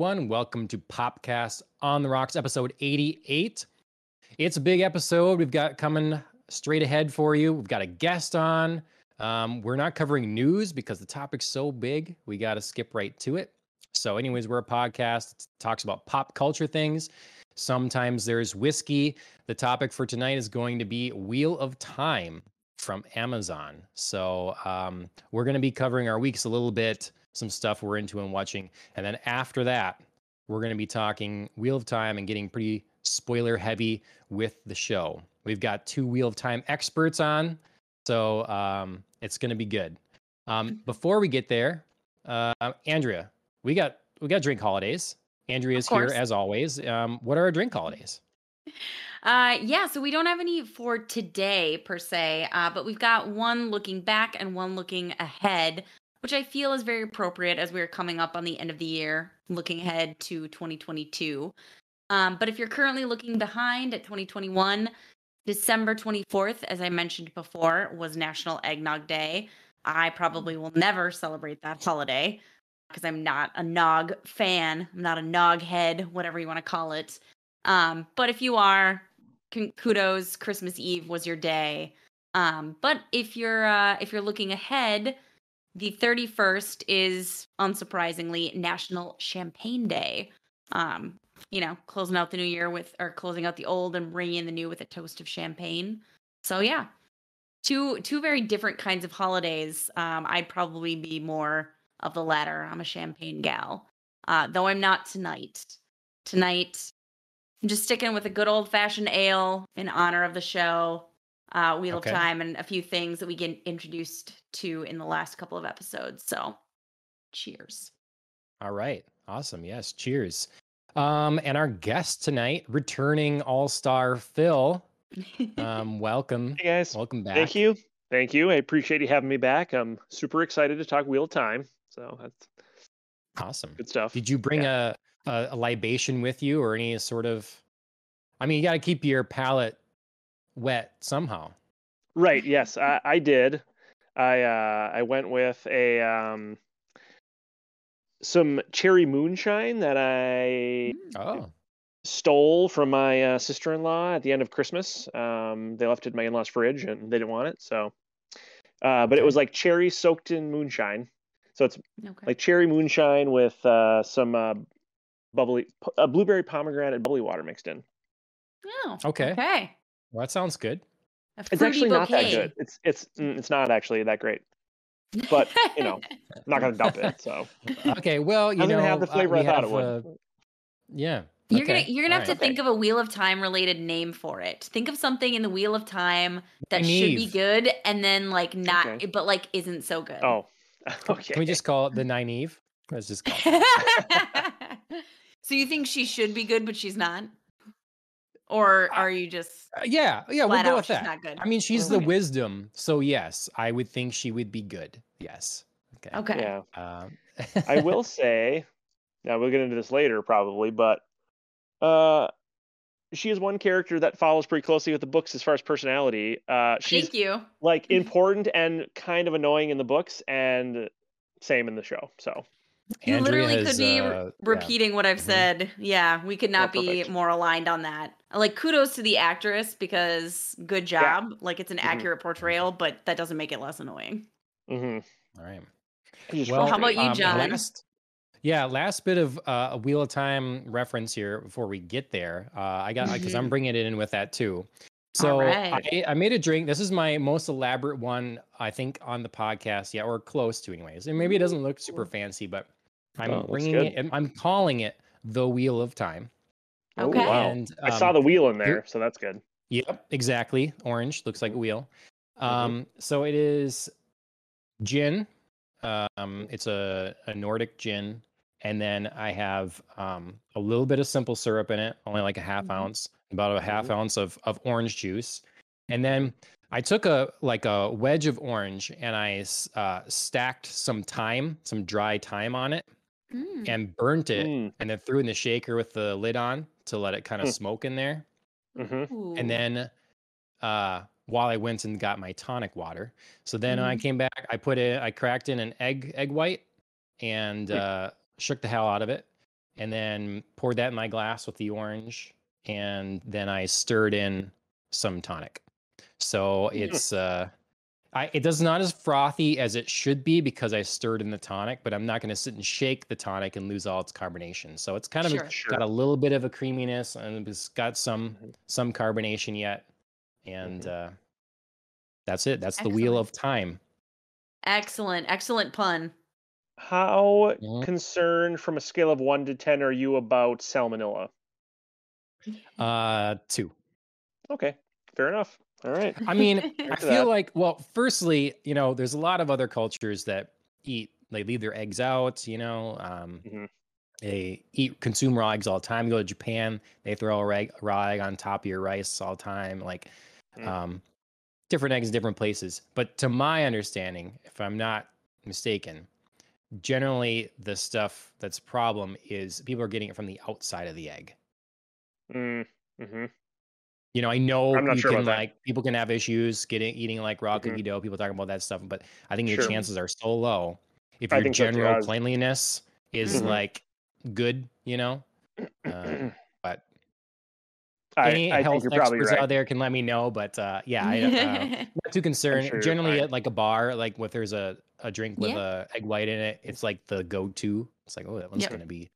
Everyone. Welcome to Popcast on the Rocks, episode 88. It's a big episode. We've got coming straight ahead for you. We've got a guest on. Um, we're not covering news because the topic's so big. We got to skip right to it. So, anyways, we're a podcast that talks about pop culture things. Sometimes there's whiskey. The topic for tonight is going to be Wheel of Time from Amazon. So, um, we're going to be covering our weeks a little bit some stuff we're into and watching. And then after that, we're going to be talking Wheel of Time and getting pretty spoiler heavy with the show. We've got two Wheel of Time experts on, so um, it's going to be good. Um, before we get there, uh, Andrea, we got we got drink holidays. Andrea is here as always. Um, what are our drink holidays? Uh, yeah, so we don't have any for today per se, uh, but we've got one looking back and one looking ahead which I feel is very appropriate as we're coming up on the end of the year, looking ahead to 2022. Um, but if you're currently looking behind at 2021, December 24th, as I mentioned before, was National Eggnog Day. I probably will never celebrate that holiday because I'm not a nog fan. I'm not a nog head, whatever you want to call it. Um, but if you are, kudos. Christmas Eve was your day. Um, but if you're uh, if you're looking ahead, the 31st is unsurprisingly National Champagne Day. Um, you know, closing out the new year with or closing out the old and bringing in the new with a toast of champagne. So yeah, two two very different kinds of holidays. Um, I'd probably be more of the latter. I'm a champagne gal, uh, though I'm not tonight. Tonight, I'm just sticking with a good old fashioned ale in honor of the show uh, Wheel okay. of Time and a few things that we get introduced to in the last couple of episodes. So, cheers. All right. Awesome. Yes. Cheers. Um, and our guest tonight, returning All Star Phil. Um, welcome. Hey guys. Welcome back. Thank you. Thank you. I appreciate you having me back. I'm super excited to talk Wheel of Time. So that's awesome. Good stuff. Did you bring yeah. a, a, a libation with you or any sort of? I mean, you got to keep your palate wet somehow. Right. Yes, I, I did. I uh, I went with a um, some cherry moonshine that I mm. oh. stole from my uh, sister-in-law at the end of Christmas. Um, they left it in my in-laws' fridge and they didn't want it, so. Uh, but okay. it was like cherry soaked in moonshine, so it's okay. like cherry moonshine with uh, some uh, bubbly, a blueberry pomegranate bubbly water mixed in. Oh, okay. Okay. Well, that sounds good. It's actually bouquet. not that good. It's it's mm, it's not actually that great. But you know, I'm not gonna dump it. So okay, well, you know, have the uh, flavor uh, I thought have, it would. Uh, yeah. You're okay. gonna you're gonna have right. to think of a Wheel of Time related name for it. Think of something in the Wheel of Time that should be good, and then like not, okay. but like isn't so good. Oh, okay. Can we just call it the Nynaeve? Let's just call it. so you think she should be good, but she's not? Or are you just uh, yeah yeah we'll go with that. not good? I mean she's the wisdom so yes i would think she would be good yes okay okay. Yeah. um, i will say now we'll get into this later probably but uh she is one character that follows pretty closely with the books as far as personality uh she's thank you. like important and kind of annoying in the books and same in the show so you Andrea literally has, could be uh, repeating yeah. what I've mm-hmm. said. Yeah, we could not oh, be more aligned on that. Like kudos to the actress because good job. Yeah. Like it's an mm-hmm. accurate portrayal, but that doesn't make it less annoying. Mm-hmm. All right. Well, how about you, um, John? last, yeah, last bit of uh, a Wheel of Time reference here before we get there. Uh, I got because I'm mm-hmm. bringing it in with that too. So right. I, I, made a drink. This is my most elaborate one, I think, on the podcast. Yeah, or close to, anyways. And maybe it doesn't look super fancy, but I'm oh, bringing it. I'm calling it the Wheel of Time. Oh, okay. wow. And, um, I saw the wheel in there, so that's good. Yep, exactly. Orange looks like a wheel. Mm-hmm. Um, mm-hmm. so it is gin. Um, it's a, a Nordic gin, and then I have um a little bit of simple syrup in it, only like a half mm-hmm. ounce, about a half mm-hmm. ounce of of orange juice, and then I took a like a wedge of orange and I uh, stacked some thyme, some dry thyme on it, mm. and burnt it, mm. and then threw in the shaker with the lid on to let it kind of mm. smoke in there. Mm-hmm. And then uh, while I went and got my tonic water, so then when I mm-hmm. came back, I put it, I cracked in an egg egg white and uh, shook the hell out of it. and then poured that in my glass with the orange, and then I stirred in some tonic. So Mm. it's uh, I it does not as frothy as it should be because I stirred in the tonic, but I'm not going to sit and shake the tonic and lose all its carbonation. So it's kind of Sure. Sure. got a little bit of a creaminess and it's got some Mhm. some carbonation yet, and Mhm. uh, that's it. That's the wheel of time. Excellent, excellent pun. How Mhm. concerned from a scale of one to ten are you about salmonella? Uh, two. Okay, fair enough. All right. I mean, I feel that. like, well, firstly, you know, there's a lot of other cultures that eat, they leave their eggs out, you know, um, Mhm. they eat, consume raw eggs all the time. You go to Japan, they throw a rag, raw egg on top of your rice all the time. Like, Mm. um, different eggs, in different places. But to my understanding, if I'm not mistaken, generally the stuff that's a problem is people are getting it from the outside of the egg. Mm, hmm You know, I know I'm not you sure can about that. like people can have issues getting eating like raw cookie dough. People talking about that stuff, but I think your Sure. chances are so low if I your think so general cleanliness is Mhm. like good. You know, uh, but I, any I health experts right. out there can let me know. But uh, yeah, I, uh, not too concerned. sure Generally, at like a bar, like if there's a, a drink with Yeah. a egg white in it, it's like the go-to. It's like, oh, that one's Yep. gonna be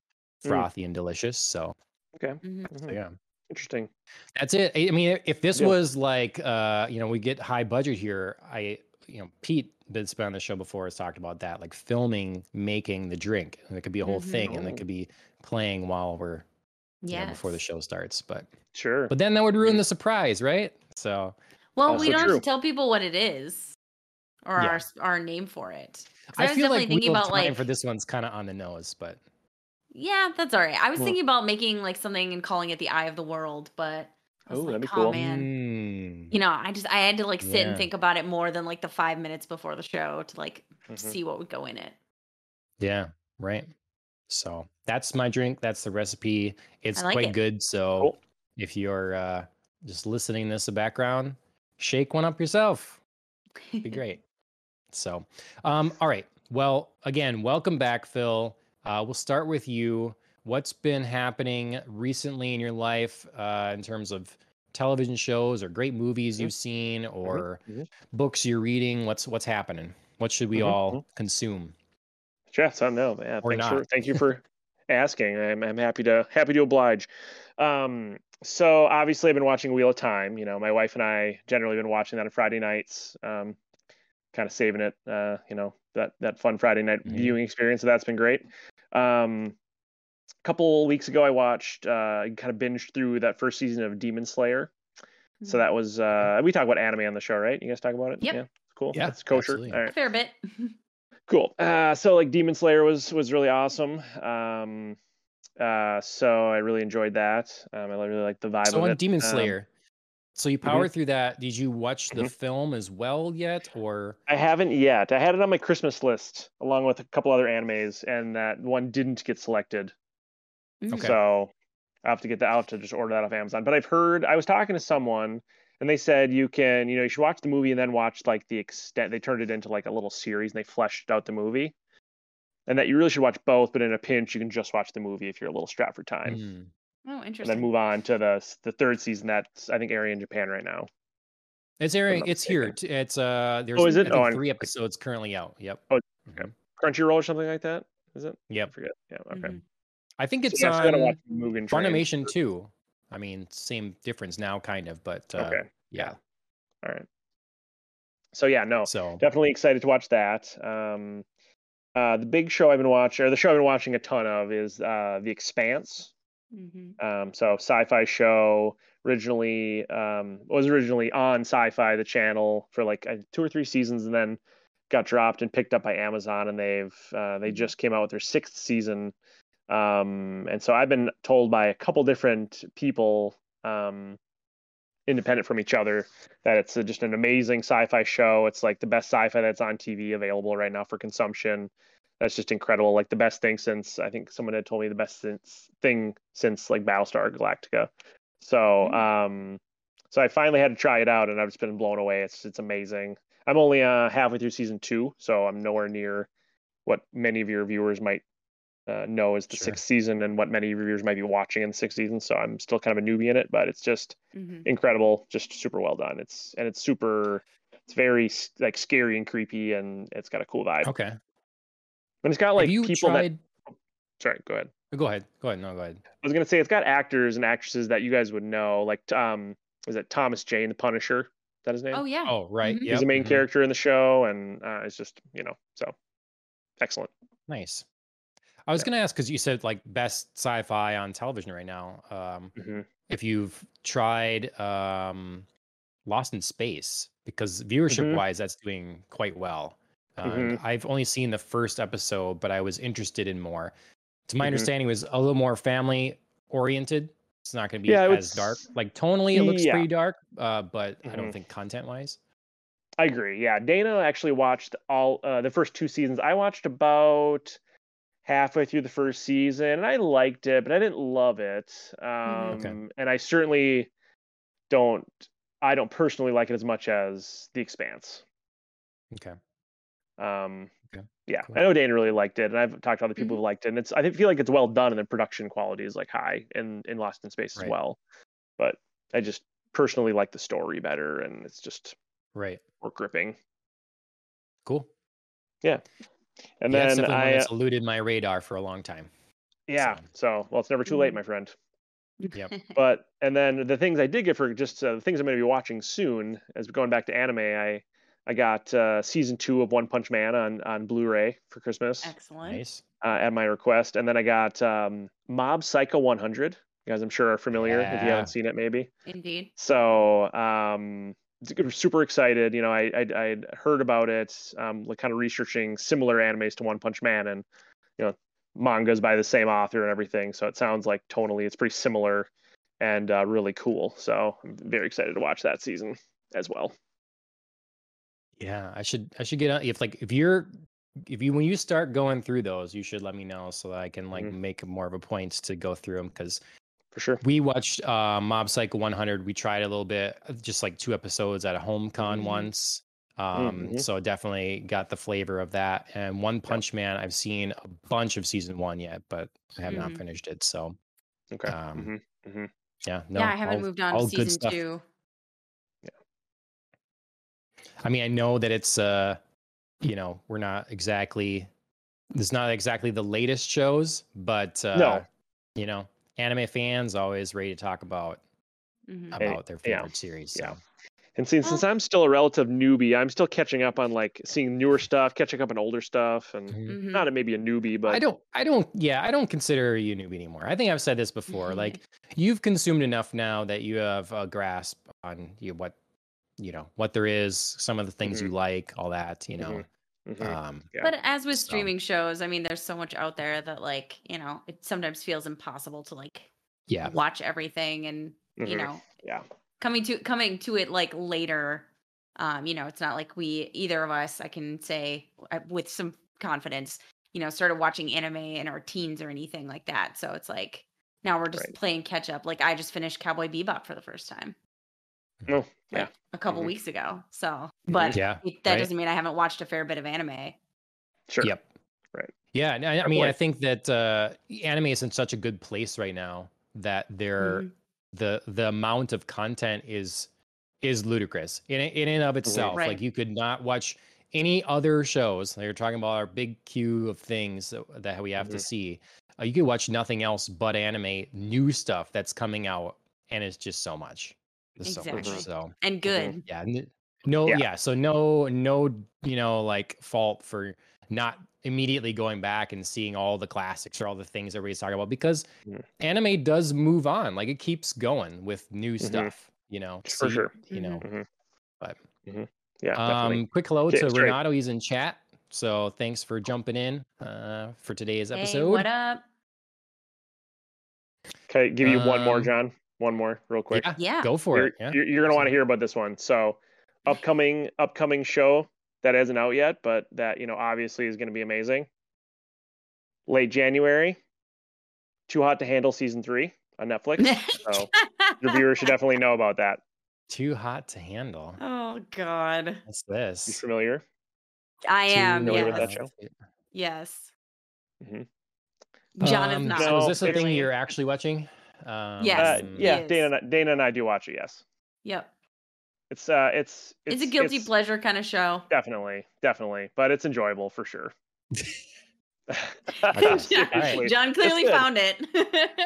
Mm. frothy and delicious. So, Okay, Mhm. so yeah. Interesting. That's it. I I mean, if this Yeah. was like, uh, you know, we get high budget here. I, you know, Pete that's been on the show before has talked about that, like filming, making the drink, and it could be a whole Mhm. thing, and it could be playing while we're, you know, before the show starts. But, Sure. but then that would ruin Mm. the surprise, right? So Well, Also we don't have to tell people what it is or Yeah. our our name for it. I, was feel definitely like thinking about Time like for this one's kind of on the nose, but yeah, that's all right. I was Well- thinking about making like something and calling it the Eye of the World, but I was Oh, like, that'd be oh cool. man, Mm. you know, I just I had to like sit Yeah. and think about it more than like the five minutes before the show to like Mhm. see what would go in it. yeah, right. So that's my drink. That's the recipe. It's like quite it. good. So Cool. if you're uh, just listening this in the background, shake one up yourself. be great. So, um, all right. Well, again, welcome back, Phil. Uh, we'll start with you. What's been happening recently in your life uh, in terms of television shows or great movies Mhm. you've seen or mhm. books you're reading? What's what's happening? What should we Mhm, all consume? Yes, I know. Yeah, Or thanks for not. thank you for asking. I'm I'm happy to happy to oblige. Um, so obviously I've been watching Wheel of Time. You know, my wife and I generally been watching that on Friday nights. Um, kind of saving it. Uh, you know that that fun Friday night Mhm. viewing experience. So that's been great. Um, a couple weeks ago I watched uh kind of binged through that first season of Demon Slayer. So that was uh we talk about anime on the show, right? You guys talk about it? Yep. Yeah. Cool. Yeah, That's kosher. absolutely. All right. a fair bit. Cool. Uh, so like Demon Slayer was was really awesome. Um, uh, so I really enjoyed that. Um, I really like the vibe So of on it. Demon Um, Slayer, so you power through that. Did you watch the Mhm. film as well yet, or I haven't yet. I had it on my Christmas list along with a couple other animes, and that one didn't get selected. Mm. Okay. So I have to get that. I'll have to just order that off Amazon. But I've heard I was talking to someone, and they said you can, you know, you should watch the movie and then watch like the extent. They turned it into like a little series, and they fleshed out the movie. And that you really should watch both, but in a pinch, you can just watch the movie if you're a little strapped for time, Mm. Oh, and interesting. then move on to the the third season that's I think airing in Japan right now. It's I'm airing. It's here. mistaken. T- It's uh. There's Oh, is it? I think Oh, I'm- three episodes currently out. Yep. Oh, Mhm. Crunchyroll or something like that. Is it? I Yep. forget. Yeah. Okay. Mhm. I think it's yeah, so I gotta on watch Mugen Train. Funimation too. I mean, same difference now, kind of, but uh, Okay. yeah. All right. So yeah, no, So definitely excited to watch that. Um, uh, the big show I've been watching, or the show I've been watching a ton of, is uh, The Expanse. Mhm. Um, so sci-fi show originally um, was originally on Sci-Fi, the channel, for like two or three seasons, and then got dropped and picked up by Amazon, and they've uh, they Mhm. just came out with their sixth season. Um, and so I've been told by a couple different people, um, independent from each other, that it's a, just an amazing sci-fi show. It's like the best sci-fi that's on TV available right now for consumption. That's just incredible. Like the best thing since I think someone had told me the best since thing since like Battlestar Galactica. So Mm. um so I finally had to try it out and I've just been blown away. It's it's amazing. I'm only uh halfway through season two, so I'm nowhere near what many of your viewers might uh, know is the sure. sixth season and what many reviewers might be watching in the sixth season. So I'm still kind of a newbie in it, but it's just mm-hmm. incredible, just super well done. It's and it's super, it's very like scary and creepy, and it's got a cool vibe. Okay. And it's got like people tried... that. Sorry, go ahead. Go ahead. Go ahead. No, go ahead. I was gonna say it's got actors and actresses that you guys would know, like um, is it Thomas Jane, the Punisher? Is that his name? Oh yeah. Oh right. Mm-hmm. Yep. He's the main mm-hmm. character in the show, and uh, it's just you know so excellent. Nice. I was yeah. going to ask because you said like best sci-fi on television right now. Um, mm-hmm. If you've tried um, Lost in Space, because viewership-wise, mm-hmm. that's doing quite well. Uh, mm-hmm. I've only seen the first episode, but I was interested in more. To my mm-hmm. understanding, it was a little more family oriented. It's not going to be yeah, as dark. Like tonally, it looks yeah. pretty dark, uh, but I don't mm-hmm. think content-wise. I agree. Yeah, Dana actually watched all uh, the first two seasons. I watched about halfway through the first season and I liked it, but I didn't love it. Um, okay. And I certainly don't. I don't personally like it as much as The Expanse. Okay. Um, okay. Yeah, cool. I know Dana really liked it, and I've talked to other people mm-hmm. who liked it. And it's I feel like it's well done, and the production quality is like high in in Lost in Space right. as well. But I just personally like the story better, and it's just right more gripping. Cool. Yeah. And yeah, then I it's eluded my radar for a long time. Yeah. So, so well, it's never too late, my friend. Yep. but and then the things I did get for just uh, the things I'm going to be watching soon, as going back to anime, I I got uh, season two of One Punch Man on on Blu-ray for Christmas. Excellent. Nice. Uh, at my request, and then I got um, Mob Psycho 100. You guys, I'm sure are familiar yeah. if you haven't seen it, maybe. Indeed. So um, super excited. You know, I I I'd heard about it, um, like kind of researching similar animes to One Punch Man, and you know, mangas by the same author and everything. So it sounds like tonally it's pretty similar and uh, really cool. So I'm very excited to watch that season as well. Yeah, I should I should get on if like if you're if you when you start going through those, you should let me know so that I can like mm-hmm. make more of a point to go through them because for sure. We watched uh, Mob Psycho 100. We tried a little bit, uh, just like two episodes at a home con mm-hmm. once. Um, mm-hmm. So definitely got the flavor of that. And One Punch Man, I've seen a bunch of season one yet, but I have mm-hmm. not finished it. So, okay. Um, mm-hmm. Mm-hmm. yeah, no, yeah, I haven't all, moved on to season two. Yeah. I mean, I know that it's, uh, you know, we're not exactly, it's not exactly the latest shows, but, uh, no. you know, anime fans always ready to talk about mm-hmm. about their favorite yeah. series. So. Yeah. And since, since I'm still a relative newbie, I'm still catching up on like seeing newer stuff, catching up on older stuff, and mm-hmm. not a, maybe a newbie, but I don't, I don't, yeah, I don't consider you a newbie anymore. I think I've said this before. Mm-hmm. Like you've consumed enough now that you have a grasp on you what, you know, what there is, some of the things you mm-hmm. like, all that, you know. Mm-hmm. Mm-hmm. Um, yeah. But as with streaming so. shows, I mean, there's so much out there that like you know it sometimes feels impossible to like yeah watch everything and mm-hmm. you know yeah coming to coming to it like later. Um, you know, it's not like we either of us I can say uh, with some confidence, you know, started watching anime in our teens or anything like that. So it's like now we're just right. playing catch up. Like I just finished Cowboy Bebop for the first time. Oh, yeah. A couple mm-hmm. weeks ago. So, mm-hmm. but yeah, it, that right. doesn't mean I haven't watched a fair bit of anime. Sure. Yep. Right. Yeah. I, I mean, I think that uh, anime is in such a good place right now that there, mm-hmm. the the amount of content is is ludicrous in in and of itself. Right. Like you could not watch any other shows. They're talking about our big queue of things that, that we have mm-hmm. to see. Uh, you could watch nothing else but anime, new stuff that's coming out, and it's just so much exactly. so much. So and good. Yeah. No. Yeah. yeah. So no, no, you know, like fault for not immediately going back and seeing all the classics or all the things everybody's talking about because mm-hmm. anime does move on. Like it keeps going with new mm-hmm. stuff. You know, for sure. You know, mm-hmm. but mm-hmm. yeah. Um, quick hello to Renato. He's in chat. So thanks for jumping in uh, for today's episode. Hey, what up? Okay, give you um, one more, um, John one more real quick. Yeah, yeah. go for you're, it. Yeah. You're, you're gonna want to hear about this one. So, upcoming upcoming show that isn't out yet, but that you know obviously is going to be amazing. Late January, Too Hot to Handle season three on Netflix. so your viewers should definitely know about that. Too hot to handle. Oh God. What's this? You familiar? I am. Familiar yes. with that show? Yes. Mm-hmm. John um, is not. So is this a thing you're actually watching? Um, yes. Uh, yeah, Dana, Dana and I do watch it. Yes. Yep. It's uh, it's it's, it's a guilty it's, pleasure kind of show. Definitely, definitely, but it's enjoyable for sure. John, John clearly found it.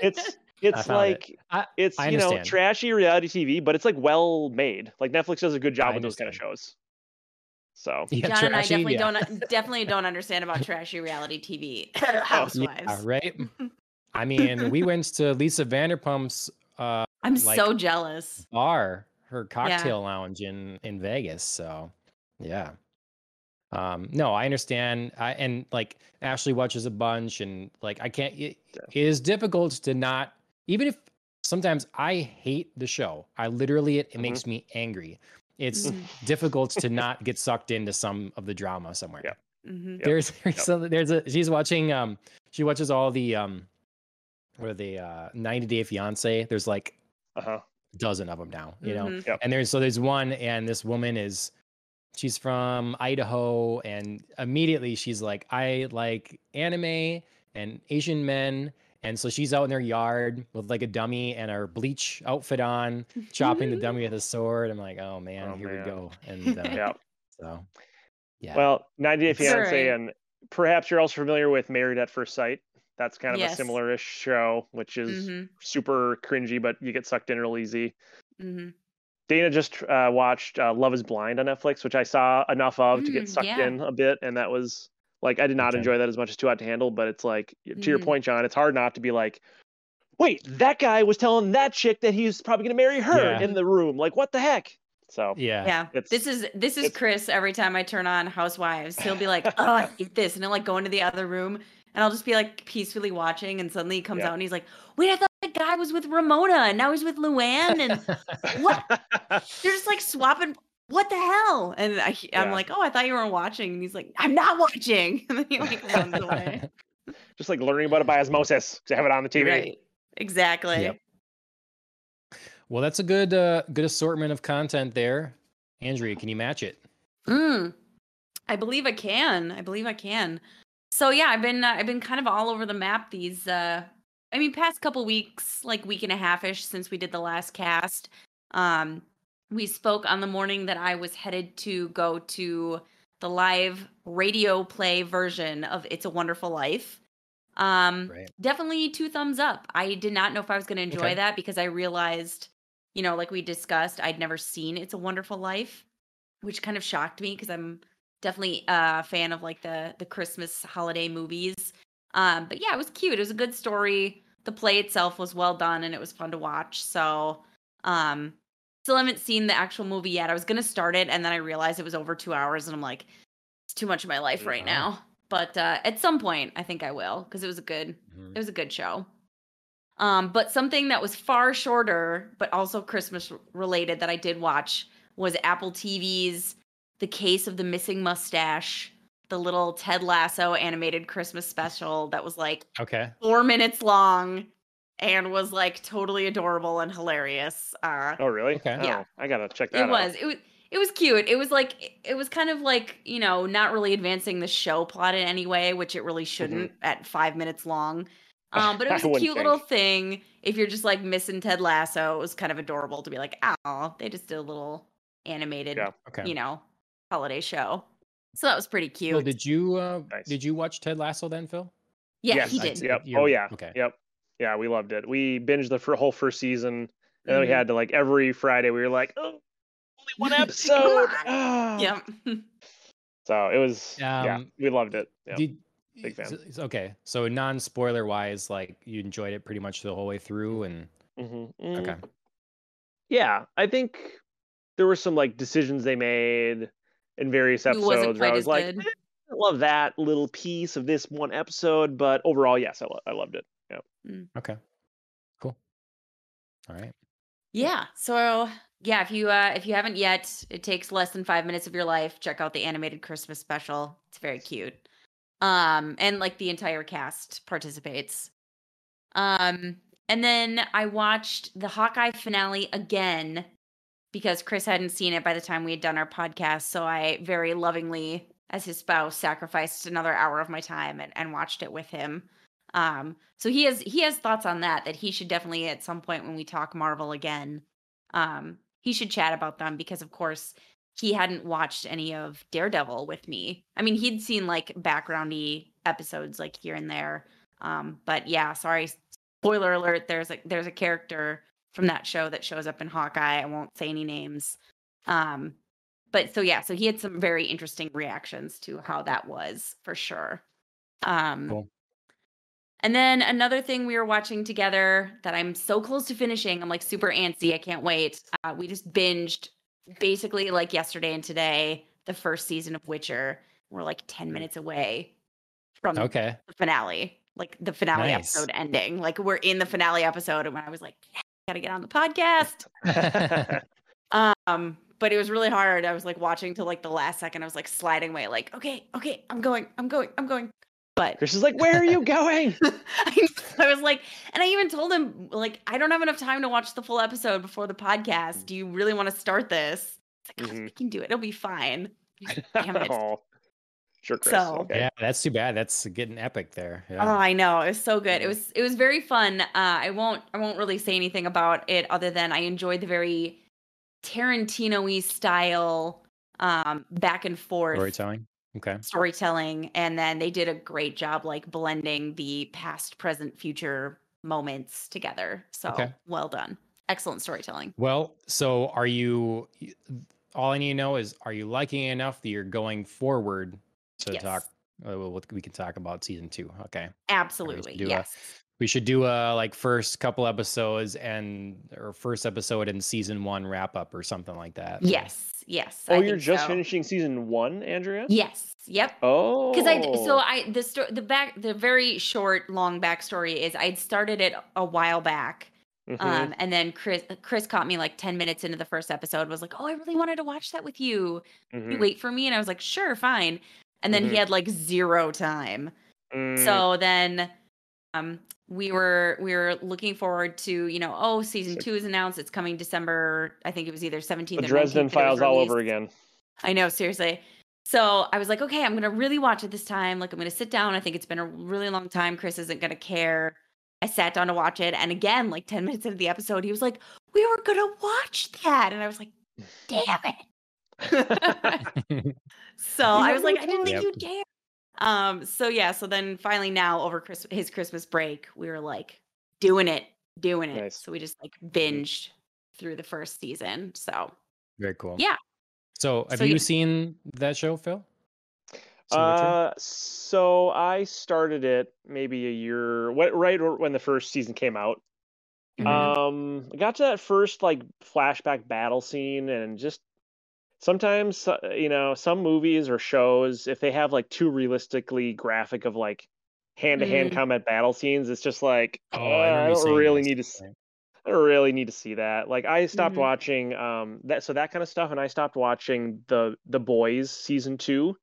it's it's like it. I, it's I you know trashy reality TV, but it's like well made. Like Netflix does a good job I with understand. those kind of shows. So yeah, John trashy, and I definitely yeah. don't definitely don't understand about trashy reality TV. Housewives, yeah, right? I mean, we went to Lisa Vanderpump's. Uh, I'm like, so jealous. Bar, her cocktail yeah. lounge in in Vegas. So, yeah. Um, no, I understand. I and like Ashley watches a bunch, and like I can't. It, it is difficult to not even if sometimes I hate the show. I literally it, it mm-hmm. makes me angry. It's mm-hmm. difficult to not get sucked into some of the drama somewhere. Yeah. Mm-hmm. There's there's, yep. some, there's a she's watching um she watches all the um what are the uh 90 Day Fiance. There's like uh-huh. a dozen of them now, you know. Mm-hmm. Yep. And there's so there's one and this woman is she's from Idaho and immediately she's like I like anime and Asian men and so she's out in their yard with like a dummy and her bleach outfit on, chopping the dummy with a sword. I'm like, oh man, oh, here man. we go. And uh, yeah, so yeah. Well, 90 Day Fiance, and perhaps you're also familiar with Married at First Sight. That's kind of yes. a similar-ish show, which is mm-hmm. super cringy, but you get sucked in real easy. Mm-hmm. Dana just uh, watched uh, Love Is Blind on Netflix, which I saw enough of mm, to get mm, sucked yeah. in a bit, and that was like I did not okay. enjoy that as much as Too Hot to Handle, but it's like to mm. your point, John, it's hard not to be like, wait, that guy was telling that chick that he's probably gonna marry her yeah. in the room. Like, what the heck? So yeah, yeah. This is this is Chris. Every time I turn on Housewives, he'll be like, "Oh, I hate this," and he'll like go into the other room, and I'll just be like peacefully watching, and suddenly he comes yeah. out and he's like, "Wait, I thought that guy was with Ramona, and now he's with Luann, and what? They're just like swapping what the hell? And I, I'm like, oh, I thought you were watching. And he's like, I'm not watching. And then he like runs away. Just like learning about it by osmosis to have it on the TV. Right. Exactly. Yep. Well, that's a good uh, good assortment of content there. Andrea, can you match it? Mm, I believe I can. I believe I can. So yeah, I've been uh, I've been kind of all over the map these uh I mean past couple weeks, like week and a half ish since we did the last cast. Um we spoke on the morning that I was headed to go to the live radio play version of It's a Wonderful Life. Um, right. definitely two thumbs up. I did not know if I was going to enjoy okay. that because I realized, you know, like we discussed, I'd never seen It's a Wonderful Life, which kind of shocked me because I'm definitely a fan of like the the Christmas holiday movies. Um, but yeah, it was cute. It was a good story. The play itself was well done and it was fun to watch. So, um, still haven't seen the actual movie yet. I was gonna start it and then I realized it was over two hours and I'm like, it's too much of my life right now. But uh, at some point, I think I will because it was a good, mm-hmm. it was a good show. Um, but something that was far shorter, but also Christmas related that I did watch was Apple TV's The Case of the Missing Mustache, the little Ted Lasso animated Christmas special that was like okay four minutes long and was like totally adorable and hilarious. Uh, oh, really? Okay. Yeah, oh, I gotta check that. It was. It was. It was cute. It was like it was kind of like you know not really advancing the show plot in any way, which it really shouldn't mm-hmm. at five minutes long. Um, but it was a cute think. little thing. If you're just like missing Ted Lasso, it was kind of adorable to be like, oh, they just did a little animated, yeah. okay. you know, holiday show. So that was pretty cute. Well, did you uh, nice. did you watch Ted Lasso then, Phil? Yeah, yes, he did. Yep. Oh yeah. Okay. Yep. Yeah, we loved it. We binged the whole first season, and mm-hmm. then we mm-hmm. had to like every Friday we were like, oh, only one episode. oh. Yep. so it was. Um, yeah, we loved it. Yep. Did, Big fan. Okay, so non spoiler wise, like you enjoyed it pretty much the whole way through, and mm-hmm. Mm. okay. Yeah, I think there were some like decisions they made in various episodes where I was like, eh, I love that little piece of this one episode, but overall, yes, I, lo- I loved it. Yeah. Mm. Okay. Cool. All right. Yeah. So yeah, if you uh if you haven't yet, it takes less than five minutes of your life. Check out the animated Christmas special. It's very cute. Um, and like the entire cast participates. Um, and then I watched the Hawkeye finale again because Chris hadn't seen it by the time we had done our podcast. So I very lovingly, as his spouse, sacrificed another hour of my time and, and watched it with him. Um, so he has he has thoughts on that that he should definitely at some point when we talk Marvel again, um, he should chat about them because of course he hadn't watched any of Daredevil with me. I mean, he'd seen like backgroundy episodes like here and there. Um, but yeah, sorry, spoiler alert. There's a there's a character from that show that shows up in Hawkeye. I won't say any names. Um, but so yeah, so he had some very interesting reactions to how that was for sure. Um, cool. And then another thing we were watching together that I'm so close to finishing. I'm like super antsy. I can't wait. Uh, we just binged basically like yesterday and today the first season of Witcher. We're like 10 minutes away from okay. the finale, like the finale nice. episode ending. Like we're in the finale episode, and when I was like, yeah, gotta get on the podcast. um, but it was really hard. I was like watching till like the last second. I was like sliding away, like, okay, okay, I'm going, I'm going, I'm going. But Chris is like, where are you going? I was like, and I even told him, like, I don't have enough time to watch the full episode before the podcast. Do you really want to start this? Like, mm-hmm. we can do it. It'll be fine. Damn it. Sure, Chris. So, okay. yeah, that's too bad. That's getting epic there. Yeah. Oh, I know. It was so good. It was it was very fun. Uh, I won't I won't really say anything about it other than I enjoyed the very Tarantino-y style um back and forth storytelling. Okay. Storytelling. And then they did a great job like blending the past, present, future moments together. So okay. well done. Excellent storytelling. Well, so are you all I need to know is are you liking it enough that you're going forward to yes. talk uh, we can talk about season two. Okay. Absolutely. Yes. A, we should do a like first couple episodes and or first episode in season one wrap up or something like that. Yes, yes. Oh, I you're just so. finishing season one, Andrea? Yes. Yep. Oh. Because I so I the story the back the very short long backstory is I'd started it a while back. Mm-hmm. Um, and then Chris Chris caught me like 10 minutes into the first episode, was like, Oh, I really wanted to watch that with you. Mm-hmm. you wait for me? And I was like, Sure, fine. And then mm-hmm. he had like zero time. Mm. So then um we were we were looking forward to you know oh season two is announced. It's coming december i think it was either 17th the dresden files all over again. I know seriously. So i was like okay i'm gonna really watch it this time. Like i'm gonna sit down. I think it's been a really long time. Chris isn't gonna care. I sat down to watch it. And again like 10 minutes into the episode he was like we were gonna watch that. And i was like damn it so i was like i didn't think yep. you'd care um, so yeah, so then finally now over Chris- his Christmas break, we were like doing it, doing it. Nice. So we just like binged through the first season. So very cool. Yeah. So have so, you yeah. seen that show, Phil? Uh, so I started it maybe a year, what, right when the first season came out. Mm-hmm. Um, I got to that first like flashback battle scene and just sometimes uh, you know some movies or shows if they have like too realistically graphic of like hand-to-hand mm. combat battle scenes it's just like oh, uh, I, I, don't really need to see, I don't really need to see that like I stopped mm-hmm. watching um that so that kind of stuff and I stopped watching the the boys season 2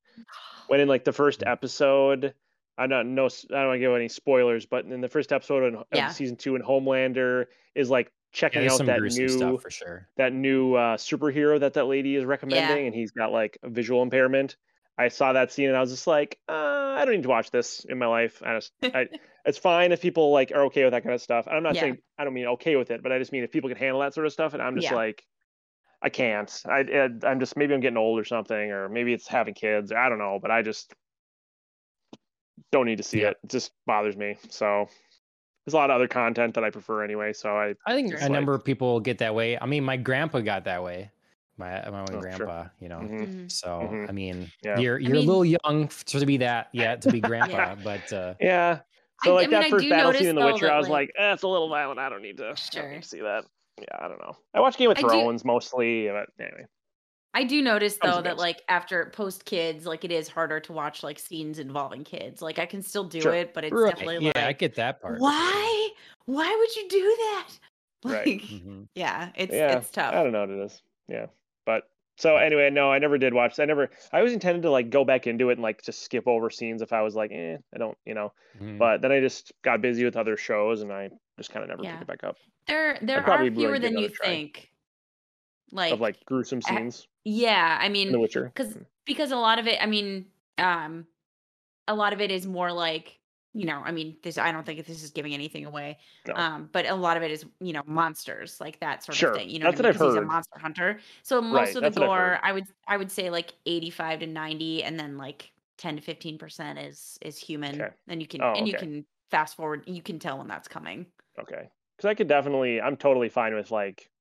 when in like the first mm. episode I don't know I don't want to give any spoilers but in the first episode of, yeah. season 2 in Homelander is like checking yeah, out that new stuff for sure. that new uh, superhero that that lady is recommending, yeah. and he's got like a visual impairment. I saw that scene and I was just like, uh, I don't need to watch this in my life. I just, I, it's fine if people like are okay with that kind of stuff. I'm not yeah. saying I don't mean okay with it, but I just mean if people can handle that sort of stuff, and I'm just like, I can't. I, I'm just maybe I'm getting old or something, or maybe it's having kids. I don't know, but I just don't need to see it. It just bothers me. So there's a lot of other content that I prefer anyway. So I I think a like, number of people get that way. I mean, my grandpa got that way. My my own oh, grandpa, sure. you know. Mm-hmm. mm-hmm. So mm-hmm. I mean, yeah. you're you're I mean, a little young to be that yet to be grandpa, yeah. but uh, yeah. So like I, that mean, first battle scene in The Witcher, I was like, like eh, it's a little violent. I don't need to, sure. need to see that. Yeah, I don't know. I watch Game of Thrones mostly, but anyway. I do notice though that like after post kids, like it is harder to watch like scenes involving kids. Like I can still do sure. it, but it's right. definitely yeah, like I get that part. Why? Why would you do that? Like, right. Mm-hmm. yeah, it's yeah, it's tough. I don't know what it is. Yeah, but so anyway, no, I never did watch. I never. I always intended to like go back into it and like just skip over scenes if I was like, eh, I don't, you know. Mm-hmm. But then I just got busy with other shows and I just kind of never yeah. picked it back up. There, there are fewer than you try. think like of like gruesome scenes. yeah, I mean, The Witcher, because because a lot of it, I mean, um, a lot of it is more like you know, I mean, this I don't think this is giving anything away. No. Um, but a lot of it is, you know, monsters, like that sort Sure. of thing. You know, That's what I what mean? I've 'Cause He's a monster hunter. So most Right, of the that's gore, I would I would say like 85 to 90, and then like 10 to 15 percent is is human. Okay. And you can Oh, and you can fast forward, you can tell when that's coming. Okay. Because I could definitely, I'm totally fine with like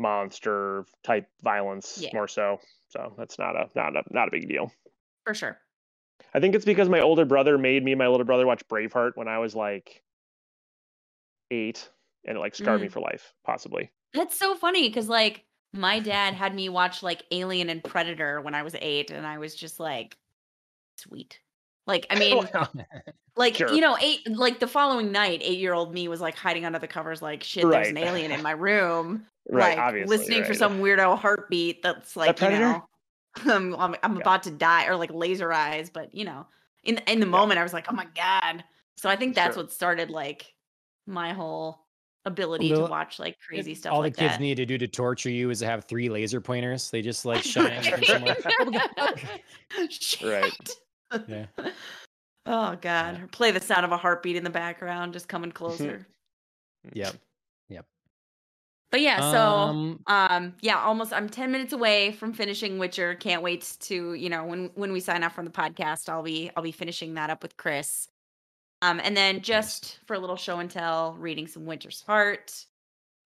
monster type violence Yeah. more so. So that's not a not a not a big deal. For sure. I think it's because my older brother made me and my little brother watch Braveheart when I was like eight, and it like scarred me Mm. for life, possibly. That's so funny because like my dad had me watch like Alien and Predator when I was eight, and I was just like, sweet. Like, I mean, like Sure. you know, eight like the following night, eight year old me was like hiding under the covers, like shit. There's an alien in my room, right, like obviously. listening for some weirdo heartbeat that's like you know, I'm I'm, I'm Yeah. about to die or like laser eyes, but you know, in in the Yeah. moment, I was like, oh my god. So I think that's Sure. what started like my whole ability Little- to watch like crazy stuff All like the kids that. need to do to torture you is to have three laser pointers. They just like shine it from somewhere. Oh Shit. Yeah. Oh god. Yeah. Play the sound of a heartbeat in the background, just coming closer. Yep. But yeah, so Um, um yeah, almost I'm 10 minutes away from finishing Witcher. Can't wait to, you know, when when we sign off from the podcast, I'll be I'll be finishing that up with Chris. Um and then just for a little show and tell, reading some Winter's Heart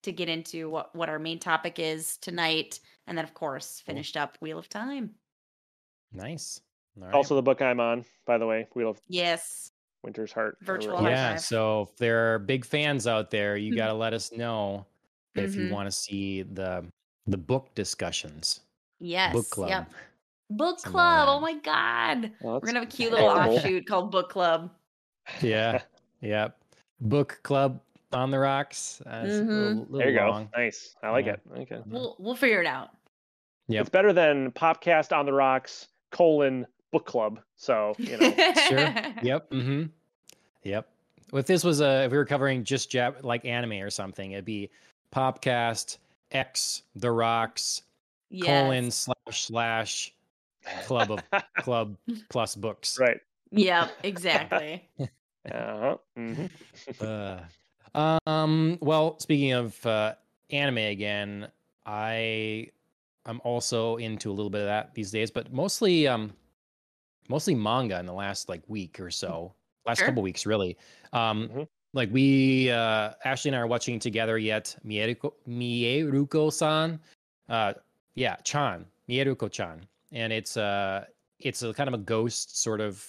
to get into what what our main topic is tonight and then of course Cool. finished up Wheel of Time. nice. All right. Also, the book I'm on, by the way, Wheel of Yes. Winter's Heart. Virtual really high like yeah. five. So if there are big fans out there, you got to let us know if you Mhm. want to see the the book discussions, Yes. book club. Yep. Book club. Oh my god. Well, We're gonna have a cute little horrible. offshoot called book club. Yeah. Yep. Book club on the rocks. Uh, it's a Mhm. little, There little you go. Nice. I like Yeah. it. Okay. We'll we'll figure it out. Yeah. It's better than Popcast on the Rocks colon book club. So you know. Sure. Yep. Mm-hmm. Yep. If this was a, if we were covering just Jap, like anime or something, it'd be Popcast X The Rocks colon slash slash club of club plus books. right. Yep, exactly. Uh-huh. Mm-hmm. Uh, um. Well, speaking of uh, anime again, I I'm also into a little bit of that these days, but mostly um mostly manga in the last like week or so, last Sure. couple weeks really. Um, Mhm. Like we uh Ashley and I are watching together yet. Mieruko Mieruko-san, uh, yeah, Chan Mieruko-chan, and it's uh it's a kind of a ghost sort of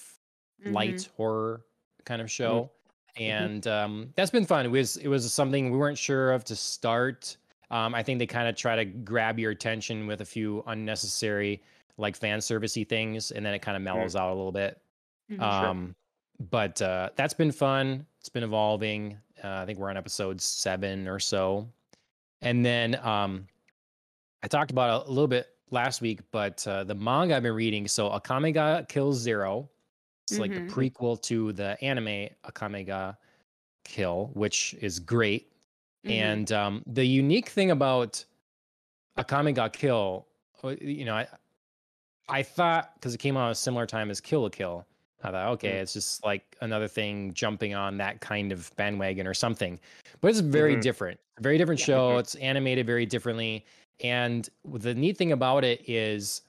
light Mhm. horror kind of show. And um, that's been fun. It was it was something we weren't sure of to start. Um, i think they kind of try to grab your attention with a few unnecessary like fan servicey things and then it kind of mellows out a little bit. Mhm. um, but uh, that's been fun it's been evolving uh, i think we're on episode seven or so and then um, i talked about it a little bit last week but uh, the manga i've been reading so akame ga kills zero it's like Mhm. the prequel to the anime akame ga kill which is great Mhm. and um, the unique thing about akame ga kill uh, you know i i thought because it came out at a similar time as kill la kill i thought okay Mm. it's just like another thing jumping on that kind of bandwagon or something but it's very Mhm. different very different Yeah. show it's animated very differently and the neat thing about it is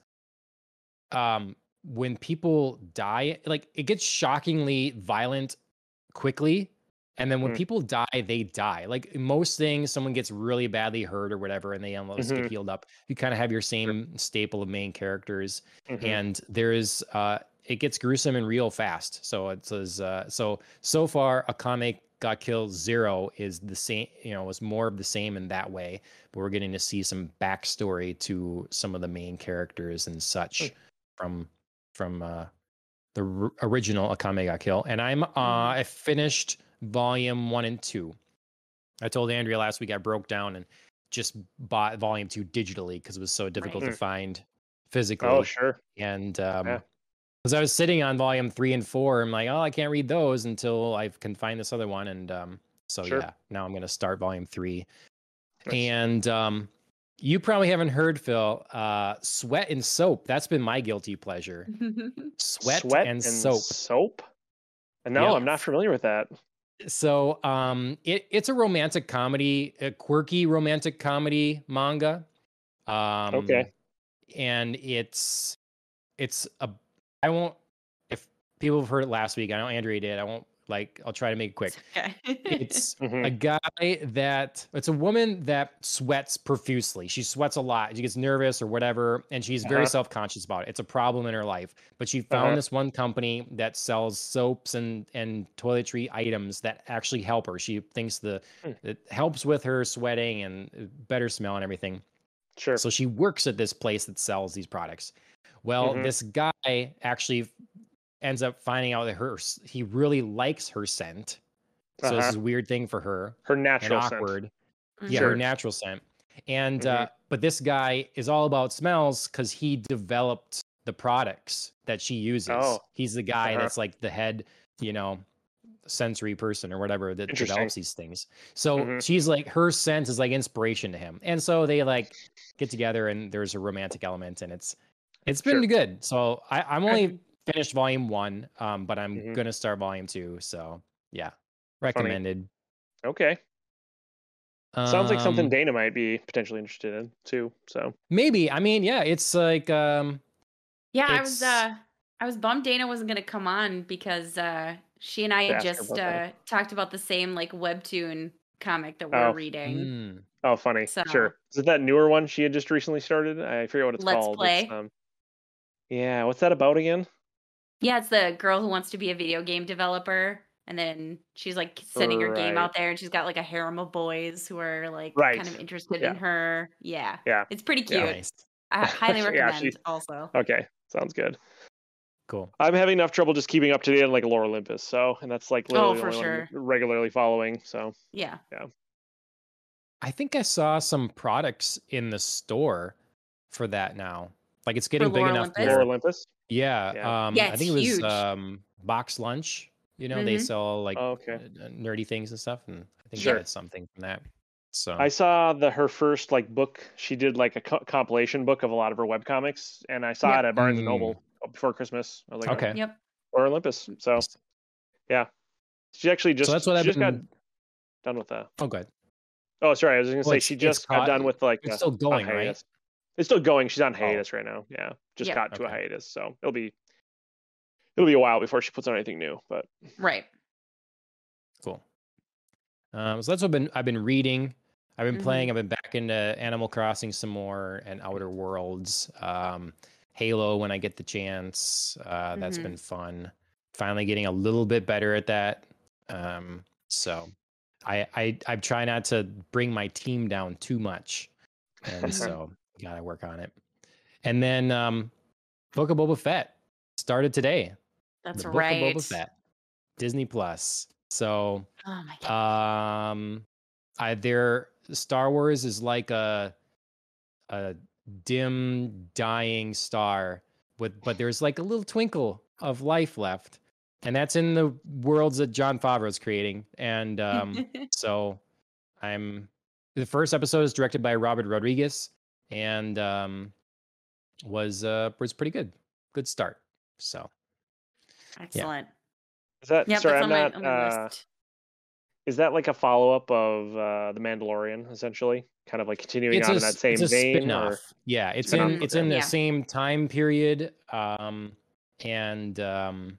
um when people die like it gets shockingly violent quickly and then when Mm. people die they die like most things someone gets really badly hurt or whatever and they almost get healed up you kind of have your same staple of main characters Mhm. and there is uh it gets gruesome and real fast so it says uh so so far akame ga kill zero is the same you know was more of the same in that way but we're getting to see some backstory to some of the main characters and such from from uh the r- original akame ga kill and i'm uh Mhm. i finished volume one and two i told andrea last week i broke down and just bought volume two digitally because it was so difficult to find physically Oh, sure. and um Yeah. Because I was sitting on volume three and four, I'm like, oh, I can't read those until I can find this other one, and um, so Sure. yeah, now I'm gonna start volume three. Nice. And um, you probably haven't heard Phil, uh, sweat and soap. That's been my guilty pleasure. Sweat, and, soap. Soap. No, Yep. I'm not familiar with that. So um it it's a romantic comedy, a quirky romantic comedy manga. Um Okay. and it's it's a I won't if people have heard it last week, I know Andrea did. I won't like I'll try to make it quick. Okay. It's Mhm. a guy that it's a woman that sweats profusely. She sweats a lot. She gets nervous or whatever, and she's very Uh-huh. self-conscious about it. It's a problem in her life. But she found Uh-huh. this one company that sells soaps and and toiletry items that actually help her. She thinks the Hmm. it helps with her sweating and better smell and everything. Sure. So she works at this place that sells these products. Well, Mhm. this guy actually ends up finding out that her he really likes her scent. So this Uh-huh. is a weird thing for her Her natural scent. awkward. Mhm. Yeah, Sure. her natural scent. And Mhm. uh, but this guy is all about smells because he developed the products that she uses. Oh. He's the guy Uh-huh. that's like the head, you know, sensory person or whatever that develops these things. So Mhm. she's like her scent is like inspiration to him. And so they like get together and there's a romantic element and it's it's been Sure. good. So I, I'm Okay. only finished volume one, um, but I'm Mhm. gonna start volume two. So yeah. Recommended. Okay. Sounds like something Um, Dana might be potentially interested in too. So Maybe. I mean, yeah, it's like um Yeah, I was uh I was bummed Dana wasn't gonna come on because uh she and I had just about uh talked about the same like webtoon comic that we're Oh. reading. mm, oh, funny. So- Sure. Is it that newer one she had just recently started? I forget what it's Let's called. Play. It's, um, yeah. What's that about again? Yeah, it's the girl who wants to be a video game developer. And then she's like sending her game out there and she's got like a harem of boys who are like Right. kind of interested Yeah. in her. Yeah. Yeah. It's pretty Yeah. cute. nice. I highly Yeah, recommend she- also. Okay. Sounds good. Cool. I'm having enough trouble just keeping up to date on like Lore Olympus. So, and that's like Oh, literally the for only one I'm sure. regularly following. So, yeah, Yeah. I think I saw some products in the store for that now. Like it's getting big Lore enough. Olympus? Where- Olympus. yeah. Yeah. Um Yeah, I think it was huge. um box lunch. You know, they Mhm. sell like Oh, okay. uh, nerdy things and stuff. And I think Sure. that's something from that. So I saw the her first like book. She did like a co- compilation book of a lot of her web comics, and I saw Yep. it at Barnes and Mm. Noble before Christmas. I was like, okay. Yep. or Olympus. So yeah, she actually just so that's what she I've just been. got done with that. Oh, good. Oh, sorry, I was gonna Well, say she it's just got caught- done with like It's a- still a going, right? Hiatus. It's still going. She's on Oh. hiatus right now. Yeah, just Yeah. got to a hiatus, so it'll be it'll be a while before she puts on anything new. But Right. Cool. Um, so that's what I've been I've been reading. I've been Mhm. playing. I've been back into Animal Crossing some more and Outer Worlds. Um, Halo when I get the chance. Uh, that's Mhm. been fun. Finally getting a little bit better at that. Um, so I I I try not to bring my team down too much, and so gotta work on it. And then um, Book of Boba Fett started today. That's the right. Book of Boba Fett, Disney Plus. So Oh my god. um, I there Star Wars is like a a dim dying star with but there's like a little twinkle of life left. And that's in the worlds that Jon Favreau's creating. And um so I'm the first episode is directed by Robert Rodriguez and um was uh was pretty good. Good start. So Excellent. is that Yep, sorry? I'm on my, not. on my uh, is that like a follow up of uh, the Mandalorian, essentially? Kind of like continuing it's on a, in that same it's a vein, spin-off. or Yeah, it's Spin-off, in it's in the Yeah. same time period. Um and um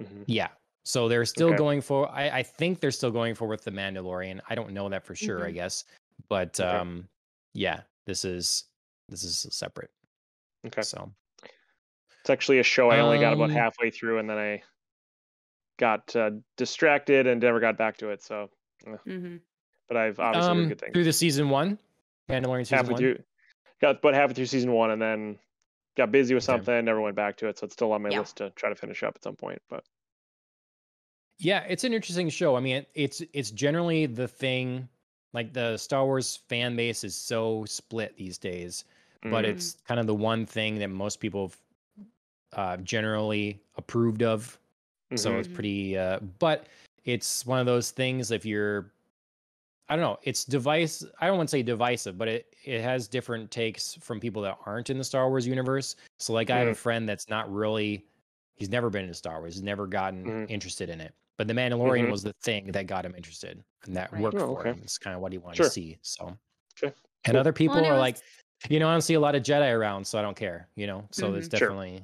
Mhm. yeah. So they're still Okay. going for I, I think they're still going for with the Mandalorian. I don't know that for sure, I Mhm. guess. But Okay. um yeah, this is this is separate. okay. So It's actually a show I only got about Um, halfway through, and then I got uh, distracted and never got back to it. So, hmm but I've obviously um good things. through the season one, Mandalorian season halfway one. through, got about halfway through season one, and then got busy with Okay. something, never went back to it. So it's still on my Yeah. list to try to finish up at some point. But Yeah, it's an interesting show. I mean, it, it's it's generally the thing like the Star Wars fan base is so split these days, but mm, it's kind of the one thing that most people have uh, generally approved of. So mhm. it's pretty. Uh, but it's one of those things. If you're, I don't know, it's device. I don't want to say divisive, but it it has different takes from people that aren't in the Star Wars universe. So like, I have a Mhm. friend that's not really He's never been into Star Wars. He's never gotten mm-hmm. interested in it. But The Mandalorian mm-hmm. was the thing that got him interested, and that right. worked oh, for him. It's kind of what he wanted sure. to see. So, okay. and cool. other people well, are was... like, you know, I don't see a lot of Jedi around, so I don't care. You know, so mm-hmm. it's definitely.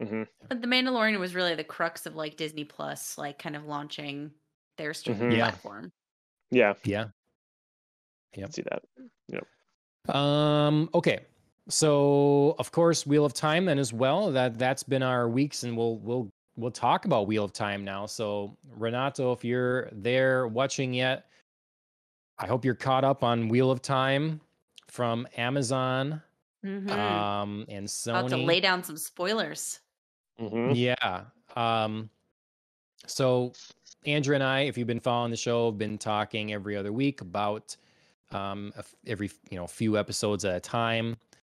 Sure. Mm-hmm. But The Mandalorian was really the crux of like Disney Plus, like kind of launching their streaming mm-hmm. platform. Yeah. Yeah. Yeah. See that. Yep. Um. Okay. So of course, Wheel of Time then as well. That that's been our weeks, and we'll we'll we'll talk about Wheel of Time now. So Renato, if you're there watching yet, I hope you're caught up on Wheel of Time from Amazon mm-hmm. um, and Sony. About to lay down some spoilers. Mm-hmm. Yeah. Um, so Andrew and I, if you've been following the show, have been talking every other week about um, every you know few episodes at a time.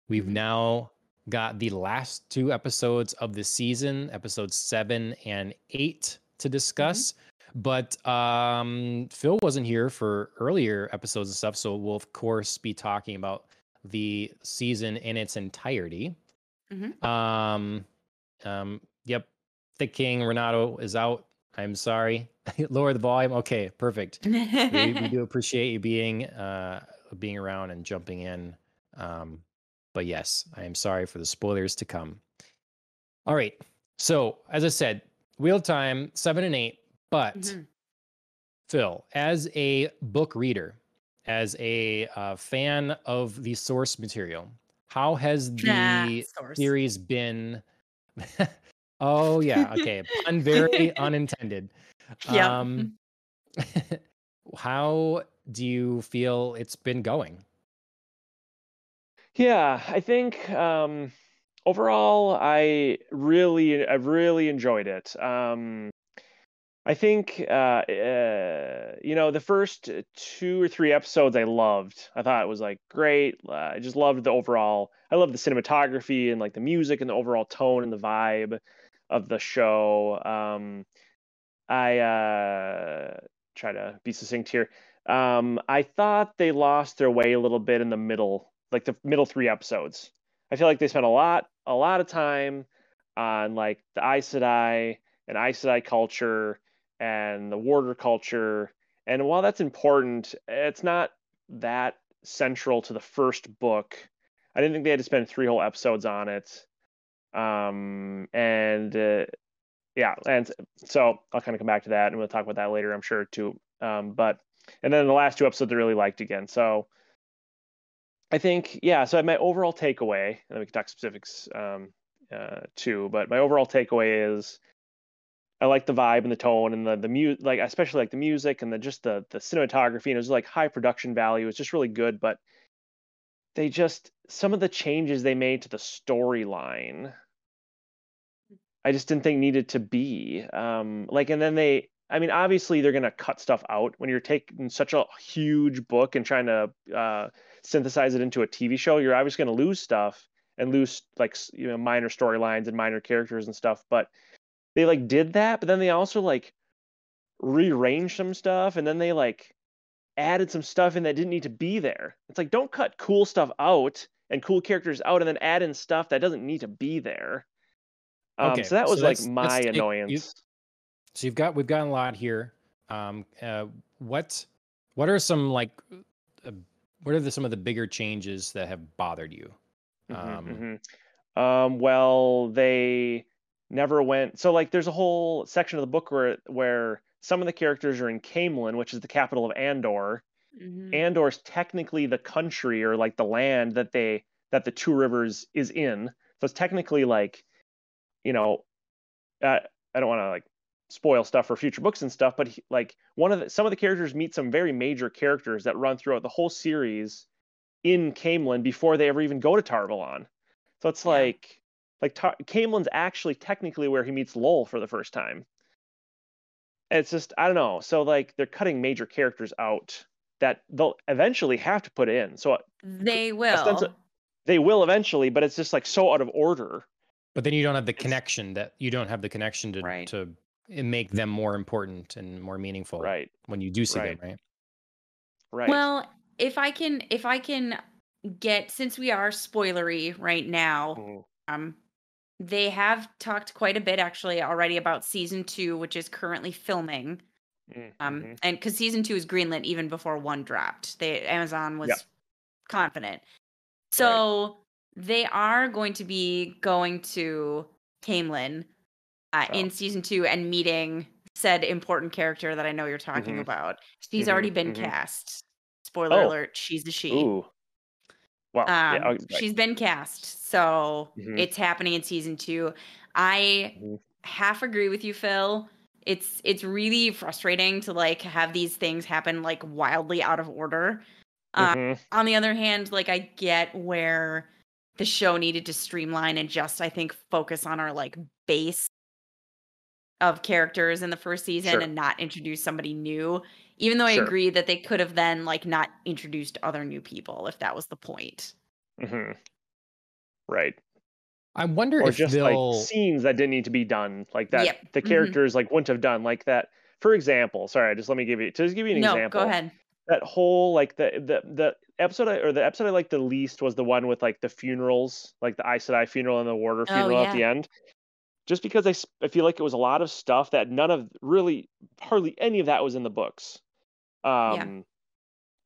We've mm-hmm. now got the last two episodes of the season, episodes seven and eight, to mm-hmm. discuss. Mm-hmm. But um, Phil wasn't here for earlier episodes and stuff, so we'll of course be talking about the season in its entirety. Mm-hmm. Um, um, yep, the King Renato is out. I'm sorry. Lower the volume. Okay, perfect. we, we, do appreciate you being uh, being around and jumping in. Um, but yes, I am sorry for the spoilers to come. All right. So, as I said, wheel time seven and eight. But mm-hmm. Phil, as a book reader, as a uh, fan of the source material, how has the series been? oh yeah, okay, pun very unintended. Yeah. Um, how do you feel it's been going? Yeah, I think um, overall, I really, I really enjoyed it. Um, I think, uh, uh, you know, the first two or three episodes I loved. I thought it was like great. Uh, I just loved the overall. I love the cinematography and like the music and the overall tone and the vibe of the show. Um, I uh, try to be succinct here. Um, I thought they lost their way a little bit in the middle like the middle three episodes. I feel like they spent a lot a lot of time on like the Aes Sedai and Aes Sedai culture and the warder culture. And while that's important, it's not that central to the first book. I didn't think they had to spend three whole episodes on it. Um, and uh, yeah, and so I'll kind of come back to that, and we'll talk about that later, I'm sure too. Um, but and then the last two episodes I really liked again. So I think, yeah. So my overall takeaway, and then we can talk specifics um, uh, too. But my overall takeaway is, I like the vibe and the tone and the the music, like especially like the music and the just the the cinematography. And it was like high production value. It's just really good. But they just some of the changes they made to the storyline, I just didn't think needed to be. Um, like, and then they I mean, obviously they're to cut stuff out when you're taking such a huge book and trying to uh, synthesize it into a TV show, you're obviously going to lose stuff and lose like you know minor storylines and minor characters and stuff. But they like did that, but then they also like rearranged some stuff, and then they like added some stuff in that didn't need to be there. It's like don't cut cool stuff out and cool characters out, and then add in stuff that doesn't need to be there. Um, okay, so that was so like my annoyance. You, so you've got we've got a lot here. Um, uh, what what are some like uh, what are the, some of the bigger changes that have bothered you? Mm-hmm, um, mm-hmm. um, well, they never went. So like, there's a whole section of the book where where some of the characters are in Caemlyn, which is the capital of Andor. Mm-hmm. Andor is technically the country or like the land that they that the Two Rivers is in. So it's technically like, you know, uh, I don't want to like spoil stuff for future books and stuff but he, like one of the some of the characters meet some very major characters that run throughout the whole series in Caemlyn before they ever even go to Tar Valon. So it's yeah. like like Tar- Caemlyn's actually technically where he meets Lol for the first time. it's just I don't know. So like they're cutting major characters out that they'll eventually have to put in. So uh, they will. They will eventually, but it's just like so out of order. But then you don't have the connection that you don't have the connection to right. to make them more important and more meaningful right when you do see right. them right right well if i can if i can get since we are spoilery right now mm. um they have talked quite a bit actually already about season two, which is currently filming. Um, Mm-hmm. Um, and because season two is greenlit even before one dropped, they Amazon was Yep. confident. So they are going to be going to Caemlyn uh, Oh. in season two and meeting said important character that I know you're talking Mhm. about. She's Mhm, already been mhm. cast. Spoiler Oh. alert: she's the she. Ooh. Well, Um, yeah, oh, right. she's been cast, so Mhm. it's happening in season two. I Mhm. half agree with you, Phil. It's it's really frustrating to like have these things happen like wildly out of order. Uh. On the other hand, like I get where the show needed to streamline and just I think focus on our like base of characters in the first season Sure. and not introduce somebody new. Even though I Sure. agree that they could have then like not introduced other new people if that was the point. Mm-hmm. Right. I wonder Or if just they'll. like scenes that didn't need to be done, like that Yep. the Mhm. characters like wouldn't have done, like that. For example, sorry, just let me give you to just give you an no, example. go ahead. That whole like the the the episode I, or the episode I liked the least was the one with like the funerals, like the Aes Sedai funeral and the Warder Oh, funeral at the end. Just because I, I feel like it was a lot of stuff that none of really hardly any of that was in the books. Um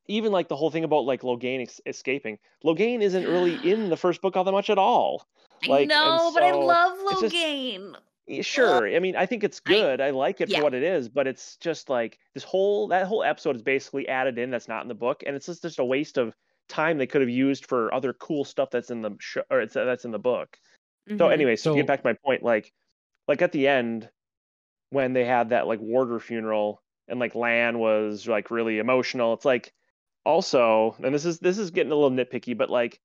even like the whole thing about like Logain ex- escaping. Logain isn't really in the first book all that much at all. Like, I and know, but I love just- Logain. Sure. I mean, I think it's I- good. I, like it yeah. for what it is, but it's just like this whole that whole episode is basically added in that's not in the book, and it's just just a waste of time they could have used for other cool stuff that's in the show or it's that's in the book. So Mhm. anyway, so, to get back to my point, like like at the end when they had that like warder funeral and like Lan was like really emotional, it's like also, and this is this is getting a little nitpicky, but like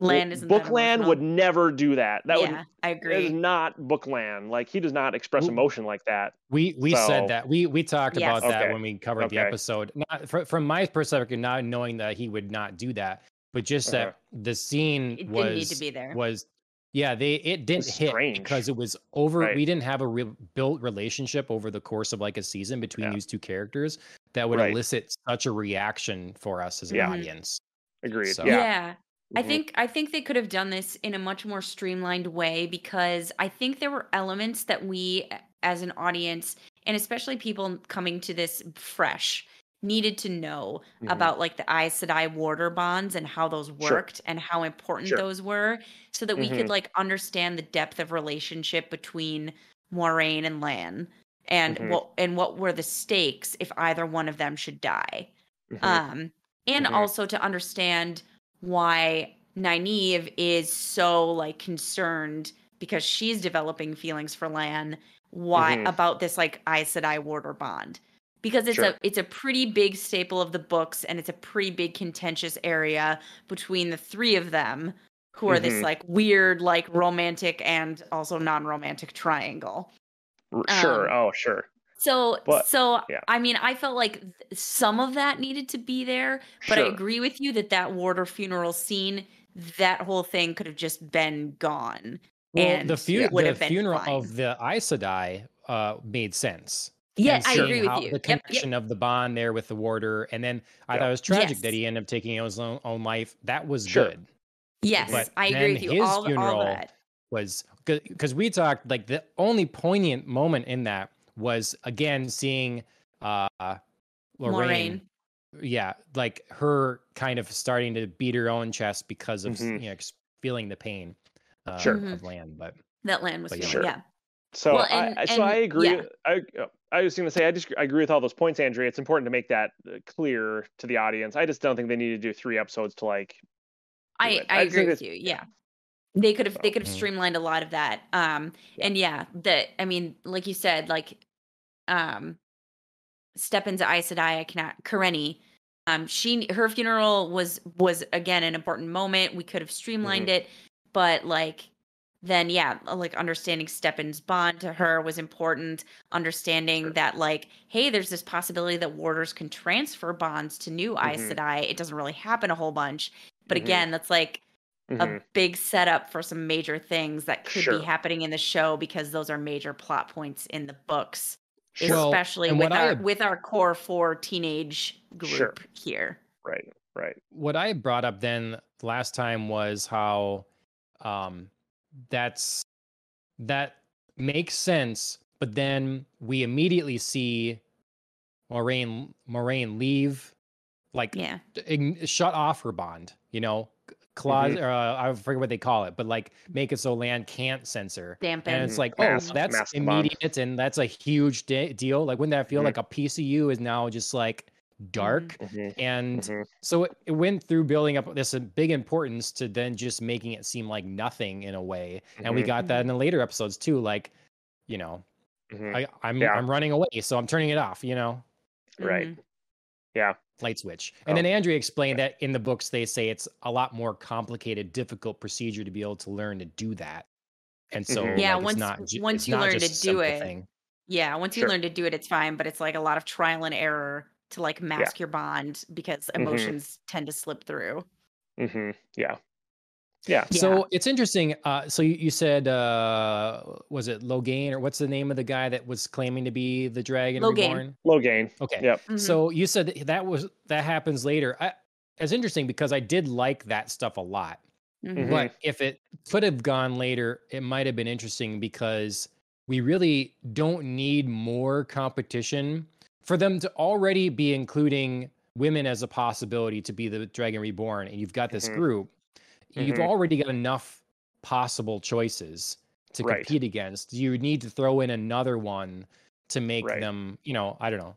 Lan isn't Bookland would never do that. That would yeah, I that is agree. not Bookland. Like he does not express emotion like that. We we So- said that we we talked Yes. about that when we covered the episode. Not fr- from my perspective, not knowing that he would not do that, but just Uh-huh. that the scene It was need to be there. was yeah they it didn't was hit strange. because it was over. Right. We didn't have a real built relationship over the course of like a season between Yeah. these two characters that would Right. elicit such a reaction for us as an Yeah. Audience. Agreed. So- Yeah. yeah. I Mhm. think I think they could have done this in a much more streamlined way because I think there were elements that we as an audience and especially people coming to this fresh needed to know Mhm. about like the Aes Sedai warder bonds and how those Sure. worked and how important Sure. those were so that we could Mhm. like understand the depth of relationship between Moiraine and Lan and Mhm. what and what were the stakes if either one of them should die Mhm. um and Mhm. also to understand why Nynaeve is so like concerned because she's developing feelings for Lan why about this like Aes Sedai warder bond because it's Sure. a it's a pretty big staple of the books and it's a pretty big contentious area between the three of them who are this Mhm. like weird like romantic and also non-romantic triangle sure. um, oh, sure. so But- so yeah. I mean I felt like some of that needed to be there, but I agree with you that that warder funeral scene, that whole thing could have just been gone. Well, and the, fu- would the have been funeral fine. of the Aes Sedai uh, made sense. Yeah, and I agree with you. The Yep, yep. connection of the bond there with the warder, and then I Yeah. thought it was tragic Yes. that he ended up taking his own, own life. That was Sure. good. Yes, But I agree with you. his All, all funeral of that. Was good. because we talked like the only poignant moment in that was again seeing uh Lorraine. Moiraine. Yeah, like her kind of starting to beat her own chest because of s- Mhm. you know ex- feeling the pain uh, Sure. Mhm. of Lan. But That Lan was feeling, sure. yeah. So Well, and- I, I- so and- I agree. yeah. I uh, I was going to say I just I agree with all those points, Andrea. It's important to make that uh, clear to the audience. I just don't think they need to do three episodes to like. do I. I agree with you. Yeah. They could have they could have Mhm. streamlined a lot of that. Um Yeah. and yeah, the I mean, like you said, like um Stepin's Aes Sedai, I cannot Kerene. Um she her funeral was was again an important moment. We could have streamlined Mm-hmm. it, but like then yeah, like understanding Stepin's bond to her was important. Understanding Sure. that like, hey, there's this possibility that warders can transfer bonds to new Aes Mhm. Sedai. It doesn't really happen a whole bunch. But Mhm. again, that's like Mhm. a big setup for some major things that could Sure. be happening in the show because those are major plot points in the books, Sure. Especially and with our had- with our core four teenage group Sure. here. right. Right. what I brought up then last time was how um that's that makes sense, but then we immediately see Moiraine Moiraine leave, like Yeah. ign- shut off her bond. You know, clause. Mhm. Uh, I forget what they call it, but like make it so Lan can't censor. Dampen. And it's like, oh, Mask- that's mask the bond. immediate, and that's a huge de- deal. Like, wouldn't that feel Mhm. like a piece of you is now just like dark? Mhm, And mhm. so it, it went through building up this uh, big importance to then just making it seem like nothing in a way. And we Mhm. got that in the later episodes too. Like, you know. I, I'm Yeah. I'm running away, so I'm turning it off. You know, Right. Yeah. light switch. And Oh, then Andrea explained that in the books they say it's a lot more complicated, difficult procedure to be able to learn to do that. And so. Yeah, like, once- not once you learn to do it, thing. Yeah, once you Sure. learn to do it, it's fine, but it's like a lot of trial and error to like mask your bond because Mhm. emotions tend to slip through. hmm Yeah. Yeah. Yeah. So it's interesting. Uh, so you, you said, uh, was it Logain or what's the name of the guy that was claiming to be the dragon Logain. reborn? Low gain. Okay. Yep. Mhm. So you said that, that was that happens later. I, it's interesting because I did like that stuff a lot. Mhm. Mhm. But if it could have gone later, it might have been interesting because we really don't need more competition for them to already be including women as a possibility to be the Dragon Reborn. And you've got this Mhm. group, you've Mhm. already got enough possible choices to Right. compete against. You need to throw in another one to make Right. them, you know, I don't know.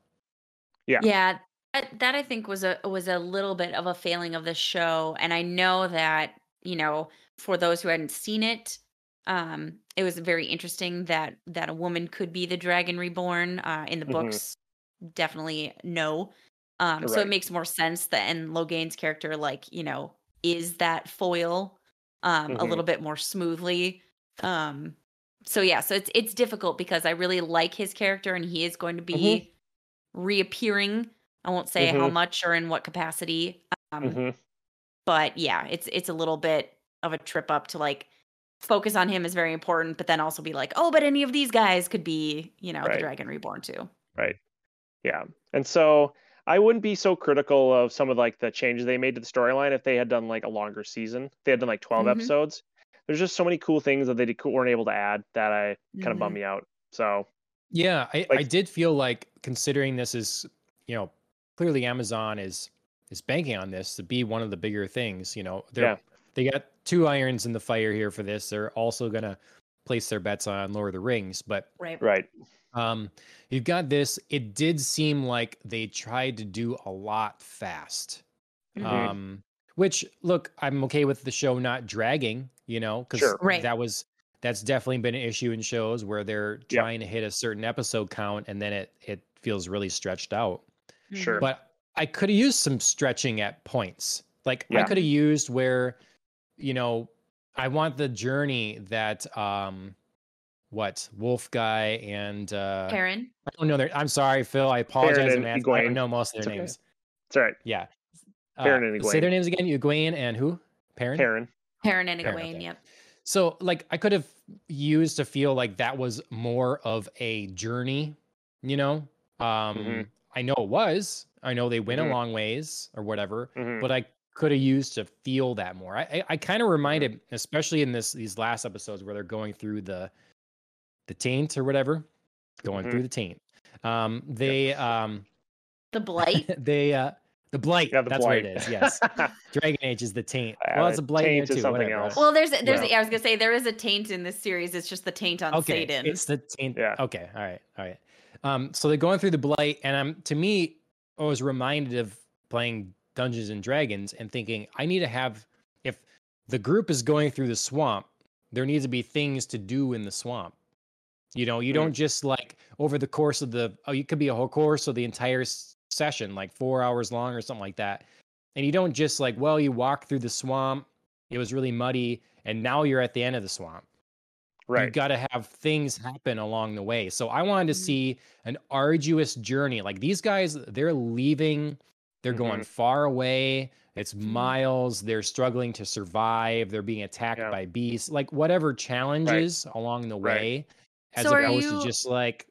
Yeah. Yeah, that, that I think was a was a little bit of a failing of the show, and I know that you know for those who hadn't seen it, um, it was very interesting that that a woman could be the dragon reborn. Uh, in the Mhm. books, definitely no. Um, so it makes more sense that and Logain's character, like you know, is that foil um, a Mhm. little bit more smoothly. Um, so yeah, so it's it's difficult because I really like his character, and he is going to be reappearing. I won't say how Mhm. much or in what capacity. Um, hmm But yeah, it's it's a little bit of a trip up to like focus on him is very important, but then also be like, oh, but any of these guys could be, you know, the Dragon Reborn too. Yeah. And so I wouldn't be so critical of some of like the changes they made to the storyline if they had done like a longer season. If they had done like 12 Mhm. episodes. There's just so many cool things that they weren't able to add that I kind of bummed me out. So Yeah, I, I did feel like considering this is, you know, clearly Amazon is is banking on this to be one of the bigger things. You know, they're Yeah. they got two irons in the fire here for this. They're also gonna place their bets on Lord of the Rings, but Right. right. Um, you've got this. It did seem like they tried to do a lot fast. Mhm. Um, which look, I'm okay with the show not dragging, you know, because Sure. Right. that was that's definitely been an issue in shows where they're Yep. trying to hit a certain episode count and then it it feels really stretched out. Sure. But I could have used some stretching at points. Like I could have used where, you know, I want the journey that um what Wolf Guy and uh Karen. I don't know their I'm sorry, Phil. I apologize in and. I don't know most of It's their okay. names. It's all right. Yeah. Perrin Uh, and Say their names again. Egwene and who? Perrin. Karen. Karen and Karen, Egwene, okay. yep. So like I could have used to feel like that was more of a journey, you know? Um Mhm. I know it was. I know they went Mhm. a long ways or whatever, Mhm. but I could have used to feel that more. I I, I kind of Mm-hmm. reminded, especially in this these last episodes where they're going through the the taint or whatever, going Mhm. through the taint. Um they um The blight. they uh the blight. Yeah, the that's blight. what it is. Yes. Dragon Age is the taint. Uh, well, it's a blight taint is too. something whatever. else. well, there's there's Yeah. yeah, I was gonna say there is a taint in this series. It's just the taint on okay, saidin. it's the taint. Yeah. Okay, all right, all right. Um, so they're going through the blight, and I'm to me, I was reminded of playing Dungeons and Dragons and thinking I need to have if the group is going through the swamp, there needs to be things to do in the swamp. You know, you don't just like over the course of the oh, you could be a whole course or the entire session, like four hours long or something like that. And you don't just like, well, you walk through the swamp, it was really muddy, and now you're at the end of the swamp Right. you right. got to have things happen along the way. So I wanted to Mhm. see an arduous journey. Like these guys, they're leaving, they're going Mhm. far away. It's Mhm. miles. They're struggling to survive. They're being attacked Yeah. by beasts. Like whatever challenges along the Right. Way, as So are opposed to you- just like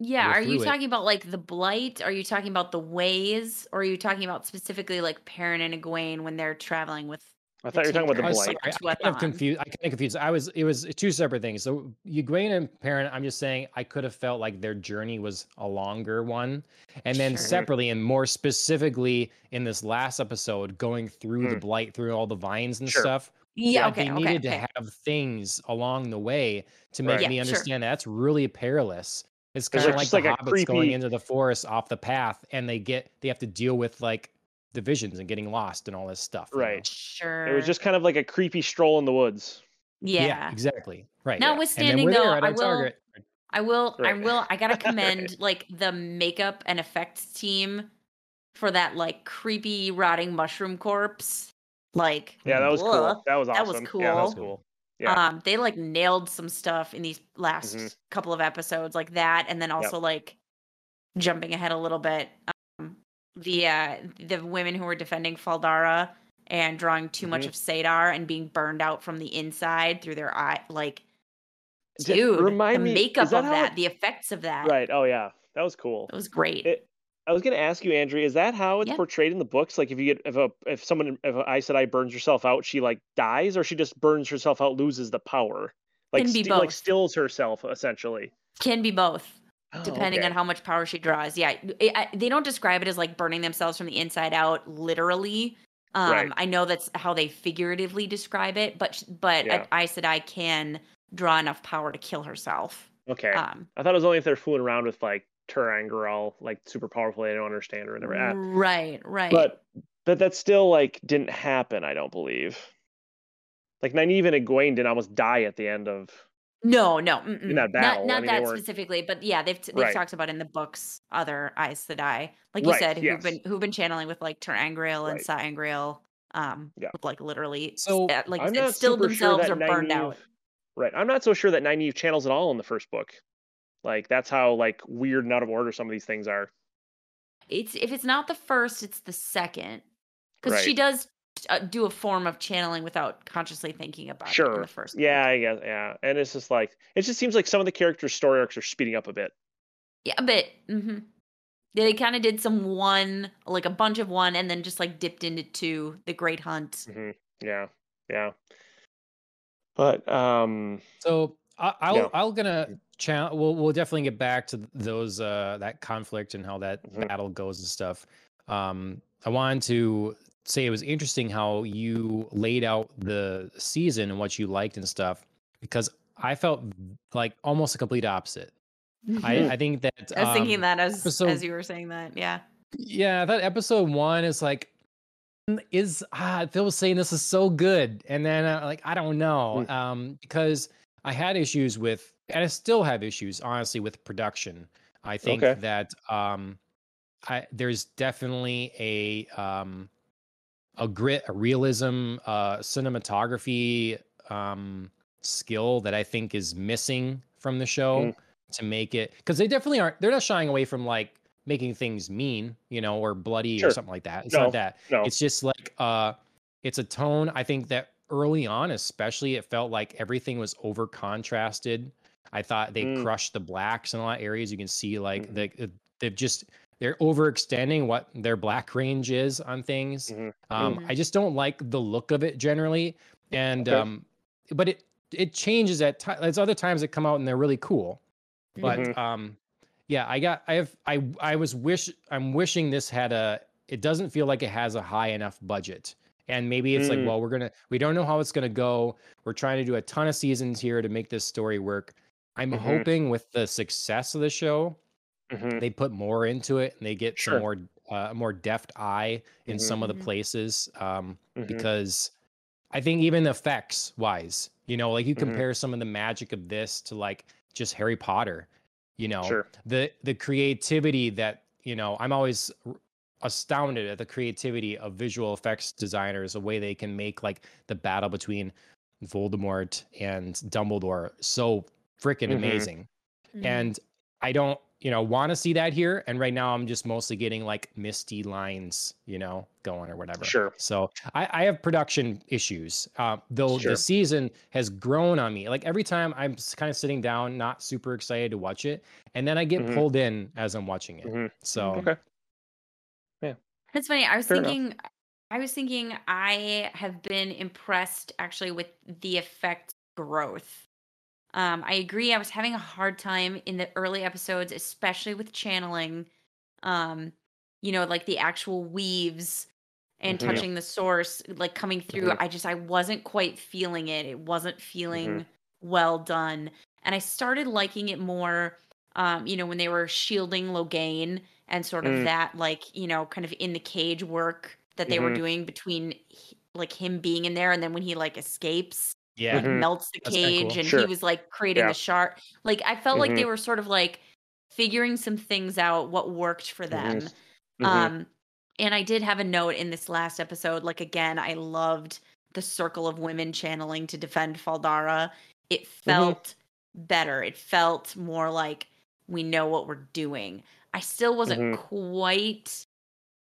Yeah, are you it. talking about like the blight? Are you talking about the ways? Or are you talking about specifically like Perrin and Egwene when they're traveling with I thought you were talking about the blight. I, I kind of confused. I kind of confused. I was. It was two separate things. So Egwene and Perrin. I'm just saying. I could have felt like their journey was a longer one, and then sure. separately and more specifically in this last episode, going through mm. the blight, through all the vines and sure. stuff. Yeah, okay, they needed okay. to have things along the way to make right. me understand sure. that's really perilous. It's kind of like, like the hobbits creepy... going into the forest off the path, and they get they have to deal with like divisions and getting lost and all this stuff. Right. Know? Sure. It was just kind of like a creepy stroll in the woods. Yeah. yeah exactly. Right. Notwithstanding though, I will, target. I will right. I will I gotta commend like the makeup and effects team for that like creepy rotting mushroom corpse. Like Yeah, that was ugh, cool. That was awesome. That was cool. Yeah, that was cool. Yeah. Um, they like nailed some stuff in these last mm-hmm. couple of episodes, like that, and then also like jumping ahead a little bit um, the uh, the women who were defending Fal Dara and drawing too mm-hmm. much of saidar and being burned out from the inside through their eye, like dude, Remind the me, makeup of that, it... the effects of that. Right. Oh yeah, that was cool. It was great. It, I was going to ask you, Andrea, is that how it's yeah. portrayed in the books? Like, if you get if a if someone if a Aes Sedai burns herself out, she like dies, or she just burns herself out, loses the power, like st- like stills herself essentially. Can be both. Oh, depending okay. on how much power she draws. Yeah, it, I, they don't describe it as like burning themselves from the inside out, literally. Um, right. I know that's how they figuratively describe it, but but yeah. I, I said I can draw enough power to kill herself. Okay. Um, I thought it was only if they're fooling around with like all like super powerful, they don't understand or whatever. Right, right. But but that still like didn't happen. I don't believe. Like Nynaeve and Egwene didn't almost die at the end of no, no, that battle. Not, not I mean, that specifically, but yeah, they've they've right. talked about in the books other Aes die, like you right, said, yes. who've been who've been channeling with like ter'angreal and right. sa'angreal, um, yeah. like literally, so like I'm stilled themselves sure or burned out. Right, I'm not so sure that Nynaeve channels at all in the first book. Like that's how like weird and out of order some of these things are. It's if it's not the first, it's the second because she does uh, do a form of channeling without consciously thinking about sure. it in the first. Yeah, I guess. Yeah, and it's just like it just seems like some of the characters' story arcs are speeding up a bit. Yeah, a bit. Mm-hmm. They kind of did some one, like a bunch of one, and then just like dipped into two. The Great Hunt. Mm-hmm. Yeah, yeah. But um. So I, I'll yeah. I'll gonna channel. We'll we'll definitely get back to those uh that conflict and how that mm-hmm. battle goes and stuff. Um, I wanted to say it was interesting how you laid out the season and what you liked and stuff because I felt like almost a complete opposite. I, mm-hmm. I think that I was um, thinking that as episode, as you were saying that, yeah. Yeah, that episode one is like is ah Phil was saying this is so good, and then uh, like I don't know, mm. um, because I had issues with, and I still have issues, honestly, with production. I think okay. that um, I there's definitely a um a grit, a realism, uh, cinematography um, skill that I think is missing from the show mm. to make it because they definitely aren't. They're not shying away from like making things mean, you know, or bloody sure. or something like that. It's no, not that. No. It's just like uh, it's a tone. I think that early on, especially, it felt like everything was over contrasted. I thought they mm. crushed the blacks in a lot of areas. You can see like mm-hmm. the they've just they're overextending what their black range is on things. Mm-hmm. Um, mm-hmm. I just don't like the look of it generally, and okay. um, but it it changes at times. There's other times that come out and they're really cool, but mm-hmm. um, yeah, I got I have I I was wish I'm wishing this had a. It doesn't feel like it has a high enough budget. And maybe it's like, mm. well, we're gonna we don't know how it's gonna go. We're trying to do a ton of seasons here to make this story work. I'm mm-hmm. hoping with the success of the show Mm-hmm. They put more into it and they get sure. some more uh, more deft eye in mm-hmm. some of the mm-hmm. places um, mm-hmm. because I think even effects wise, you know, like you mm-hmm. compare some of the magic of this to like just Harry Potter, you know, sure. the the creativity that you know I'm always astounded at the creativity of visual effects designers, the way they can make like the battle between Voldemort and Dumbledore so freaking mm-hmm. amazing. And I don't you know, want to see that here. And right now, I'm just mostly getting like misty lines, you know, going or whatever. Sure. So I, I have production issues, uh, though sure. the season has grown on me. Like every time I'm kind of sitting down, not super excited to watch it, and then I get mm-hmm. pulled in as I'm watching it. Mm-hmm. So okay, it's funny. I was Fair thinking. Enough. I was thinking I have been impressed actually with the effect growth. Um, I agree. I was having a hard time in the early episodes, especially with channeling. Um, you know, like the actual weaves and mm-hmm. touching the source, like coming through. Mm-hmm. I just I wasn't quite feeling it. It wasn't feeling mm-hmm. well done, and I started liking it more. Um, you know, when they were shielding Logain and sort of mm. that, like you know, kind of in the cage work that they were mm-hmm. doing between like him being in there and then when he like escapes yeah like, mm-hmm. melts the cage cool. and sure. he was like creating yeah. the shark like i felt mm-hmm. like they mm-hmm. were sort of like figuring some things out what worked for them mm-hmm. mm-hmm. um and i did have a note in this last episode like again i loved the circle of women channeling to defend Fal Dara. It felt better it felt more like we know what we're doing i still wasn't quite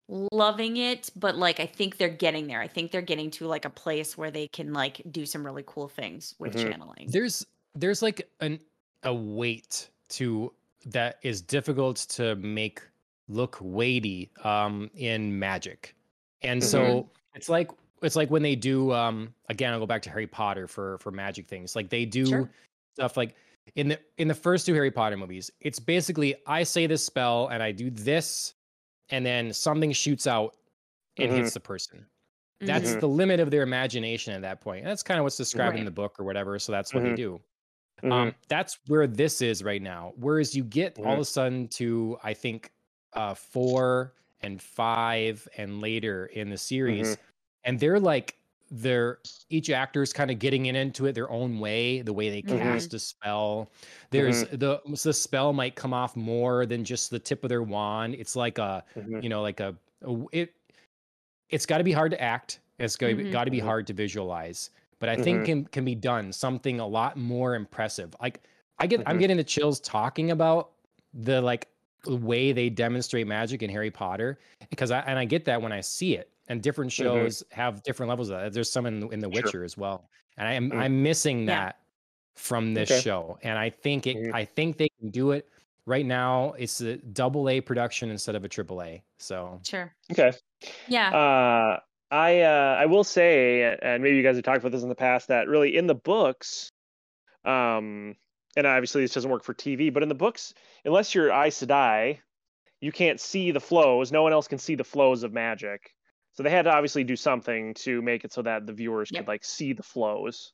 loving it, but like I think they're getting there. I think they're getting to like a place where they can like do some really cool things with mm-hmm. channeling. There's there's like an a weight to that is difficult to make look weighty um in magic. And mm-hmm. so it's like it's like when they do um again I'll go back to Harry Potter for for magic things. Like they do sure. stuff like in the in the first two Harry Potter movies, it's basically I say this spell and I do this and then something shoots out and mm-hmm. hits the person. That's mm-hmm. the limit of their imagination at that point. And that's kind of what's described right. in the book or whatever. So that's what mm-hmm. they do. Um, mm-hmm. that's where this is right now. Whereas you get all of a sudden to, I think, uh, four and five and later in the series, mm-hmm. and they're like they're each actor's kind of getting in into it their own way the way they mm-hmm. cast a spell there's mm-hmm. the the spell might come off more than just the tip of their wand it's like a mm-hmm. you know like a, a it it's got to be hard to act it's got mm-hmm. to be mm-hmm. hard to visualize but i think mm-hmm. can can be done something a lot more impressive like i get i'm getting the chills talking about the like way they demonstrate magic in harry potter because i and i get that when i see it and different mm-hmm. shows mm-hmm. have different levels of that. There's some in, in The Witcher sure. as well, and I am mm-hmm. I'm missing yeah. that from this okay. show, and I think it mm-hmm. I think they can do it. Right now, it's a double A production instead of a triple A. So sure, okay, yeah. Uh, I uh, I will say, and maybe you guys have talked about this in the past, that really in the books, um, and obviously this doesn't work for TV, but in the books, unless you're Aes Sedai, you can't see the flows. No one else can see the flows of magic. So they had to obviously do something to make it so that the viewers yep. could like see the flows.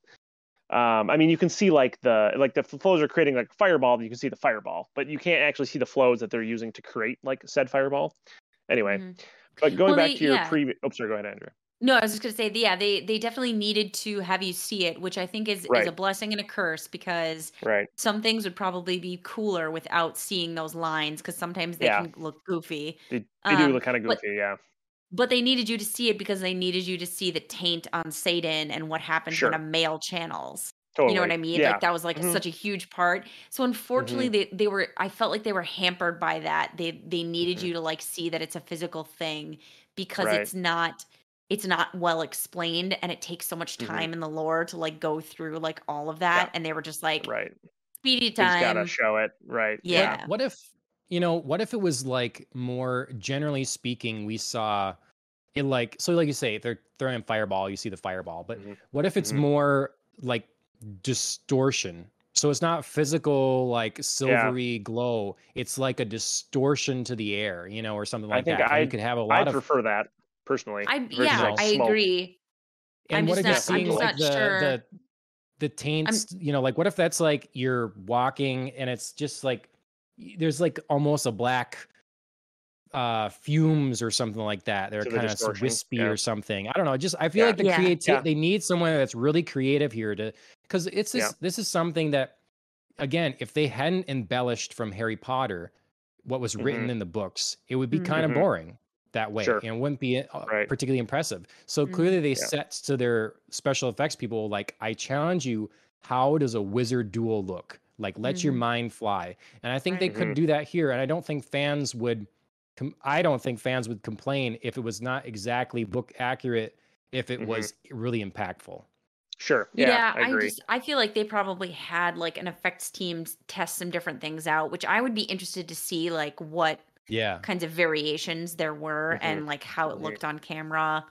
Um, I mean, you can see like the like the flows are creating like fireball. You can see the fireball, but you can't actually see the flows that they're using to create like said fireball. Anyway, mm-hmm. but going well, back they, to your yeah. previous. Oh, sorry. Go ahead, Andrea. No, I was just gonna say, yeah, they they definitely needed to have you see it, which I think is right. is a blessing and a curse because right. some things would probably be cooler without seeing those lines because sometimes they yeah. can look goofy. They, they um, do look kind of goofy, but, yeah but they needed you to see it because they needed you to see the taint on saidin and what happens sure. when a male channels. Totally. You know what I mean? Yeah. Like that was like mm-hmm. such a huge part. So unfortunately mm-hmm. they they were I felt like they were hampered by that. They they needed mm-hmm. you to like see that it's a physical thing because right. it's not it's not well explained and it takes so much mm-hmm. time in the lore to like go through like all of that yeah. and they were just like right speedy time. gotta show it. Right. Yeah. yeah. What if you know, what if it was like more generally speaking, we saw it like so like you say, they're throwing a fireball, you see the fireball. But mm-hmm. what if it's mm-hmm. more like distortion? So it's not physical like silvery yeah. glow. It's like a distortion to the air, you know, or something like I think that. I you could have a lot I'd of prefer that personally. I yeah, I agree. And I'm what if not, you're seeing like the, sure. the the taints, I'm, you know, like what if that's like you're walking and it's just like there's like almost a black uh fumes or something like that they're kind of wispy yeah. or something i don't know just i feel yeah. like the yeah. creative yeah. they need someone that's really creative here to because it's this this is something that again if they hadn't embellished from harry potter what was written mm-hmm. in the books it would be mm-hmm. kind of mm-hmm. boring that way sure. and wouldn't be uh, right. particularly impressive so mm-hmm. clearly they set to their special effects people like i challenge you how does a wizard duel look like let mm-hmm. your mind fly. And I think right. they could mm-hmm. do that here. And I don't think fans would com- I don't think fans would complain if it was not exactly book accurate if it mm-hmm. was really impactful. Sure. Yeah, yeah I, I, just I feel like they probably had like an effects team test some different things out, which I would be interested to see like what yeah kinds of variations there were mm-hmm. and like how it looked on camera.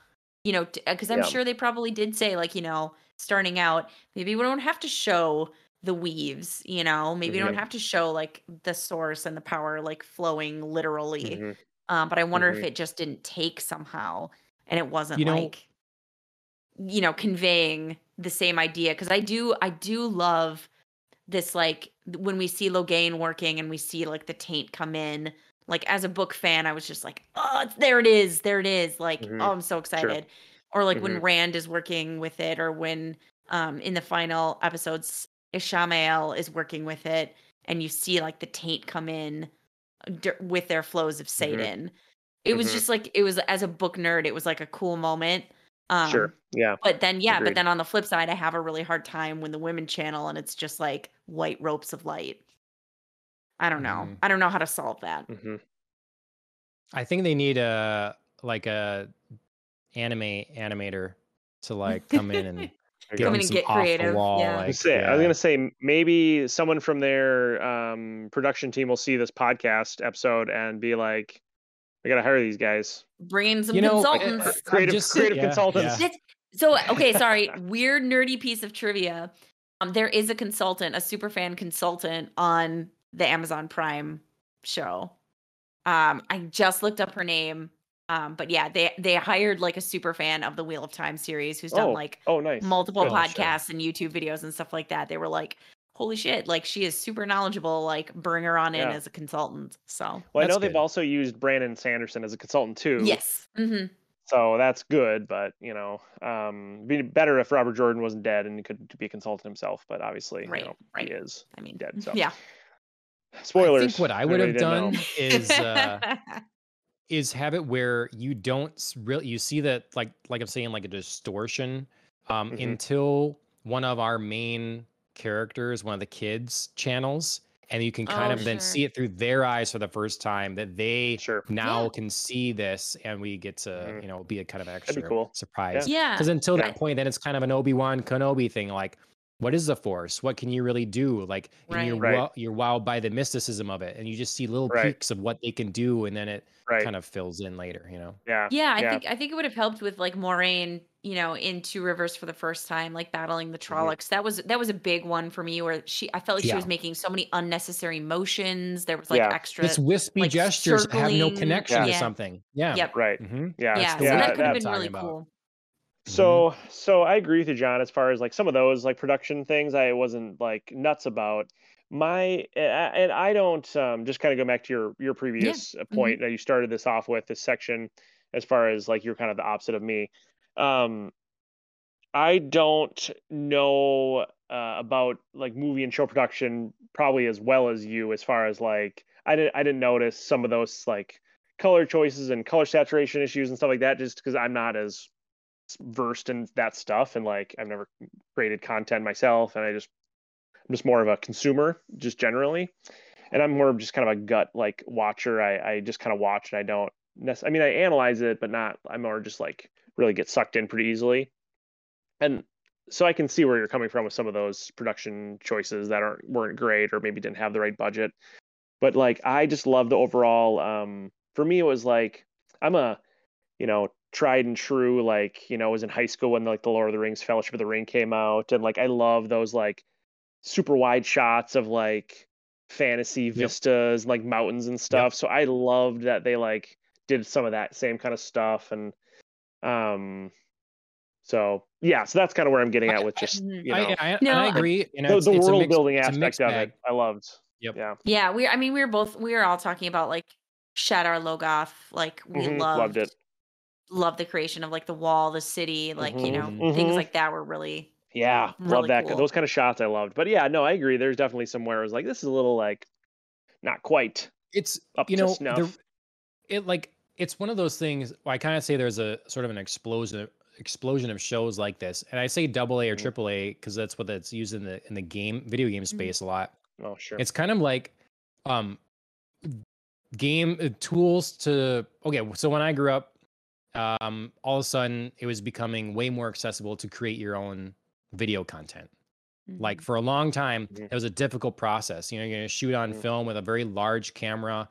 you know, because I'm Yeah. sure they probably did say like, you know, starting out, maybe we don't have to show the weaves, you know, maybe you don't Mhm. have to show like the source and the power like flowing literally. Mhm. Um, but I wonder if Mhm. it just didn't take somehow and it wasn't You know- like you know conveying the same idea because I do I do love this like when we see Logain working and we see like the taint come in like as a book fan I was just like oh there it is there it is like Mhm. oh I'm so excited or like when Mhm. Rand is working with it or when um in the final episodes Ishamael is working with it and you see like the taint come in d- with their flows of Mhm. saidin. It was Mhm. just like it was as a book nerd, it was like a cool moment. Um, sure. Yeah. But then yeah, but then on the flip side, I have a really hard time when the women channel and it's just like white ropes of light. I don't know. Mhm. I don't know how to solve that. hmm I think they need a like a anime animator to like come in and give Come them in and get creative, wall. yeah. I Like, was say- I was gonna say maybe someone from their um, production team will see this podcast episode and be like, "I gotta hire these guys, Bring in some You know, consultants. I'm creative, just- creative yeah, consultants." yeah. So okay, sorry. Weird nerdy piece of trivia. Um, there is a consultant, a super fan consultant on the Amazon Prime show. Um, I just looked up her name. Um, but yeah, they they hired like a super fan of the Wheel of Time series who's done Oh, like oh, nice. multiple Oh, sure. podcasts and YouTube videos and stuff like that. They were like, "Holy shit! Like she is super knowledgeable. Like bring her on in Yeah. as a consultant." So Well, I That's know they've also used Brandon Sanderson as a consultant too. yes, hmm So that's good, but you know, um, be better if Robert Jordan wasn't dead and he could be a consultant himself. But obviously, Right, you know, right. he is. I mean, Dead, so. yeah. Spoilers. I think what I would have done is uh, is have it where you don't really you see that like like I'm saying like a distortion um Mhm. until one of our main characters, one of the kids channels, and you can kind Oh, of then see it through their eyes for the first time that they Sure. now Yeah. can see this and we get to Mhm. you know be a kind of be extra cool. surprise yeah. because until Yeah. that point then it's kind of an obi-wan kenobi thing like what is the force what can you really do like and you're Right. wo- you're wowed by the mysticism of it and you just see little Right. peaks of what they can do and then it Right. kind of fills in later you know yeah. Yeah, I yeah. think I think it would have helped with like Moiraine, you know, in Two Rivers for the first time, like battling the Mm-hmm. Trollocs. That was that was a big one for me, where she I felt like she was making so many unnecessary motions. There was like Yeah. extra. it's wispy like, gestures that have no circling- connection to something yeah Yep. Right. Mm-hmm. Yeah. Yeah, so that could have been really talking about. So so I agree with you, John. As far as like some of those like production things, I wasn't like nuts about. My and I don't um, just kind of go back to your your previous uh point that you started this off with this section, as far as like you're kind of the opposite of me. Um, I don't know uh, about like movie and show production probably as well as you, as far as like I didn't I didn't notice some of those like color choices and color saturation issues and stuff like that, just because I'm not as versed in that stuff and like I've never created content myself and I just I'm just more of a consumer just generally. And I'm more of just kind of a gut like watcher. I I just kind of watch and I don't nec- I mean I analyze it but not I'm more just like really get sucked in pretty easily. And so I can see where you're coming from with some of those production choices that aren't weren't great or maybe didn't have the right budget. But like I just love the overall um for me it was like I'm a you know tried and true like you know I was in high school when like the Lord of the Rings Fellowship of the Ring came out and like I love those like super wide shots of like fantasy vistas like mountains and stuff so I loved that they like did some of that same kind of stuff and um so yeah so that's kind of where I'm getting at with just Mhm. you know I, I, and No, I I- agree you know, the, the it's world mixed- building it's aspect of bag. it I loved Yep. yeah Yeah, we. I mean, we were both. We were all talking about like Shadar Logoth. Like we Mhm, loved, loved it Loved the creation of like the wall, the city, like you know Mhm, things mhm. like that were really. Yeah, love that. cool. Those kind of shots I loved. But yeah, no, I agree. There's definitely somewhere I was like, this is a little like not quite it's up you to know snuff. there, it like it's one of those things i kind of say there's a sort of an explosion explosion of shows like this and i say double a or Mhm. triple a because that's what that's used in the in the game video game space a lot oh, sure. it's kind of like um game uh, tools to okay so when i grew up um all of a sudden it was becoming way more accessible to create your own video content like for a long time Mhm. it was a difficult process you know you're going to shoot on Mhm. film with a very large camera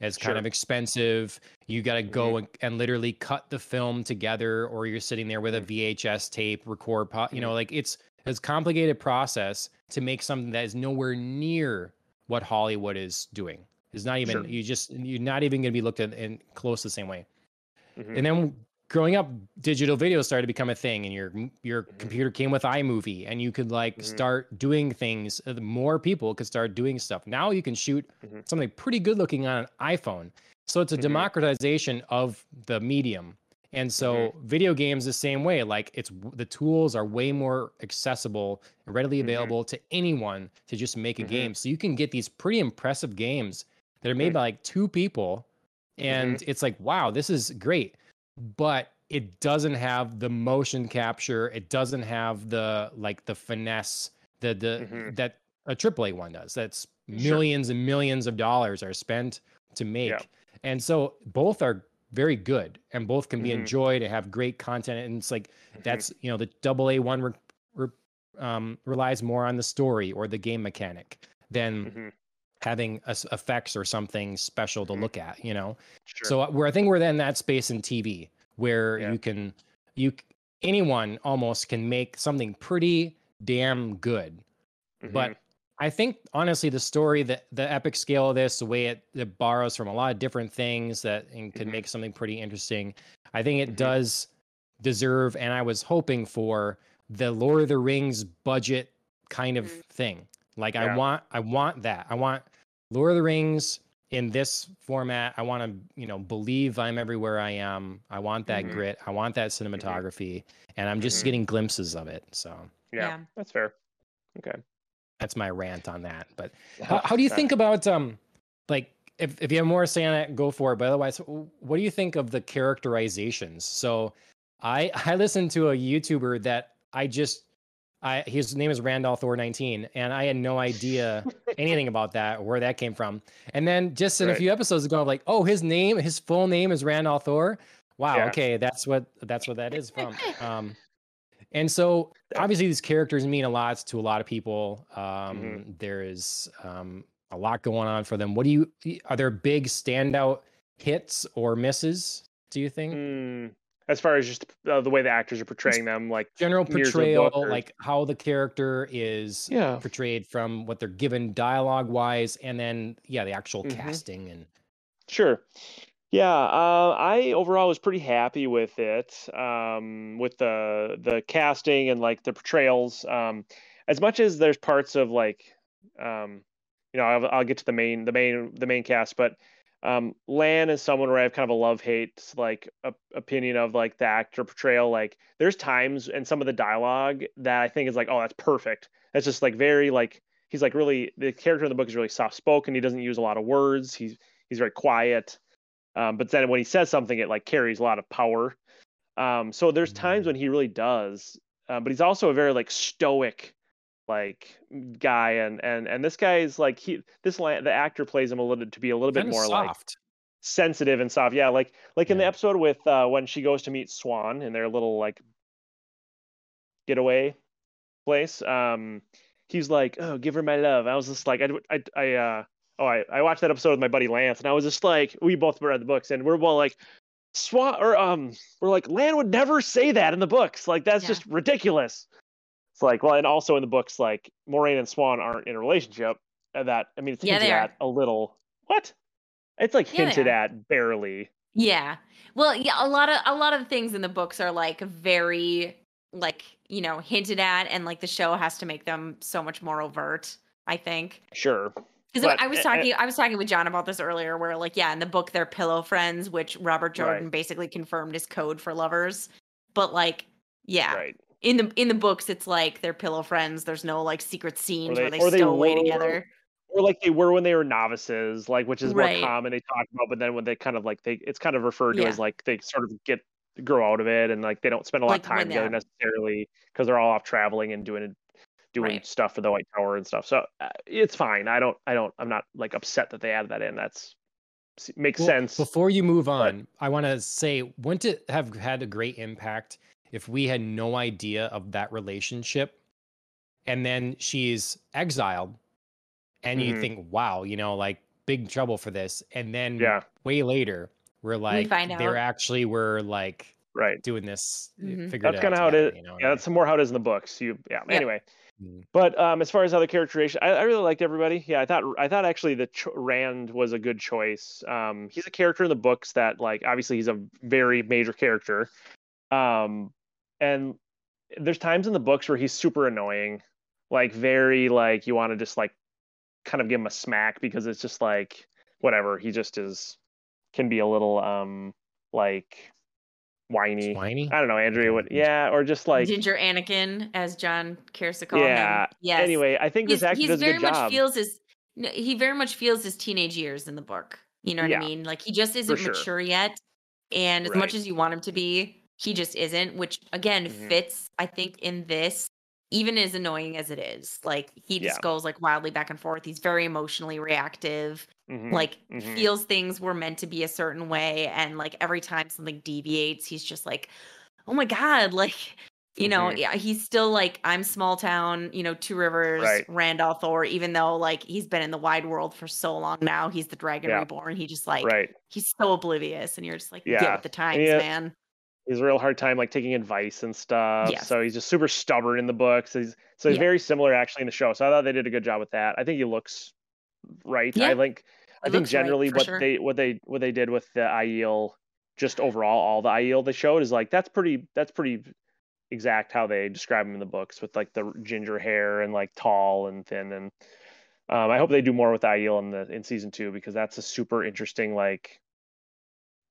kind sure. of expensive. You got to go mm-hmm. and, and, literally cut the film together, or you're sitting there with a mm-hmm. VHS tape, record, po- you know, mm-hmm. like it's it's complicated process to make something that is nowhere near what Hollywood is doing. It's not even sure. you just you're not even going to be looked at in close the same way. Mm-hmm. And then growing up, digital video started to become a thing, and your your mm-hmm. computer came with iMovie, and you could like mm-hmm. start doing things. Uh, more people could start doing stuff. Now you can shoot mm-hmm. something pretty good looking on an iPhone. So it's a mm-hmm. democratization of the medium. And so mm-hmm. video games the same way. Like it's the tools are way more accessible and readily available to anyone to just make a game. So you can get these pretty impressive games that are made by like two people and mm-hmm. it's like wow this is great but it doesn't have the motion capture it doesn't have the like the finesse the the mm-hmm. that a AAA one does that's millions sure. and millions of dollars are spent to make yeah. and so both are very good and both can be mm-hmm. enjoyed and have great content and it's like mm-hmm. that's you know the double a one re- re- um, relies more on the story or the game mechanic than mm-hmm having a, effects or something special to mm-hmm. look at, you know? Sure. So uh, where I think we're in that space in TV where yeah. you can, you, anyone almost can make something pretty damn good. Mm-hmm. But I think honestly, the story, the the epic scale of this, the way it, it borrows from a lot of different things that and can mm-hmm. make something pretty interesting. I think it mm-hmm. does deserve, and I was hoping for the Lord of the Rings budget kind of mm-hmm. thing. Like yeah. I want I want that. I want Lord of the Rings in this format. I want to, you know, believe I'm everywhere I am. I want that mm-hmm. grit. I want that mm-hmm. cinematography. Mm-hmm. And I'm just mm-hmm. getting glimpses of it. So yeah, yeah, that's fair. Okay. That's my rant on that. But how, how do you think about um like if, if you have more to say on it, go for it. But otherwise, what do you think of the characterizations? So I I listened to a YouTuber that I just I his name is Rand al'Thor 19, and I had no idea anything about that or where that came from. And then just in right. a few episodes ago, I'm like, oh, his name, his full name is Rand al'Thor. Wow, yeah. okay, that's what that's what that is from. Um, and so obviously these characters mean a lot to a lot of people. Um, mm-hmm. there is um, a lot going on for them. What do you are there big standout hits or misses? Do you think? Mm, as far as just uh, the way the actors are portraying them, like general portrayal, or... like how the character is yeah. portrayed from what they're given dialogue wise, and then yeah, the actual mm-hmm. casting and sure. Yeah, uh, I overall was pretty happy with it, um, with the the casting and like the portrayals. Um, as much as there's parts of like, um, you know, I'll, I'll get to the main the main the main cast, but um, Lan is someone where I have kind of a love hate like a, opinion of like the actor portrayal. Like there's times and some of the dialogue that I think is like, oh, that's perfect. That's just like very like he's like really the character in the book is really soft spoken. He doesn't use a lot of words. He's he's very quiet. Um, but then when he says something, it like carries a lot of power. Um, so there's times when he really does, uh, but he's also a very like stoic like guy and and and this guy is like he this the actor plays him a little to be a little bit more soft. like sensitive and soft yeah like like yeah. in the episode with uh when she goes to meet Siuan in their little like getaway place um he's like oh give her my love i was just like i i, I uh oh I, I watched that episode with my buddy lance and i was just like we both read the books and we're both like Siuan or um we're like lan would never say that in the books like that's yeah. just ridiculous it's like, well, and also in the books, like Moiraine and Siuan aren't in a relationship. And that, I mean, it's yeah, hinted at a little. What? It's like yeah, hinted at barely. Yeah. Well, yeah, a lot of a lot of things in the books are like very like you know hinted at, and like the show has to make them so much more overt. I think. Sure. Because I was eh, talking, eh I was talking with John about this earlier, where like, yeah, in the book they're pillow friends, which Robert Jordan right. basically confirmed is code for lovers. But like, yeah, right in the in the books it's like they're pillow friends there's no like secret scenes they, where they stow they away together or like they were when they were novices like which is right. more common they talk about but then when they kind of like they it's kind of referred to yeah. as like they sort of get grow out of it and like they don't spend a lot like of time together necessarily because they're all off traveling and doing doing right. stuff for the white tower and stuff so uh, it's fine i don't i don't i'm not like upset that they added that in that's makes well, sense before you move on but, i want to say wouldn't it have had a great impact if we had no idea of that relationship and then she's exiled and mm-hmm. you think wow you know like big trouble for this, and then Yeah. way later we're like find they're out. actually were like Right. doing this, Mhm. figured That's kind out of how it is you know, Yeah, that's more how it is in the books. You, yeah. Yep. Anyway, Mm. but um, as far as other characterization, I, I really liked everybody. Yeah, I thought I thought actually the cho- Rand was a good choice. Um, he's a character in the books that like obviously he's a very major character. Um, and there's times in the books where he's super annoying, like very like you want to just like kind of give him a smack because it's just like whatever. He just is can be a little um like whiny. Whiny? I don't know, Andrea. Okay. What? Yeah, or just like Ginger Anakin, as John cares to call yeah. him. Yes. Anyway, I think he's, this actor he's does a very good much job. feels his he very much feels his teenage years in the book. You know what Yeah. I mean? Like he just isn't sure. mature yet. And as much as you want him to be, he just isn't, which again Mhm. fits, I think, in this, even as annoying as it is. Like he just Yeah. goes like wildly back and forth. He's very emotionally reactive. Mhm, Like mhm. feels things were meant to be a certain way. And like every time something deviates, he's just like, oh my God, like you know, Mhm. yeah, he's still like I'm small town, you know, Two Rivers, Right. Rand al'Thor, even though like he's been in the wide world for so long now. He's the dragon Yeah. reborn. He just like right. he's so oblivious, and you're just like, get Yeah. with the times, man. He has a real hard time like taking advice and stuff. Yes. So he's just super stubborn in the books. He's so he's Yeah. very similar actually in the show. So I thought they did a good job with that. I think he looks right. Yeah. I think I think looks right, generally what sure. they what they what they did with the Aiel, just overall all the Aiel they showed is like that's pretty that's pretty exact how they describe him in the books with like the ginger hair and like tall and thin and um, I hope they do more with Aiel in the in season two because that's a super interesting like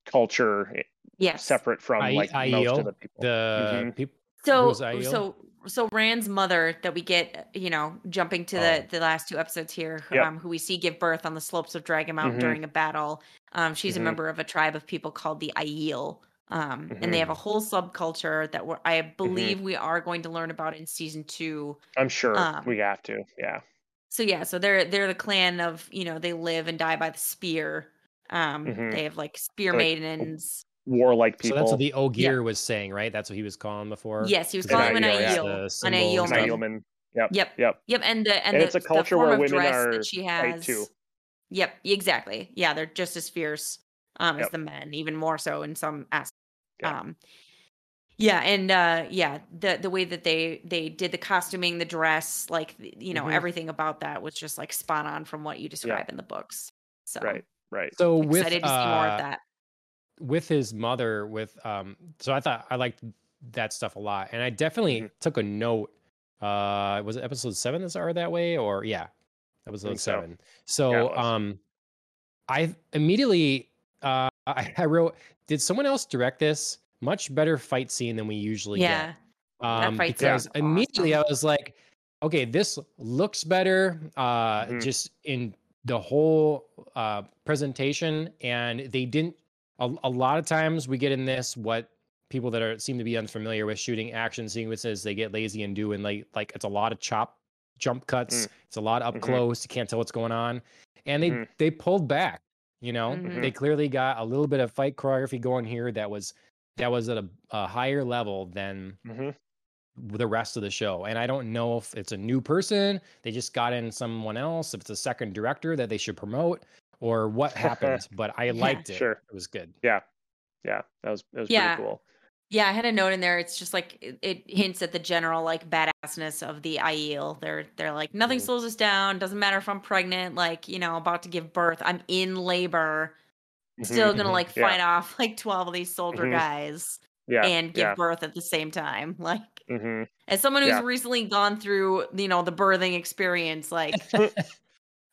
culture Yes. separate from I- like most Aiel, of the people. The Mhm. people. So so so Rand's mother that we get, you know, jumping to Oh. the the last two episodes here, Yep. um, who we see give birth on the slopes of Dragon Mountain Mhm. during a battle. Um, she's Mhm. a member of a tribe of people called the Aiel. Um, and Mm-hmm. they have a whole subculture that we're, I believe we are going to learn about in season two. I'm sure um, we have to. Yeah. So yeah, so they're they're the clan of you know they live and die by the spear. Um, Mhm. they have like spear Like, maidens. Warlike people. So that's what the Ogier was saying, right? That's what he was calling before. Yes, he was calling him an Aiel, yeah. Aiel, The an symbol Aiel and An Aielman. Yep. Yep. Yep. Yep, and the and, And the, it's a culture where women are that she fight has. too. Yep, exactly. Yeah, they're just as fierce um, as the men, even more so in some aspects. Yeah. Um, yeah, and uh, yeah, the the way that they they did the costuming, the dress, like you know, Mhm. everything about that was just like spot on from what you describe in the books. So Right. Right. So with excited to see more uh, of that. with his mother with um so i thought i liked that stuff a lot and i definitely Mhm. took a note uh was it episode seven that started that way or yeah episode think so. seven so, Yeah, um i immediately uh I, I wrote did someone else direct this much better fight scene than we usually Yeah, get um fight scene because was immediately i was like okay this looks better uh Mhm. just in the whole uh presentation and they didn't a, a lot of times we get in this what people that are seem to be unfamiliar with shooting action sequences they get lazy and do and like like it's a lot of chop jump cuts Mm. it's a lot up Mhm. close you can't tell what's going on and they Mhm. they pulled back you know Mhm. they clearly got a little bit of fight choreography going here that was that was at a, a higher level than Mhm. The rest of the show. And I don't know if it's a new person, they just got in someone else, if it's a second director that they should promote, or what happened. But I liked it. Sure. It was good. Yeah. Yeah. That was that was Yeah. pretty cool. Yeah, I had a note in there. It's just like it, it hints at the general like badassness of the Aiel. They're they're like nothing Mhm. slows us down. Doesn't matter if I'm pregnant, like you know, about to give birth. I'm in labor. Still Mhm. gonna like Yeah. fight off like twelve of these soldier guys Yeah. and give yeah. birth at the same time. Like hmm as someone who's Yeah. recently gone through you know the birthing experience, like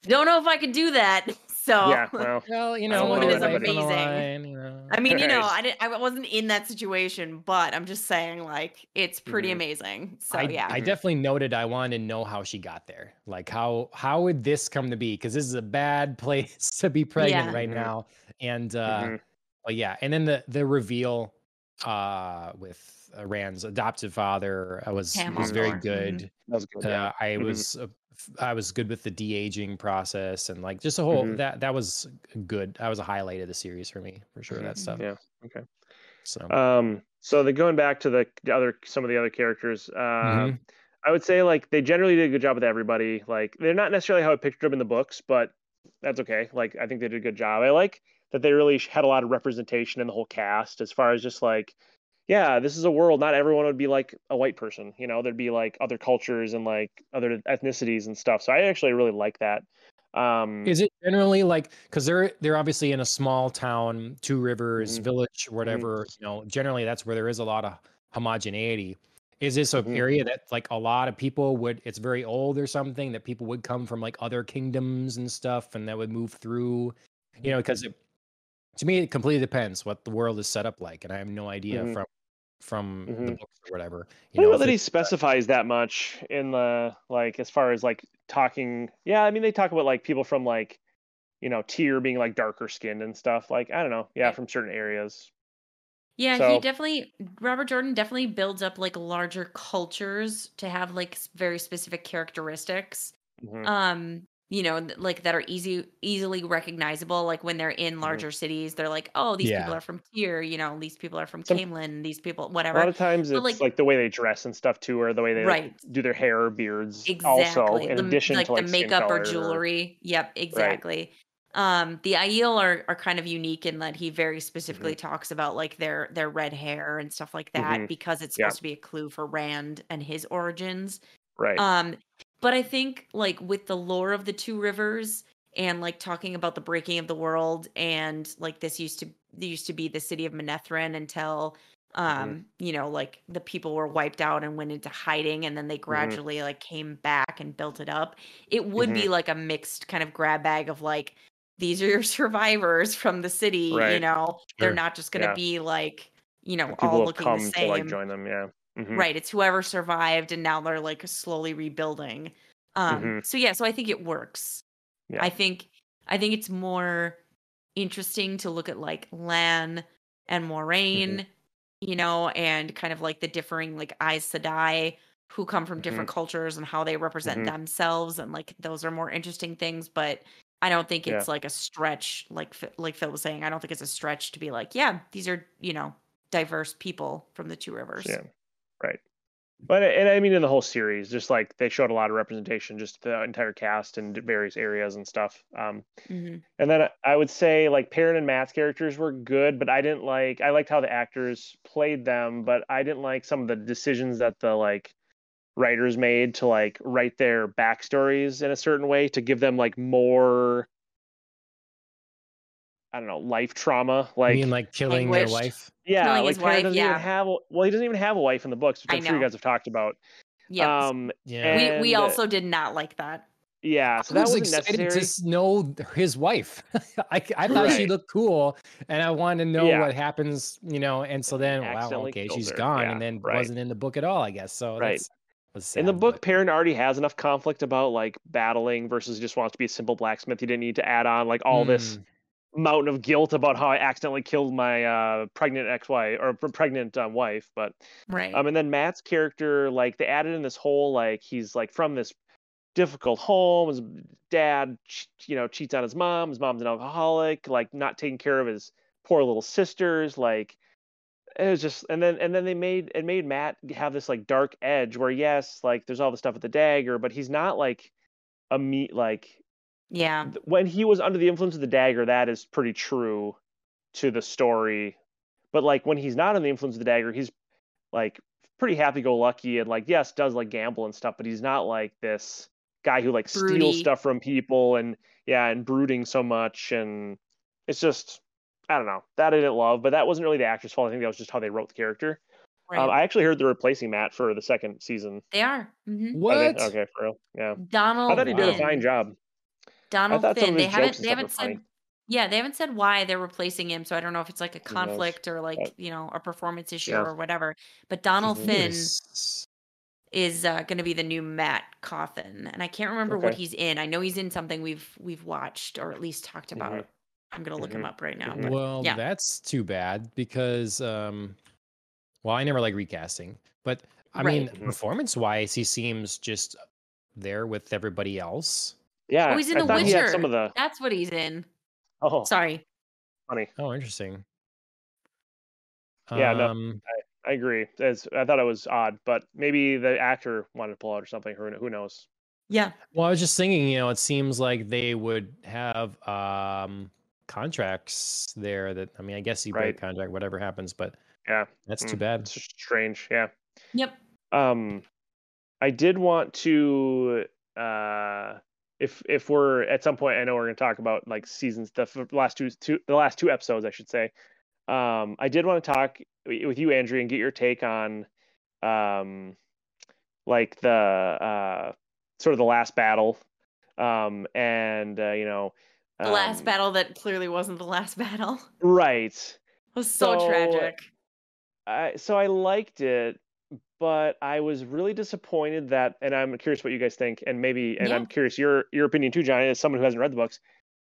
don't know if I could do that. So Yeah. Well. Well, you I know, don't one know day is amazing. line, you know. I mean, you know, I didn't. I wasn't in that situation, but I'm just saying, like, it's pretty Mhm. amazing. So I, yeah, I definitely noted I wanted to know how she got there. Like how how would this come to be? Because this is a bad place to be pregnant Yeah. right Mhm. now. And uh but yeah, and then the the reveal uh with uh, Rand's adoptive father uh, was Tam was very Osborne. Mhm. good. That was good. Yeah. Uh, I Mhm. was uh, f- I was good with the de aging process and like just a whole Mhm. that that was good. That was a highlight of the series for me for sure. That stuff. Yeah. Okay. So Um. So the going back to the, the other some of the other characters. Uh, Mhm. I would say like they generally did a good job with everybody. Like they're not necessarily how I pictured them in the books, but that's okay. Like I think they did a good job. I like that they really had a lot of representation in the whole cast as far as just like yeah, this is a world not everyone would be like a white person, you know, there'd be like other cultures and like other ethnicities and stuff. So I actually really like that. Um Is it generally like cuz they're they're obviously in a small town, Two Rivers mm-hmm. village mm-hmm. whatever, mm-hmm. you know, generally that's where there is a lot of homogeneity. Is this an mm-hmm. area that like a lot of people would it's very old or something that people would come from like other kingdoms and stuff and that would move through, you know, because to me it completely depends what the world is set up like and I have no idea mm-hmm. from from mm-hmm. the books or whatever. You know, know that he specifies that much in the like as far as like talking. Yeah, I mean they talk about like people from like you know tier being like darker skinned and stuff. Like I don't know, yeah, from certain areas. Yeah, so, he definitely Robert Jordan definitely builds up like larger cultures to have like very specific characteristics. Mm-hmm. Um, you know, like that are easy easily recognizable. Like when they're in mm-hmm. larger cities, they're like, oh, these yeah. people are from here. You know, these people are from Some, Caemlyn. These people, whatever. A lot of times, but it's like, the way they dress and stuff too, or the way they right. like, do their hair or beards. Exactly. Also, in the, addition like to like the makeup or jewelry. Or... Yep, exactly. Right. Um, the Aiel are are kind of unique in that he very specifically mm-hmm. talks about like their their red hair and stuff like that mm-hmm. because it's supposed yeah. to be a clue for Rand and his origins. Right. Um, but I think like with the lore of the two rivers and like talking about the breaking of the world and like this used to used to be the city of Manetheren until um mm-hmm. you know like the people were wiped out and went into hiding and then they mm-hmm. gradually mm-hmm. like came back and built it up it would mm-hmm. be like a mixed kind of grab bag of like these are your survivors from the city right. you know sure. they're not just going to yeah. be like you know all looking the same to, like join them yeah mm-hmm. right it's whoever survived and now they're like slowly rebuilding um mm-hmm. so yeah so i think it works yeah. i think i think it's more interesting to look at like lan and moiraine mm-hmm. you know and kind of like the differing like Aes Sedai who come from different mm-hmm. cultures and how they represent mm-hmm. themselves and like those are more interesting things but I don't think it's yeah. like a stretch, like like Phil was saying. I don't think it's a stretch to be like, yeah, these are you know diverse people from the two rivers. Yeah, right. But and I mean in the whole series, just like they showed a lot of representation, just the entire cast and various areas and stuff. Um, mm-hmm. And then I would say like Perrin and Mat's characters were good, but I didn't like. I liked how the actors played them, but I didn't like some of the decisions that the like writers made to like write their backstories in a certain way to give them like more I don't know, life trauma. Like, you mean like killing their wife? Yeah, killing like his wife, doesn't yeah. even have. Well, he doesn't even have a wife in the books, which I'm sure you guys have talked about. Yeah. Um, yeah. We we also did not like that. Yeah, so I was excited necessary. to know his wife. I, I thought right. she looked cool, and I wanted to know yeah. what happens, you know. And so then, wow, okay, she's her. gone, yeah, and then right. wasn't in the book at all, I guess. So right. Sad, in the book, but... Perrin already has enough conflict about like battling versus just wants to be a simple blacksmith. He didn't need to add on like all mm. this mountain of guilt about how I accidentally killed my uh, pregnant ex-wife or pregnant um, wife. But right. Um, and then Mat's character, like they added in this whole like he's like from this difficult home. His dad, you know, cheats on his mom. His mom's an alcoholic. Like not taking care of his poor little sisters. Like it was just and then and then they made it made Mat have this like dark edge where yes, like there's all the stuff with the dagger, but he's not like a meat like yeah. When he was under the influence of the dagger, that is pretty true to the story. But like when he's not under the influence of the dagger, he's like pretty happy go lucky and like yes, does like gamble and stuff, but he's not like this guy who like Broody. steals stuff from people and yeah, and brooding so much and it's just I don't know. That I didn't love, but that wasn't really the actor's fault. I think that was just how they wrote the character. Um, right. Um, I actually heard they're replacing Mat for the second season. They are. Mm-hmm. What? Okay, for real. Yeah. Donald. I thought he did a fine job. Donald Finn. They haven't. They haven't said. Funny. Yeah, they haven't said why they're replacing him, so I don't know if it's like a conflict or like you know a performance issue yeah. or whatever. But Donald Finn is uh, going to be the new Mat Cauthon. and I can't remember okay. what he's in. I know he's in something we've we've watched or at least talked about. Mm-hmm. I'm gonna look mm-hmm. him up right now. But, well, yeah. that's too bad because, um, well, I never like recasting, but I right. mean, mm-hmm. performance wise, he seems just there with everybody else. Yeah, oh, he's in I The Witcher. some of the. That's what he's in. Oh, sorry. Funny. Oh, interesting. Yeah, um, no, I, I agree. It's, I thought it was odd, but maybe the actor wanted to pull out or something. Who, who knows? Yeah. Well, I was just thinking, you know, it seems like they would have um contracts there that I mean, I guess you break Right. contract, whatever happens, but Yeah. that's too Mm, bad. It's strange. Yeah. Yep. Um, I did want to uh, if if we're at some point, I know we're going to talk about like seasons the last two two the last two episodes, I should say. Um, I did want to talk with you, Andrew, and get your take on um, like the uh, sort of the last battle, um, and uh, you know, The last um, battle that clearly wasn't the last battle right? It was so, So, tragic. I so I liked it, but I was really disappointed that, and I'm curious what you guys think, and maybe, and Yeah. I'm curious your your opinion too, Johnny, as someone who hasn't read the books.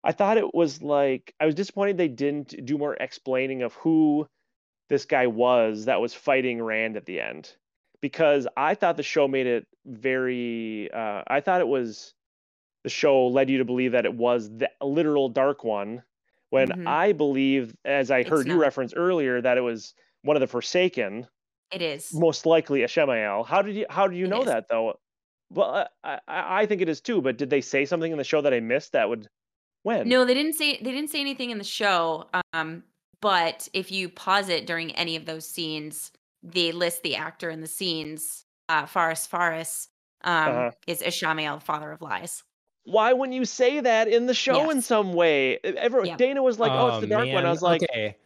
I thought it was like I was disappointed they didn't do more explaining of who this guy was that was fighting Rand at the end, because I thought the show made it very. Uh, I thought it was the show led you to believe that it was the literal Dark One, when Mhm. I believe, as I It's heard you not. reference earlier, that it was one of the Forsaken, It is. most likely Ishamael. How did you how do you It know is. that though? Well, I, I I think it is too. But did they say something in the show that I missed that would when? No, they didn't say they didn't say anything in the show. Um, but if you pause it during any of those scenes, they list the actor in the scenes. Uh, Fares Fares um, Uh-huh. is Ishamael, father of lies. Why wouldn't you say that in the show in some way? Everyone, Yeah. Dana was like, "Oh, it's the dark one." I was like, okay.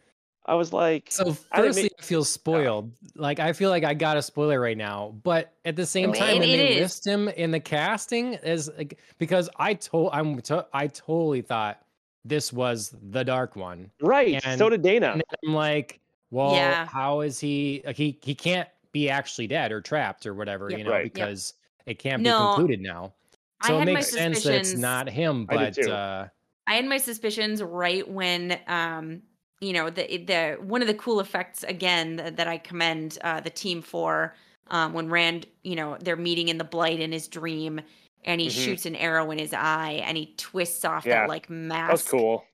I was like, So I didn't firstly, mean- I feel spoiled. Like I feel like I got a spoiler right now, but at the same time, It- when it they is. list him in the casting as like because I told I'm to, I totally thought this was the Dark One, right. so did Dana. and I'm like, well, Yeah. how is he? Like, he he can't be actually dead or trapped or whatever, Yep. you know, Right. Yep. because it can't No, be concluded now. I So it makes sense that it's not him, but too. uh, I had my suspicions right when um you know the the one of the cool effects again that, that I commend uh the team for um when Rand you know they're meeting in the blight in his dream and he Mhm. shoots an arrow in his eye and he twists off Yeah, that like mask That was cool.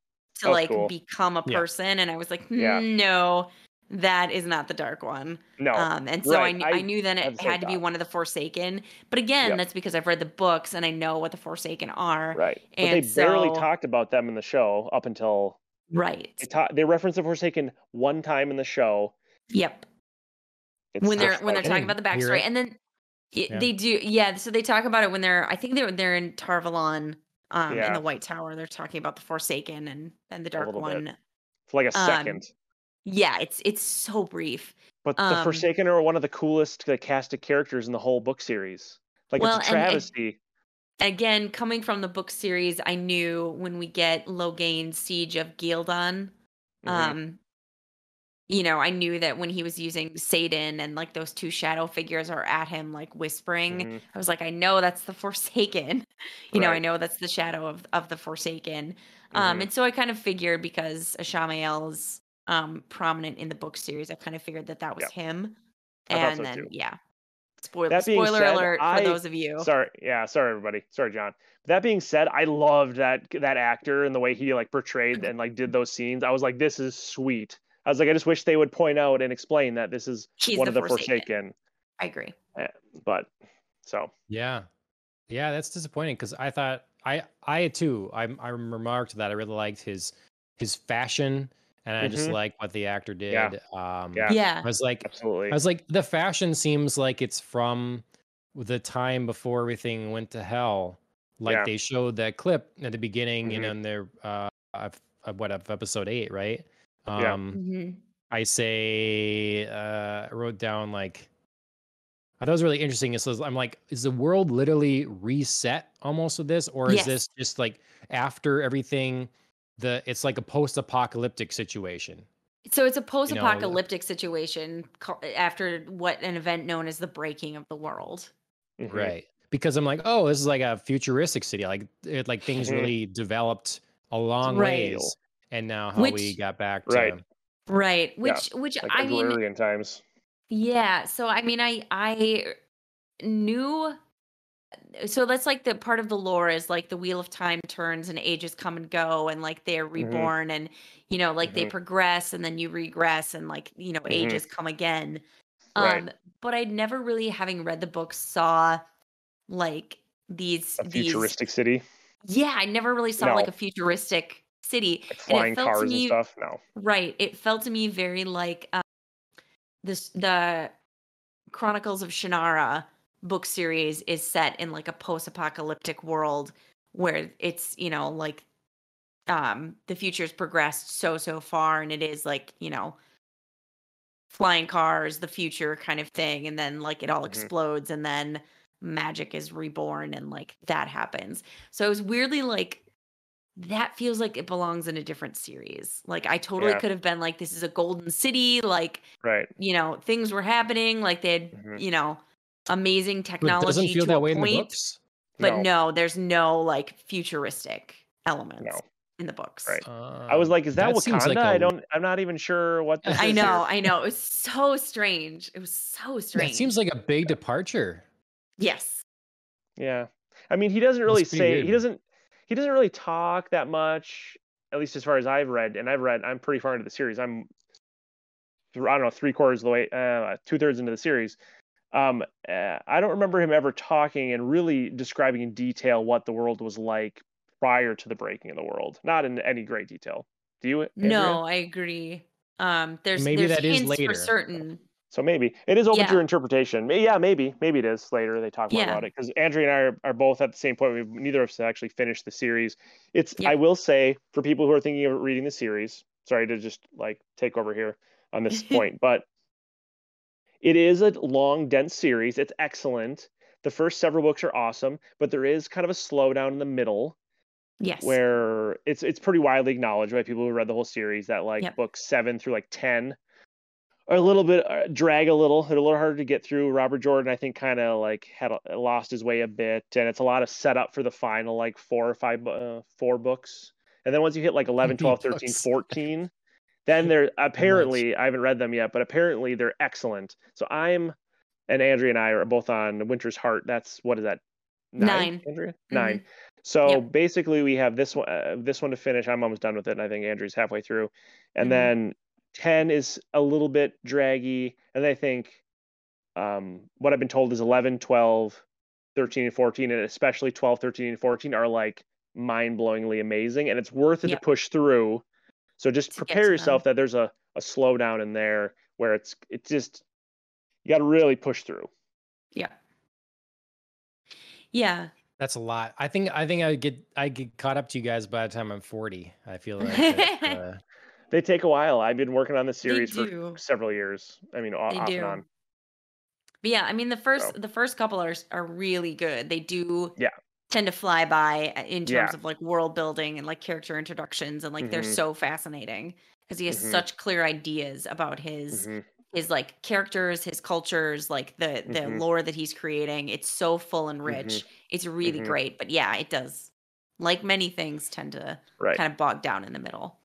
to that like cool. become a Yeah. person and I was like Yeah. no that is not the dark one No, um and so I, right, kn- I I knew then it the same had to be one of the Forsaken but again Yep. that's because I've read the books and I know what the Forsaken are right. But they and barely talked about them in the show up until right they ta- they referenced the Forsaken one time in the show. yep It's when they're just when they're talking about the backstory, and then y- Yeah. they do, yeah. So they talk about it when they're, I think they're they're in Tar Valon, um, in the White Tower. They're talking about the Forsaken and and the Dark little bit. One. for like a um, second. Yeah, it's it's so brief. But the um, Forsaken are one of the coolest like, cast of characters in the whole book series. Like Well, it's a and- and- travesty. Again, coming from the book series, I knew when we get Logain's Siege of Ghealdan, Mhm. um, you know, I knew that when he was using saidin and like those two shadow figures are at him, like whispering. Mhm. I was like, I know that's the Forsaken. You know, I know that's the shadow of of the Forsaken. Um, Mhm. and so I kind of figured because Ishamael's um prominent in the book series, I kind of figured that that was Yeah. him. I And so then too. yeah, spoiler That being spoiler said, alert I- for those of you. Sorry, yeah, sorry everybody. Sorry, John. That being said, I loved that that actor and the way he like portrayed and like did those scenes. I was like, this is sweet. I was like, I just wish they would point out and explain that this is He's one the of the Forsaken. Forsaken. I agree. Eh, but so Yeah, yeah, that's disappointing because I thought I I too I I remarked that I really liked his his fashion and I just Mhm. like what the actor did. Yeah. Um, Yeah. Yeah. I was like absolutely. I was like the fashion seems like it's from the time before everything went to hell. Like Yeah. they showed that clip at the beginning, you Mhm. know, in their uh, of, of what of episode eight, right? Yeah. Um, Mhm. I say uh, I wrote down like I thought it was really interesting. It says I'm like, is the world literally reset almost with this, or is this just like after everything? The it's like a post-apocalyptic situation. So it's a post-apocalyptic situation after what an event known as the breaking of the world. Mhm. right because i'm like oh this is like a futuristic city like it like things Mhm. really developed a long Right. ways and now how we got back to Right. Right. Which which Like I mean agrarian times. Yeah, so I mean I I knew so that's like the part of the lore is like the wheel of time turns and ages come and go and like they're Mm-hmm. reborn and you know like they Mhm. progress and then you regress and like you know Mhm. ages come again. Right. Um but I never really having read the book saw like these a futuristic these, city. Yeah, I never really saw no. like a futuristic city. Like flying cars and, me, and stuff. No. Right. It felt to me very like um, this the Chronicles of Shannara book series is set in like a post-apocalyptic world where it's, you know, like um the future's progressed so so far and it is like, you know, flying cars, the future kind of thing and then like it all mm-hmm. explodes and then magic is reborn and like that happens. So it was weirdly like that feels like it belongs in a different series. Like I totally yeah. could have been like, this is a golden city. Like, right. You know, things were happening. Like they had, mm-hmm. you know, amazing technology. But doesn't feel that way point, in the books. But no. no. there's no like futuristic elements. No. In the books, right? Uh, I was like, "Is that, that Wakanda?" Like a... I don't. I'm not even sure what. I know. Here. I know. It was so strange. It was so strange. It seems like a big departure. Yes. Yeah. I mean, he doesn't really say. Good. He doesn't he doesn't really talk that much, at least as far as I've read. And I've read, I'm pretty far into the series. I'm, I don't know, three quarters of the way, uh, two thirds into the series. Um, uh, I don't remember him ever talking and really describing in detail what the world was like prior to the breaking of the world. Not in any great detail. Do you? Andrea? No, I agree. Um, there's maybe there's that is later for certain. So maybe it is open yeah. to interpretation. Yeah, maybe, maybe it is later. They talk more yeah. about it because Andrea and I are, are, both at the same point. We've neither of us actually finished the series. It's yep. I will say for people who are thinking of reading the series. Sorry to just like take over here on this point, but it is a long, dense series. It's excellent. The first several books are awesome, but there is kind of a slowdown in the middle. Yes. Where it's it's pretty widely acknowledged by people who read the whole series that like yep. books seven through like ten are a little bit uh, drag a little, a little harder to get through. Robert Jordan, I think, kind of like had a, lost his way a bit, and it's a lot of setup for the final like four or five, uh, four books. And then once you hit like 11, 12, 13, 14, then they're apparently, I haven't read them yet, but apparently they're excellent. So I'm, and Andrea and I are both on Winter's Heart. That's what is that? Nine, Nine. Andrea? Mm-hmm. Nine. So yep. basically, we have this one, uh, this one to finish. I'm almost done with it, and I think Andrea's halfway through. And mm-hmm. then 10 is a little bit draggy. And I think um, what I've been told is 11, 12, 13, and 14, and especially 12, 13, and 14 are like mind blowingly amazing. And it's worth it to push through. So just prepare yourself that there's a, a slowdown in there where it's it's just you got to really push through. Yeah. Yeah. That's a lot. I think I think I get I get caught up to you guys by the time I'm 40. I feel like uh, they take a while. I've been working on this series for several years. I mean, off, off and on. But yeah, I mean the first so. the first couple are are really good. They do yeah tend to fly by uh, in terms yeah. of like world building and like character introductions and like mm-hmm. they're so fascinating because he has mm-hmm. such clear ideas about his mm-hmm. his like characters, his cultures, like the the mm-hmm. lore that he's creating. It's so full and rich. Mm-hmm. It's really mm-hmm. great. But yeah, it does like many things tend to right. kind of bog down in the middle.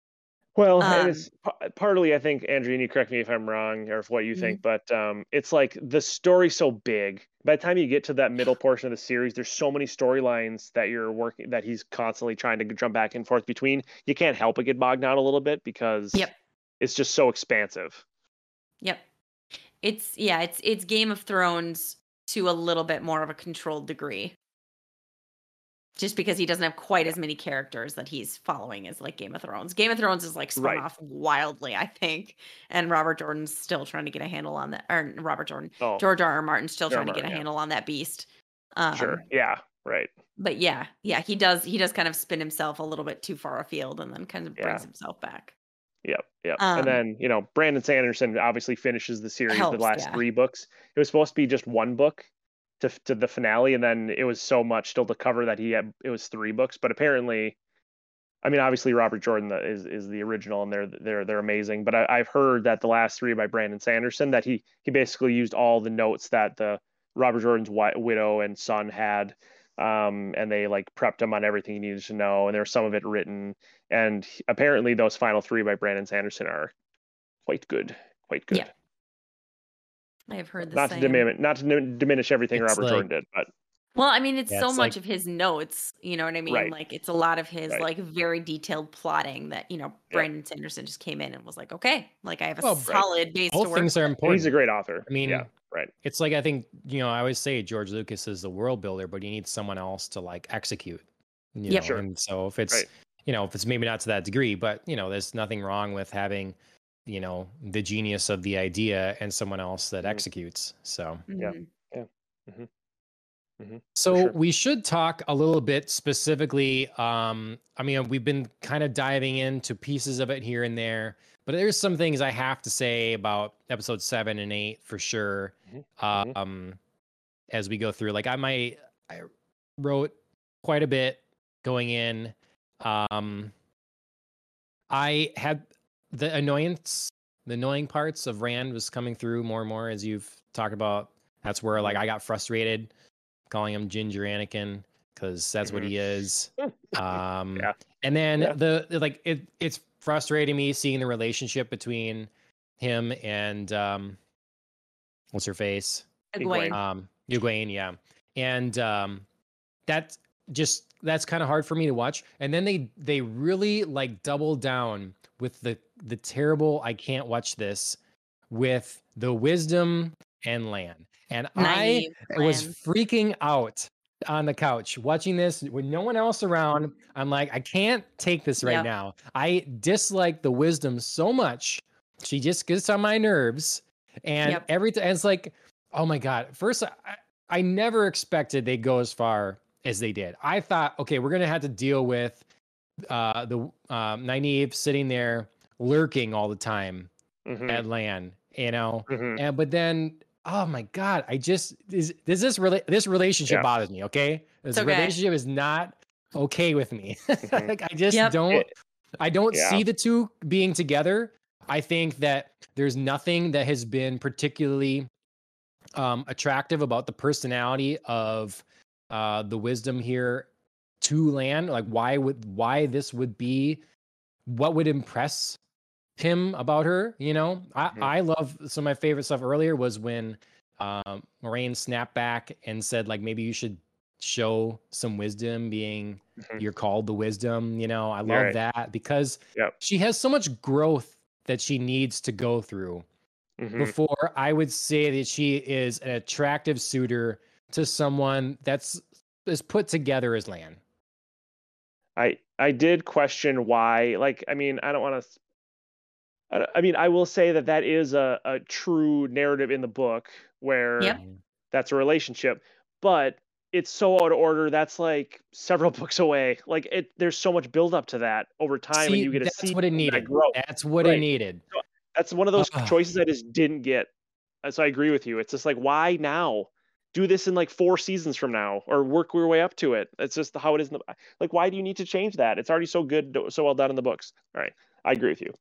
Well, um, it's partly, I think, Andrea, and you correct me if I'm wrong or if what you mm-hmm. think, but um, it's like the story's so big. By the time you get to that middle portion of the series, there's so many storylines that you're working that he's constantly trying to jump back and forth between. You can't help but get bogged down a little bit because yep. it's just so expansive. Yep. It's yeah, it's it's Game of Thrones to a little bit more of a controlled degree just because he doesn't have quite as many characters that he's following as like Game of Thrones. Game of Thrones is like spun right. off wildly, I think, and Robert Jordan's still trying to get a handle on that. Or Robert Jordan, oh. George R. R. Martin's still trying to get a yeah. handle on that beast. Um, sure. Yeah. Right. But yeah, yeah, he does. He does kind of spin himself a little bit too far afield, and then kind of brings yeah. himself back. Yep, yep. Um, and then you know Brandon Sanderson obviously finishes the series, helps, the last yeah. three books. It was supposed to be just one book, to to the finale, and then it was so much still to cover that he had it was three books. But apparently, I mean, obviously Robert Jordan is is the original, and they're they're they're amazing. But I, have heard that the last three by Brandon Sanderson that he he basically used all the notes that the Robert Jordan's widow and son had. Um, and they like prepped him on everything he needed to know, and there was some of it written. And apparently, those final three by Brandon Sanderson are quite good, quite good. Yeah. I have heard the not same. to diminish not to diminish everything it's Robert like, Jordan did, but Well, I mean, it's yeah, so it's much like, of his notes. You know what I mean? Right. Like, it's a lot of his right. like very detailed plotting that you know Brandon yeah. Sanderson just came in and was like, okay, like I have a well, solid right. base. Both things are important. He's a great author. I mean, yeah, right. It's like I think you know I always say George Lucas is the world builder, but he needs someone else to like execute. You yeah, know? sure. And so if it's you know if it's maybe not to that degree, but you know there's nothing wrong with having you know the genius of the idea and someone else that mm-hmm. executes. So yeah, mm-hmm. yeah. Mm-hmm. Mm-hmm. So sure. we should talk a little bit specifically. Um, I mean, we've been kind of diving into pieces of it here and there, but there's some things I have to say about episode seven and eight for sure. Mm-hmm. mm-hmm. Um, as we go through, like I might, I wrote quite a bit going in. Um, I had the annoyance, the annoying parts of Rand was coming through more and more as you've talked about. That's where like mm-hmm. I got frustrated calling him Ginger Anakin because that's what he mm-hmm. is. Um, yeah. And then yeah. the, the, like it it's frustrating me seeing the relationship between him and um, what's her face? Egwene. Um, Egwene, yeah. And um, that's just that's kind of hard for me to watch. And then they they really like double down with the the terrible I can't watch this with the wisdom and Lan. And Nynaeve I was freaking out on the couch watching this with no one else around. I'm like, I can't take this right yep. now. I dislike the wisdom so much. She just gets on my nerves. And yep. every time it's like, oh my God. First, I, I never expected they'd go as far as they did. I thought, okay, we're going to have to deal with uh, the um, Nynaeve sitting there lurking all the time mm-hmm. at Lan, you know? Mm-hmm. And, but then oh my god, I just is does this really this relationship yeah. bothers me. Okay, this okay. relationship is not okay with me. Mm-hmm. like I just yep. don't. I don't yeah. see the two being together. I think that there's nothing that has been particularly um, attractive about the personality of uh, the wisdom here to Lan. Like why would why this would be what would impress him about her. You know, I, mm-hmm. I love some of my favorite stuff earlier was when um, Moiraine snapped back and said, like, maybe you should show some wisdom, being mm-hmm. you're called the wisdom. You know, I love right. that because yep. she has so much growth that she needs to go through mm-hmm. before I would say that she is an attractive suitor to someone that's as put together as Lan. I I did question why. Like, I mean, I don't want to I mean, I will say that that is a, a true narrative in the book where yep. that's a relationship, but it's so out of order. That's like several books away. Like it, there's so much build up to that over time, see, and you get to that's see what it needed. That that's what right. it needed. That's one of those uh, choices I just didn't get. So I agree with you. It's just like, why now? Do this in like four seasons from now, or work your way up to it. It's just how it is. In the, like, why do you need to change that? It's already so good, so well done in the books. All right, I agree with you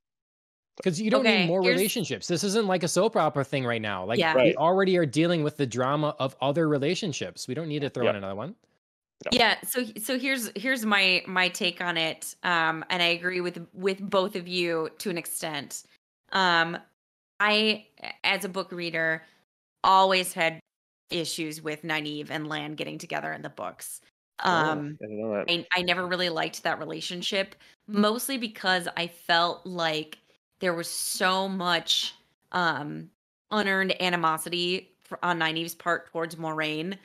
because you don't okay, need more here's... relationships. This isn't like a soap opera thing right now. Like yeah. we already are dealing with the drama of other relationships. We don't need to throw yep. in another one. No. Yeah, so so here's here's my my take on it. Um and I agree with with both of you to an extent. Um I as a book reader always had issues with Nynaeve and Lan getting together in the books. Oh, um oh, I, I, I never really liked that relationship mostly because I felt like there was so much um unearned animosity for, on Nynaeve's part towards Moiraine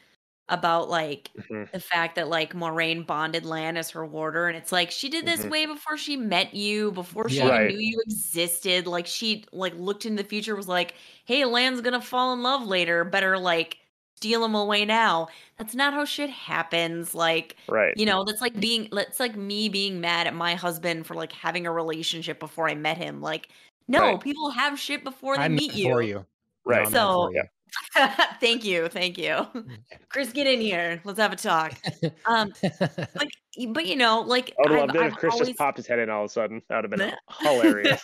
about like mm-hmm. the fact that like Moiraine bonded Lan as her warder and it's like she did this mm-hmm. way before she met you before she right. knew you existed like she like looked in the future was like hey Lan's gonna fall in love later better like steal them away now. That's not how shit happens like right. you know that's like being that's like me being mad at my husband for like having a relationship before i met him like no right. people have shit before they I'm meet you for you. right. so thank you thank you. Chris get in here. Let's have a talk. Um like but you know like i would have loved it if chris always... just popped his head in all of a sudden. That would have been hilarious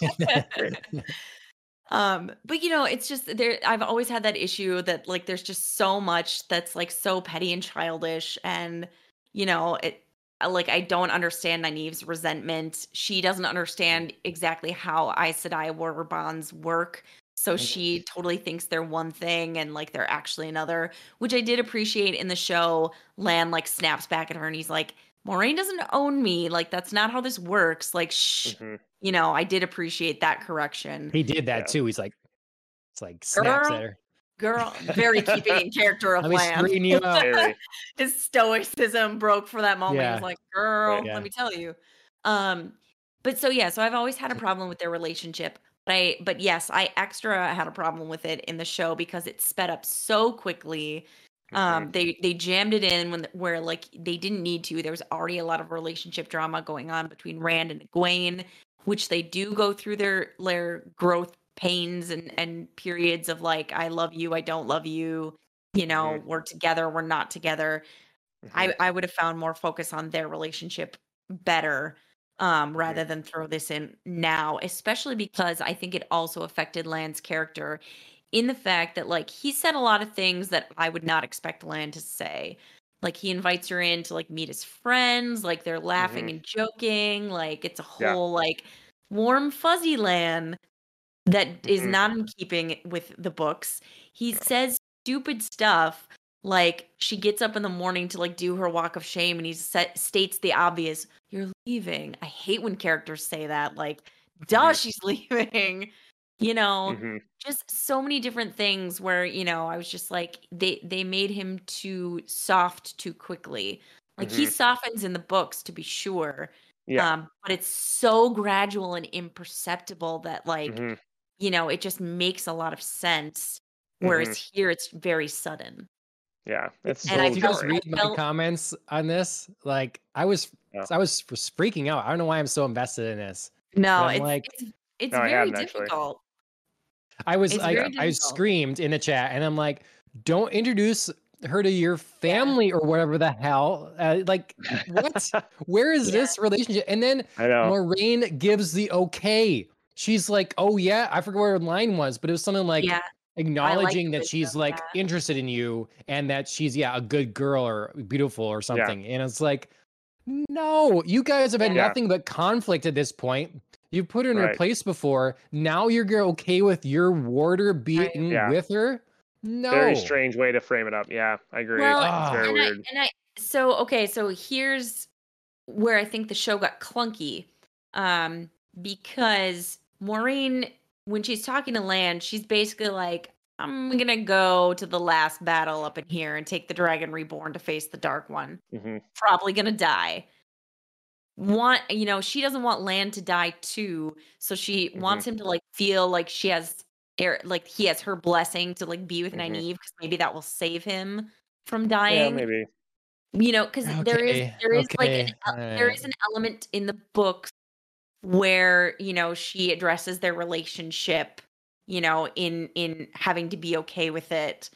um but you know it's just there i've always had that issue that like there's just so much that's like so petty and childish and you know it like I don't understand Nynaeve's resentment. She doesn't understand exactly how Aes Sedai war bonds work. So she totally thinks they're one thing and like they're actually another, which I did appreciate in the show. Lan like snaps back at her and he's like, Moiraine doesn't own me. Like that's not how this works. Like shh. Mm-hmm. You know, I did appreciate that correction. He did that yeah. too. He's like, it's like snaps girl, at her. Girl, very keeping in character of Lan. His stoicism broke for that moment. Yeah. He was like, girl, yeah. let me tell you. Um, but so yeah, so I've always had a problem with their relationship. But I but yes, I extra had a problem with it in the show because it sped up so quickly. Um, mm-hmm. they they jammed it in when where like they didn't need to. There was already a lot of relationship drama going on between Rand and Egwene, which they do go through their their growth pains and and periods of like I love you, I don't love you, you know, mm-hmm. we're together, we're not together. Mm-hmm. I I would have found more focus on their relationship better um, rather than throw this in now, especially because I think it also affected Lan's character in the fact that like he said a lot of things that I would not expect Land to say. Like he invites her in to like meet his friends, like they're laughing mm-hmm. and joking, like it's a whole yeah. like warm fuzzy Lan that is mm-hmm. not in keeping with the books. He says stupid stuff like she gets up in the morning to like do her walk of shame and he set, states the obvious you're leaving i hate when characters say that like duh mm-hmm. she's leaving you know mm-hmm. just so many different things where you know i was just like they they made him too soft too quickly like mm-hmm. he softens in the books to be sure yeah. um but it's so gradual and imperceptible that like mm-hmm. you know it just makes a lot of sense whereas mm-hmm. here it's very sudden yeah, it's. And I just read my felt... comments on this. Like I was, yeah. I was freaking out. I don't know why I'm so invested in this. No, it's like it's, it's no, very difficult. I was like, I screamed in the chat, and I'm like, "Don't introduce her to your family yeah. or whatever the hell. Uh, like, what? Where is yeah. this relationship? And then Moiraine gives the okay. She's like, oh yeah, I forget where her line was, but it was something like, yeah acknowledging like that she's like that. interested in you and that she's yeah a good girl or beautiful or something yeah. and it's like no you guys have had yeah. nothing but conflict at this point you've put her in right. her place before now you're okay with your warder being yeah. with her no very strange way to frame it up yeah i agree well, it's very and weird I, and i so okay so here's where i think the show got clunky um because Moiraine when she's talking to Lan, she's basically like, I'm gonna go to the last battle up in here and take the dragon reborn to face the dark one. Mm-hmm. Probably gonna die. Want you know, she doesn't want Lan to die too, so she mm-hmm. wants him to like feel like she has air, like he has her blessing to like be with mm-hmm. Nynaeve because maybe that will save him from dying. Yeah, maybe. You know, because okay. there is there is okay. like an, uh, there is an element in the books where you know she addresses their relationship you know in in having to be okay with it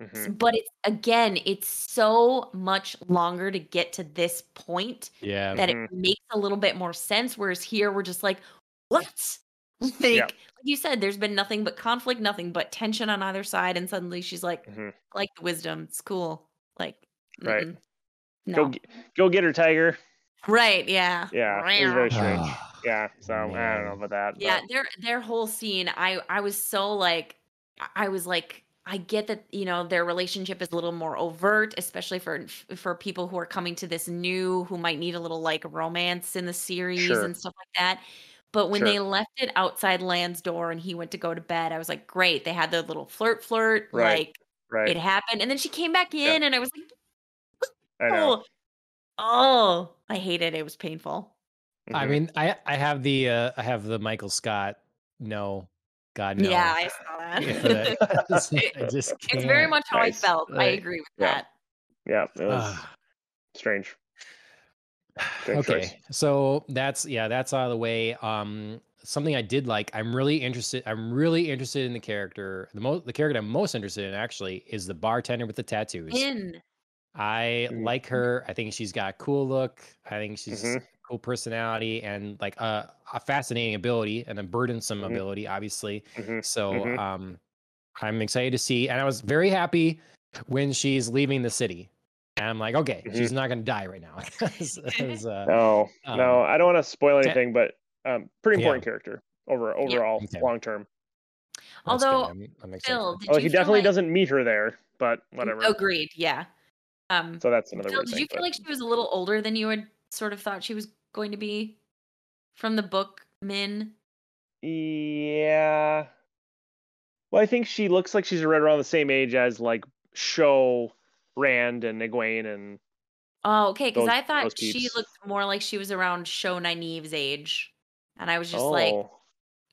mm-hmm. but it's again it's so much longer to get to this point yeah that mm-hmm. it makes a little bit more sense whereas here we're just like what like, yeah. like you said there's been nothing but conflict nothing but tension on either side and suddenly she's like mm-hmm. like the wisdom it's cool like right no. go go get her tiger right yeah yeah it was very strange yeah so i don't know about that yeah but. their their whole scene i i was so like i was like i get that you know their relationship is a little more overt especially for for people who are coming to this new who might need a little like romance in the series sure. and stuff like that but when sure. they left it outside Lan's door and he went to go to bed, I was like, great. They had the little flirt, flirt, right. like right. it happened. And then she came back in, and I was like, oh, oh, I hated it. It was painful. Mm-hmm. I mean, I I have the uh, I have the Michael Scott. No, God no. Yeah, I saw that. I just, I just it's very much how nice. I felt. Like, I agree with yeah. that. Yeah, it was strange. strange. Okay, choice. so that's yeah, that's out of the way. Um, something I did like. I'm really interested. I'm really interested in the character. The most the character I'm most interested in actually is the bartender with the tattoos. In. I mm-hmm. like her. I think she's got a cool look. I think she's mm-hmm cool personality and like a, a fascinating ability and a burdensome mm-hmm. ability, obviously. Mm-hmm. So mm-hmm. um, I'm excited to see. And I was very happy when she's leaving the city. And I'm like, okay, she's mm-hmm. not going to die right now. was, uh, no, um, no, I don't want to spoil anything, but um, pretty important yeah. character over overall yeah. okay. long term. Although, I'm, I'm Phil, oh, he definitely like... doesn't meet her there, but whatever. Agreed. Yeah. Um, so that's another. Phil, did thing, you feel but... like she was a little older than you had sort of thought she was going to be from the book Min? Yeah. Well, I think she looks like she's right around the same age as like Sho, Rand, and Egwene, and. Oh, okay. Because I thought she looked more like she was around Sho Nynaeve's age, and I was just oh. like,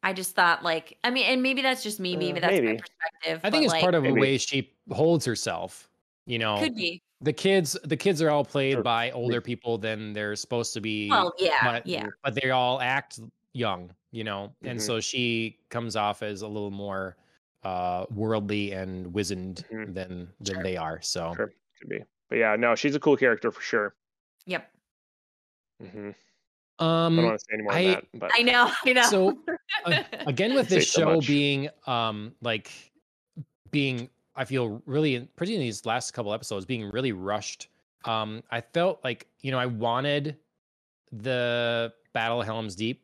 I just thought like, I mean, and maybe that's just me. Maybe uh, that's maybe. my perspective. I think it's like, part of maybe. the way she holds herself. You know, could be the kids. The kids are all played sure. by older people than they're supposed to be. Well, yeah, but, yeah. But they all act young. You know, mm-hmm. and so she comes off as a little more uh worldly and wizened mm-hmm. than than sure. they are. So sure. could be. But yeah, no, she's a cool character for sure. Yep. Mm-hmm. Um, I don't want to say any more I, that, but I know, I know. So uh, again, with this show so being um like being, I feel really pretty in these last couple episodes being really rushed. Um, I felt like you know I wanted the Battle of Helm's Deep.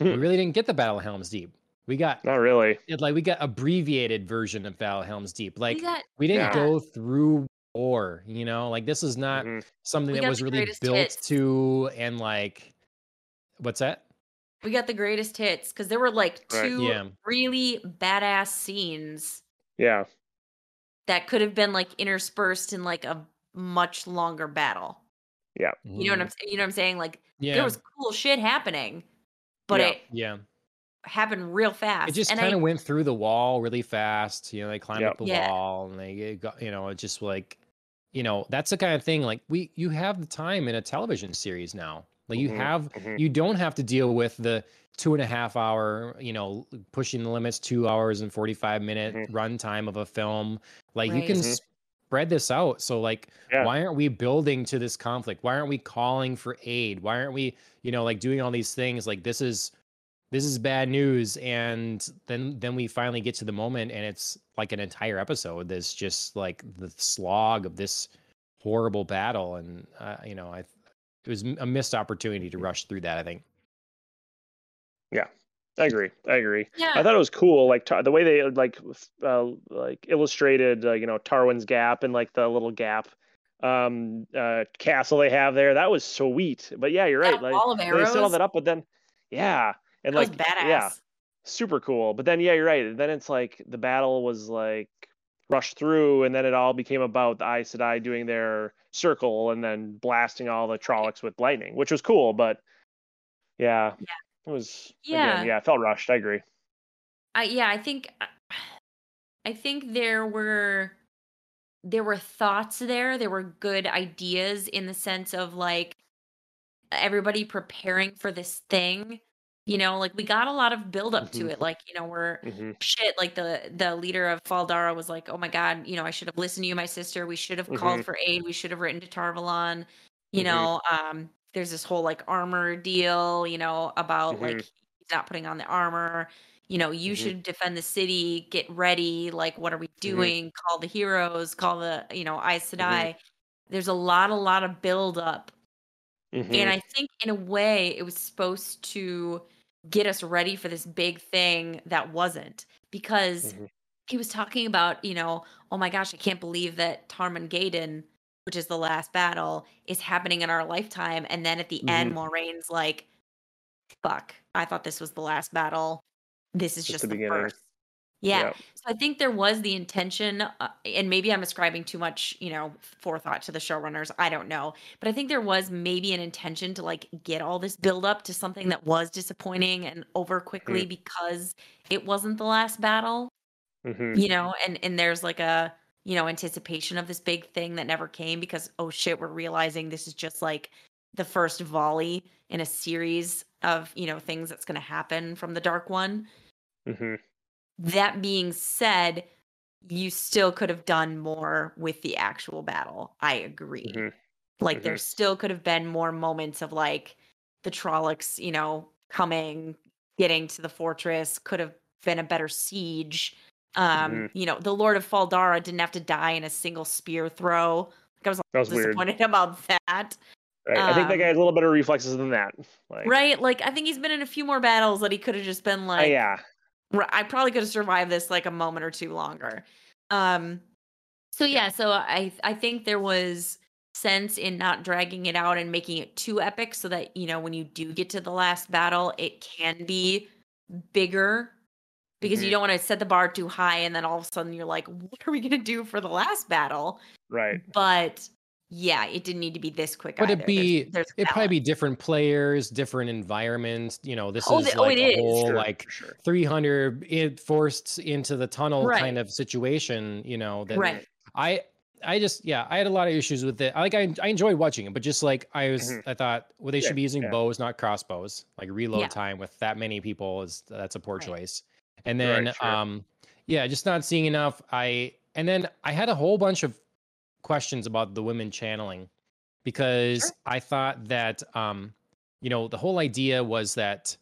we hmm. really didn't get the Battle of Helm's Deep. We got not really. It, like we got abbreviated version of Battle of Helm's Deep. Like we, got, we didn't yeah. go through or you know like this is not mm-hmm. something we that was really built hits. to and like what's that we got the greatest hits because there were like two right. yeah. really badass scenes yeah that could have been like interspersed in like a much longer battle yeah you know what i'm mm-hmm. you know what i'm saying like yeah. there was cool shit happening but yeah. it yeah happened real fast. It just kind of went through the wall really fast. You know, they climbed yep. up the yeah. wall and they got, you know, it just like, you know, that's the kind of thing like we, you have the time in a television series now. Like you mm-hmm. have, mm-hmm. you don't have to deal with the two and a half hour, you know, pushing the limits, two hours and 45 minute mm-hmm. runtime of a film. Like right. you can mm-hmm. spread this out. So like, yeah. why aren't we building to this conflict? Why aren't we calling for aid? Why aren't we, you know, like doing all these things? Like this is, this is bad news and then then we finally get to the moment and it's like an entire episode that's just like the slog of this horrible battle and uh, you know i it was a missed opportunity to rush through that i think yeah i agree i agree yeah. i thought it was cool like the way they like uh, like illustrated uh, you know tarwin's gap and like the little gap um uh castle they have there that was sweet but yeah you're right that like all of arrows. they set all that up but then yeah and that like badass. yeah super cool but then yeah you're right then it's like the battle was like rushed through and then it all became about the Aes Sedai doing their circle and then blasting all the Trollocs with lightning which was cool but yeah, yeah. it was yeah again, yeah. it felt rushed i agree. I yeah i think uh, i think there were there were thoughts there there were good ideas in the sense of like everybody preparing for this thing you know, like we got a lot of build up to Mhm. it. Like, you know, we're hmm shit. Like the the leader of Fal Dara was like, "Oh my god, you know, I should have listened to you, my sister. We should have called hmm for aid. We should have written to Tar Valon." You hmm know, um, there's this whole like armor deal. You know, about like hmm he's not putting on the armor. You know, you hmm should defend the city. Get ready. Like, what are we doing? Call the heroes. Call the you know Aes Sedai. There's a lot, a lot of build up, and I think in a way it was supposed to get us ready for this big thing that wasn't because hmm he was talking about, you know, oh my gosh, I can't believe that Tarmon Gai'don, which is the last battle, is happening in our lifetime. And then at the end, hmm Moiraine's like, fuck, I thought this was the last battle. This is Just just the the beginning. first. Yeah. Yep. So I think there was the intention, uh, and maybe I'm ascribing too much, you know, forethought to the showrunners. I don't know, but I think there was maybe an intention to like get all this build up to something that was disappointing and over quickly Mm. because it wasn't the last battle, hmm you know, and and there's like a you know anticipation of this big thing that never came because oh shit, we're realizing this is just like the first volley in a series of you know things that's going to happen from the Dark One. hmm That being said, you still could have done more with the actual battle. I agree. hmm Like hmm there still could have been more moments of like the Trollocs, you know, coming, getting to the fortress, could have been a better siege. Um, hmm you know, the Lord of Fal Dara didn't have to die in a single spear throw. Like I was, That was weird. disappointed about that. Right. I think that guy Um, has a little better reflexes than that. Like, right? Like I think he's been in a few more battles that he could have just been uh, like, yeah, I probably could have survived this like a moment or two longer. Um, so yeah, so I I think there was sense in not dragging it out and making it too epic so that you know when you do get to the last battle it can be bigger because mm-hmm. you don't want to set the bar too high and then all of a sudden you're like what are we going to do for the last battle right but yeah it didn't need to be this quick but it'd be there's, there's it'd probably be different players different environments you know this oh, is the, like oh, a is. whole sure, like sure. 300 it forced into the tunnel right. kind of situation you know that right i I just yeah, I had a lot of issues with it. I like I I enjoyed watching it, but just like I was mm-hmm. I thought well they yeah, should be using yeah. bows, not crossbows. Like reload yeah. time with that many people is that's a poor right. choice. And then right, sure. um yeah, just not seeing enough. I and then I had a whole bunch of questions about the women channeling because sure. I thought that um you know the whole idea was that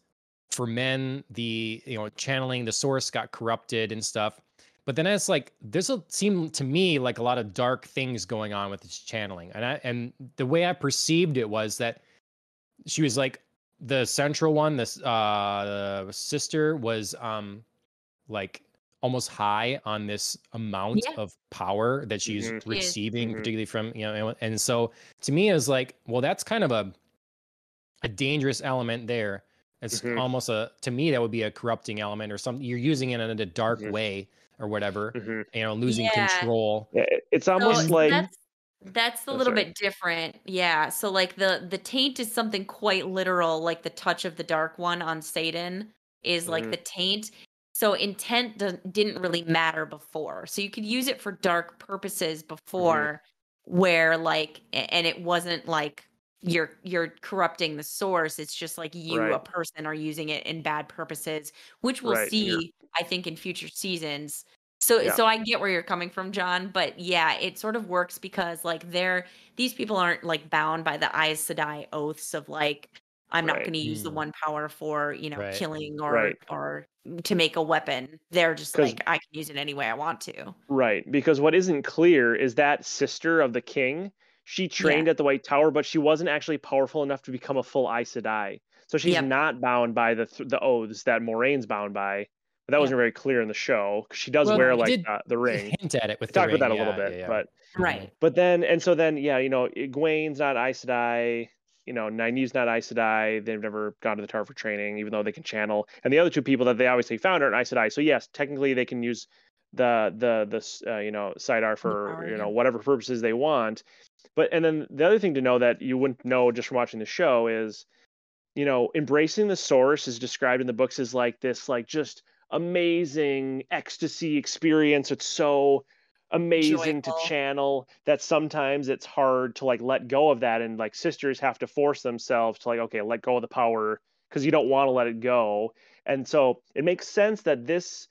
for men the you know channeling the source got corrupted and stuff but then it's like this will seem to me like a lot of dark things going on with this channeling. And I and the way I perceived it was that she was like the central one, this uh the sister was um like almost high on this amount yeah. of power that she's mm-hmm. receiving, mm-hmm. particularly from you know, and so to me, it was like, well, that's kind of a a dangerous element there. It's mm-hmm. almost a to me that would be a corrupting element or something. You're using it in a dark mm-hmm. way or whatever, mm-hmm. you know, losing yeah. control. Yeah, it's almost so like that's, that's a oh, little sorry. bit different. Yeah. So like the the taint is something quite literal, like the touch of the dark one on saidin is mm-hmm. like the taint. So intent didn't really matter before. So you could use it for dark purposes before mm-hmm. where like and it wasn't like you're you're corrupting the source it's just like you right. a person are using it in bad purposes which we'll right. see you're... i think in future seasons so yeah. so i get where you're coming from john but yeah it sort of works because like they're these people aren't like bound by the Aes Sedai oaths of like i'm right. not going to use mm. the one power for you know killing or or to make a weapon they're just like i can use it any way i want to right because what isn't clear is that sister of the king she trained yeah. at the White Tower, but she wasn't actually powerful enough to become a full Aes Sedai. So she's yep. not bound by the the oaths that Moiraine's bound by. But that yep. wasn't very clear in the show because she does well, wear like uh, the ring. Hint at it with talk about that a little bit, yeah, but right. But then and so then yeah, you know, Egwene's not Aes Sedai. You know, Nynaeve's not Aes Sedai. They've never gone to the tower for training, even though they can channel. And the other two people that they obviously found are Aes Sedai. So yes, technically they can use the the the uh, you know saidar for you know whatever purposes they want but and then the other thing to know that you wouldn't know just from watching the show is, you know, embracing the source is described in the books as like this, like just amazing ecstasy experience. It's so amazing Joyful. to channel that sometimes it's hard to like let go of that and like sisters have to force themselves to like okay let go of the power because you don't want to let it go and so it makes sense that this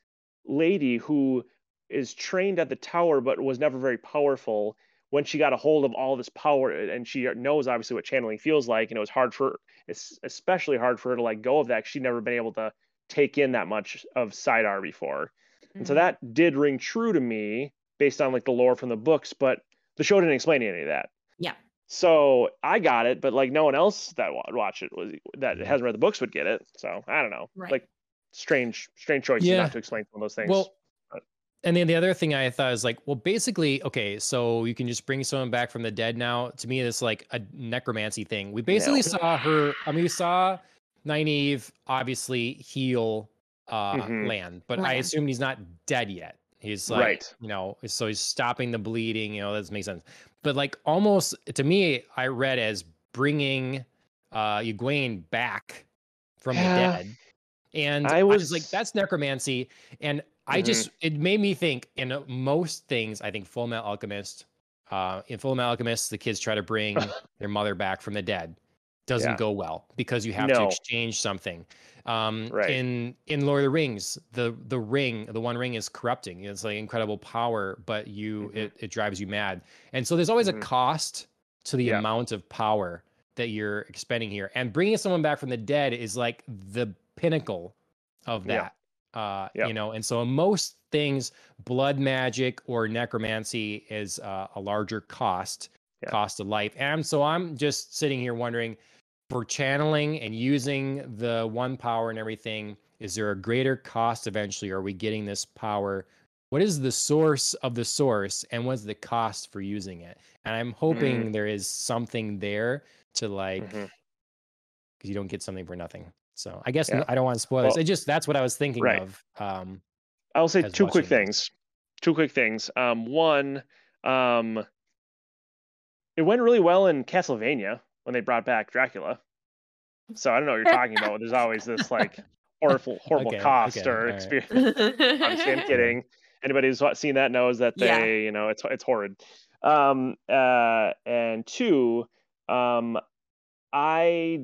lady who is trained at the tower but was never very powerful when she got a hold of all this power and she knows obviously what channeling feels like, and know, it's hard for it's especially hard for her to like go of that. She'd never been able to take in that much of saidar before. Mm-hmm. And so mm-hmm. that did ring true to me based on like the lore from the books, but the show didn't explain any of that. Yeah. So I got it, but like no one else that would watch it was that hasn't read the books would get it. So I don't know. Right. Like strange, strange choice yeah. not to explain some of those things. Well, and then the other thing I thought is like, well, basically, okay, so you can just bring someone back from the dead now. To me, it's like a necromancy thing. We basically no. saw her. I mean, we saw Nynaeve obviously heal uh, mm-hmm. Lan, but Lan. I assume he's not dead yet. He's like, right. you know, so he's stopping the bleeding. You know, that makes sense. But like, almost to me, I read as bringing uh Egwene back from yeah. the dead. And I was, I was like, that's necromancy. And I mm-hmm. just it made me think in most things. I think Fullmetal Alchemist, uh, in Fullmetal Alchemist, the kids try to bring their mother back from the dead. Doesn't yeah. go well because you have no. to exchange something. Um, right. In in Lord of the Rings, the the ring, the One Ring is corrupting. It's like incredible power, but you mm-hmm. it it drives you mad. And so there's always mm-hmm. a cost to the yeah. amount of power that you're expending here. And bringing someone back from the dead is like the pinnacle of that. Uh, yep. you know, and so in most things, blood magic or necromancy is uh, a larger cost, yep. cost of life. And so I'm just sitting here wondering, for channeling and using the one power and everything, is there a greater cost eventually? Are we getting this power? What is the source of the source and what's the cost for using it? And I'm hoping mm. there is something there to like, because mm-hmm. you don't get something for nothing. So I guess yeah. I don't want to spoil well, this. It just that's what I was thinking right. of. Um, I'll say two quick this. things. Two quick things. Um, one, um, it went really well in Castlevania when they brought back Dracula. So I don't know what you're talking about. There's always this like horrible, horrible okay, cost okay, or right. experience. I'm kidding. Anybody who's seen that knows that they, yeah. you know, it's it's horrid. Um, uh, and two, um, I,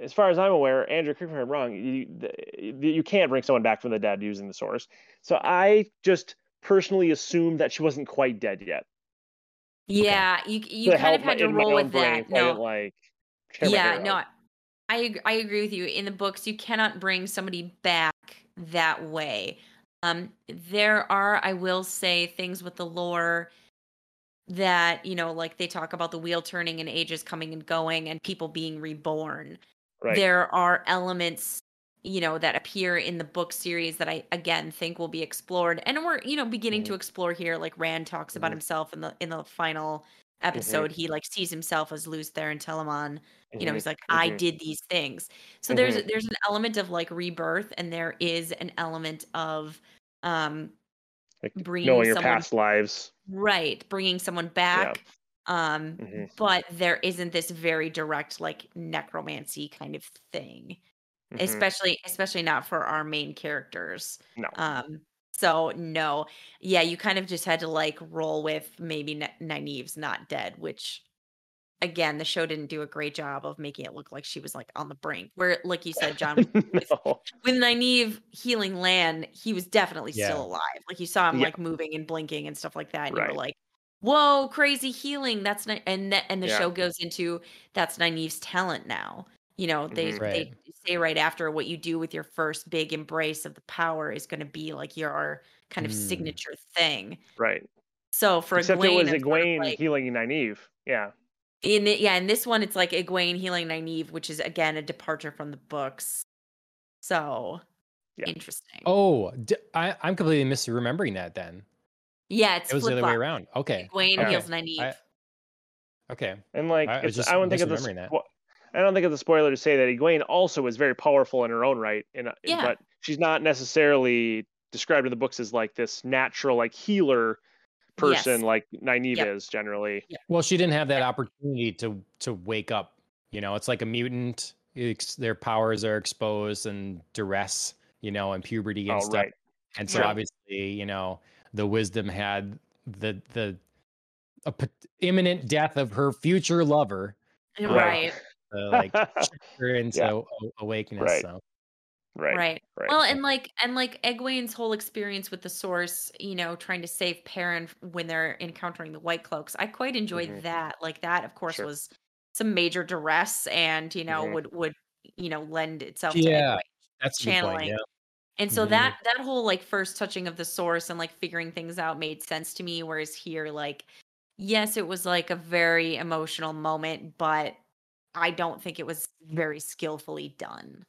as far as I'm aware, Andrew, correct me if I'm wrong. You you can't bring someone back from the dead using the source. So I just personally assumed that she wasn't quite dead yet. Yeah, okay. you you kind of had to roll with that. No, like yeah, no, I I agree with you. In the books, you cannot bring somebody back that way. Um, there are, I will say, things with the lore that you know, like they talk about the wheel turning and ages coming and going, and people being reborn. Right. There are elements you know that appear in the book series that I again think will be explored and we're you know beginning mm-hmm. to explore here like Rand talks about mm-hmm. himself in the in the final mm-hmm. episode mm-hmm. he like sees himself as Lews Therin Telamon you know mm-hmm. he's like I mm-hmm. did these things so there's there's an element of like rebirth and there is an element of um like bringing knowing your someone, past lives right bringing someone back yeah. um but there isn't this very direct like necromancy kind of thing mm-hmm. especially especially not for our main characters. No. Um so no. Yeah, you kind of just had to like roll with maybe N- Nynaeve's not dead, which again, the show didn't do a great job of making it look like she was like on the brink. Where, like you said, John, no. with, with Nynaeve healing Lan, he was definitely yeah. still alive. Like you saw him yeah. like moving and blinking and stuff like that. And right. you were like, "Whoa, crazy healing!" That's not, and and the yeah. show goes into that's Nynaeve's talent now. You know, they mm-hmm. right. they say right after what you do with your first big embrace of the power is going to be like your kind of mm. signature thing. Right. So for Except Egwene, it was Egwene like, healing Nynaeve. Yeah. In the, yeah, in this one it's like Egwene healing Nynaeve, which is again a departure from the books. So yeah. interesting. Oh, d- I, I'm completely misremembering that then. Yeah, it's it was the other way around. Okay. Egwene okay. heals Nynaeve. I, okay. And like, I, it's, I, I not think of this. That. I don't think it's a spoiler to say that Egwene also is very powerful in her own right, in, yeah. but she's not necessarily described in the books as like this natural like healer person yes. like Nynaeve yep. is generally. Well, she didn't have that opportunity to to wake up. You know, it's like a mutant. It's, their powers are exposed and duress, you know, and puberty and oh, stuff. Right. And so sure. obviously, you know, the wisdom had the the a p- imminent death of her future lover. Right to like her into yeah. awakeness. Right. So. Right. Right. Right. Well, and like and like Egwene's whole experience with the source, you know, trying to save Perrin when they're encountering the White Cloaks, I quite enjoyed mm-hmm. that. Like that, of course, sure. was some major duress, and you know, mm-hmm. would would you know lend itself yeah, to that's channeling. Point, yeah. And so mm-hmm. that that whole like first touching of the source and like figuring things out made sense to me. Whereas here, like, yes, it was like a very emotional moment, but I don't think it was very skillfully done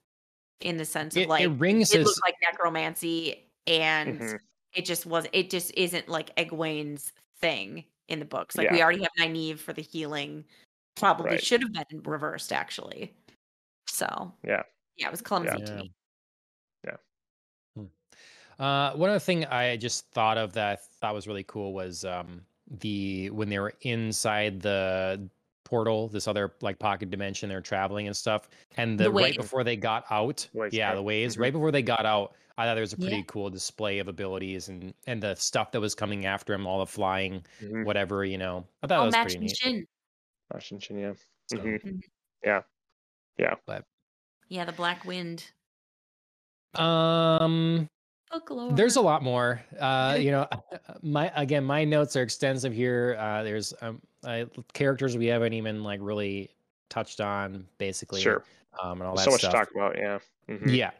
in the sense of it, like it rings it as... like necromancy and mm-hmm. it just was it just isn't like Egwene's thing in the books. Like yeah. we already have Nynaeve for the healing. Probably right. should have been reversed actually. So yeah. Yeah, it was clumsy yeah. to me. Yeah. Hmm. Uh, one other thing I just thought of that I thought was really cool was um, the when they were inside the portal, this other like pocket dimension. They're traveling and stuff. And the, the right before they got out, ways, yeah, right. the waves. mm-hmm. right before they got out, I thought there was a pretty yeah. cool display of abilities and and the stuff that was coming after him, all the flying, mm-hmm. whatever you know. I thought oh, that was pretty neat. Shin. Machin Shin, yeah. So, mm-hmm. mm-hmm. Yeah, yeah. But yeah, the Black Wind. Um, There's a lot more. Uh, you know, my again, my notes are extensive here. Uh, there's um, uh, characters we haven't even like really touched on, basically. Sure. Um, and all that so much stuff. to talk about. Yeah. Mm-hmm. Yeah.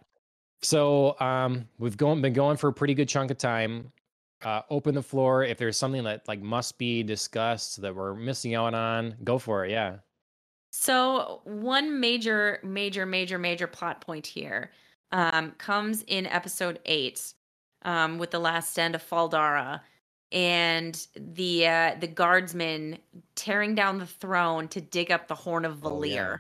So um, we've going been going for a pretty good chunk of time. Uh, open the floor. If there's something that like must be discussed that we're missing out on, go for it. Yeah. So one major, major, major, major plot point here um, comes in episode eight um, with the last stand of Fal Dara and the uh, the guardsmen tearing down the throne to dig up the horn of Oh, yeah. Valere.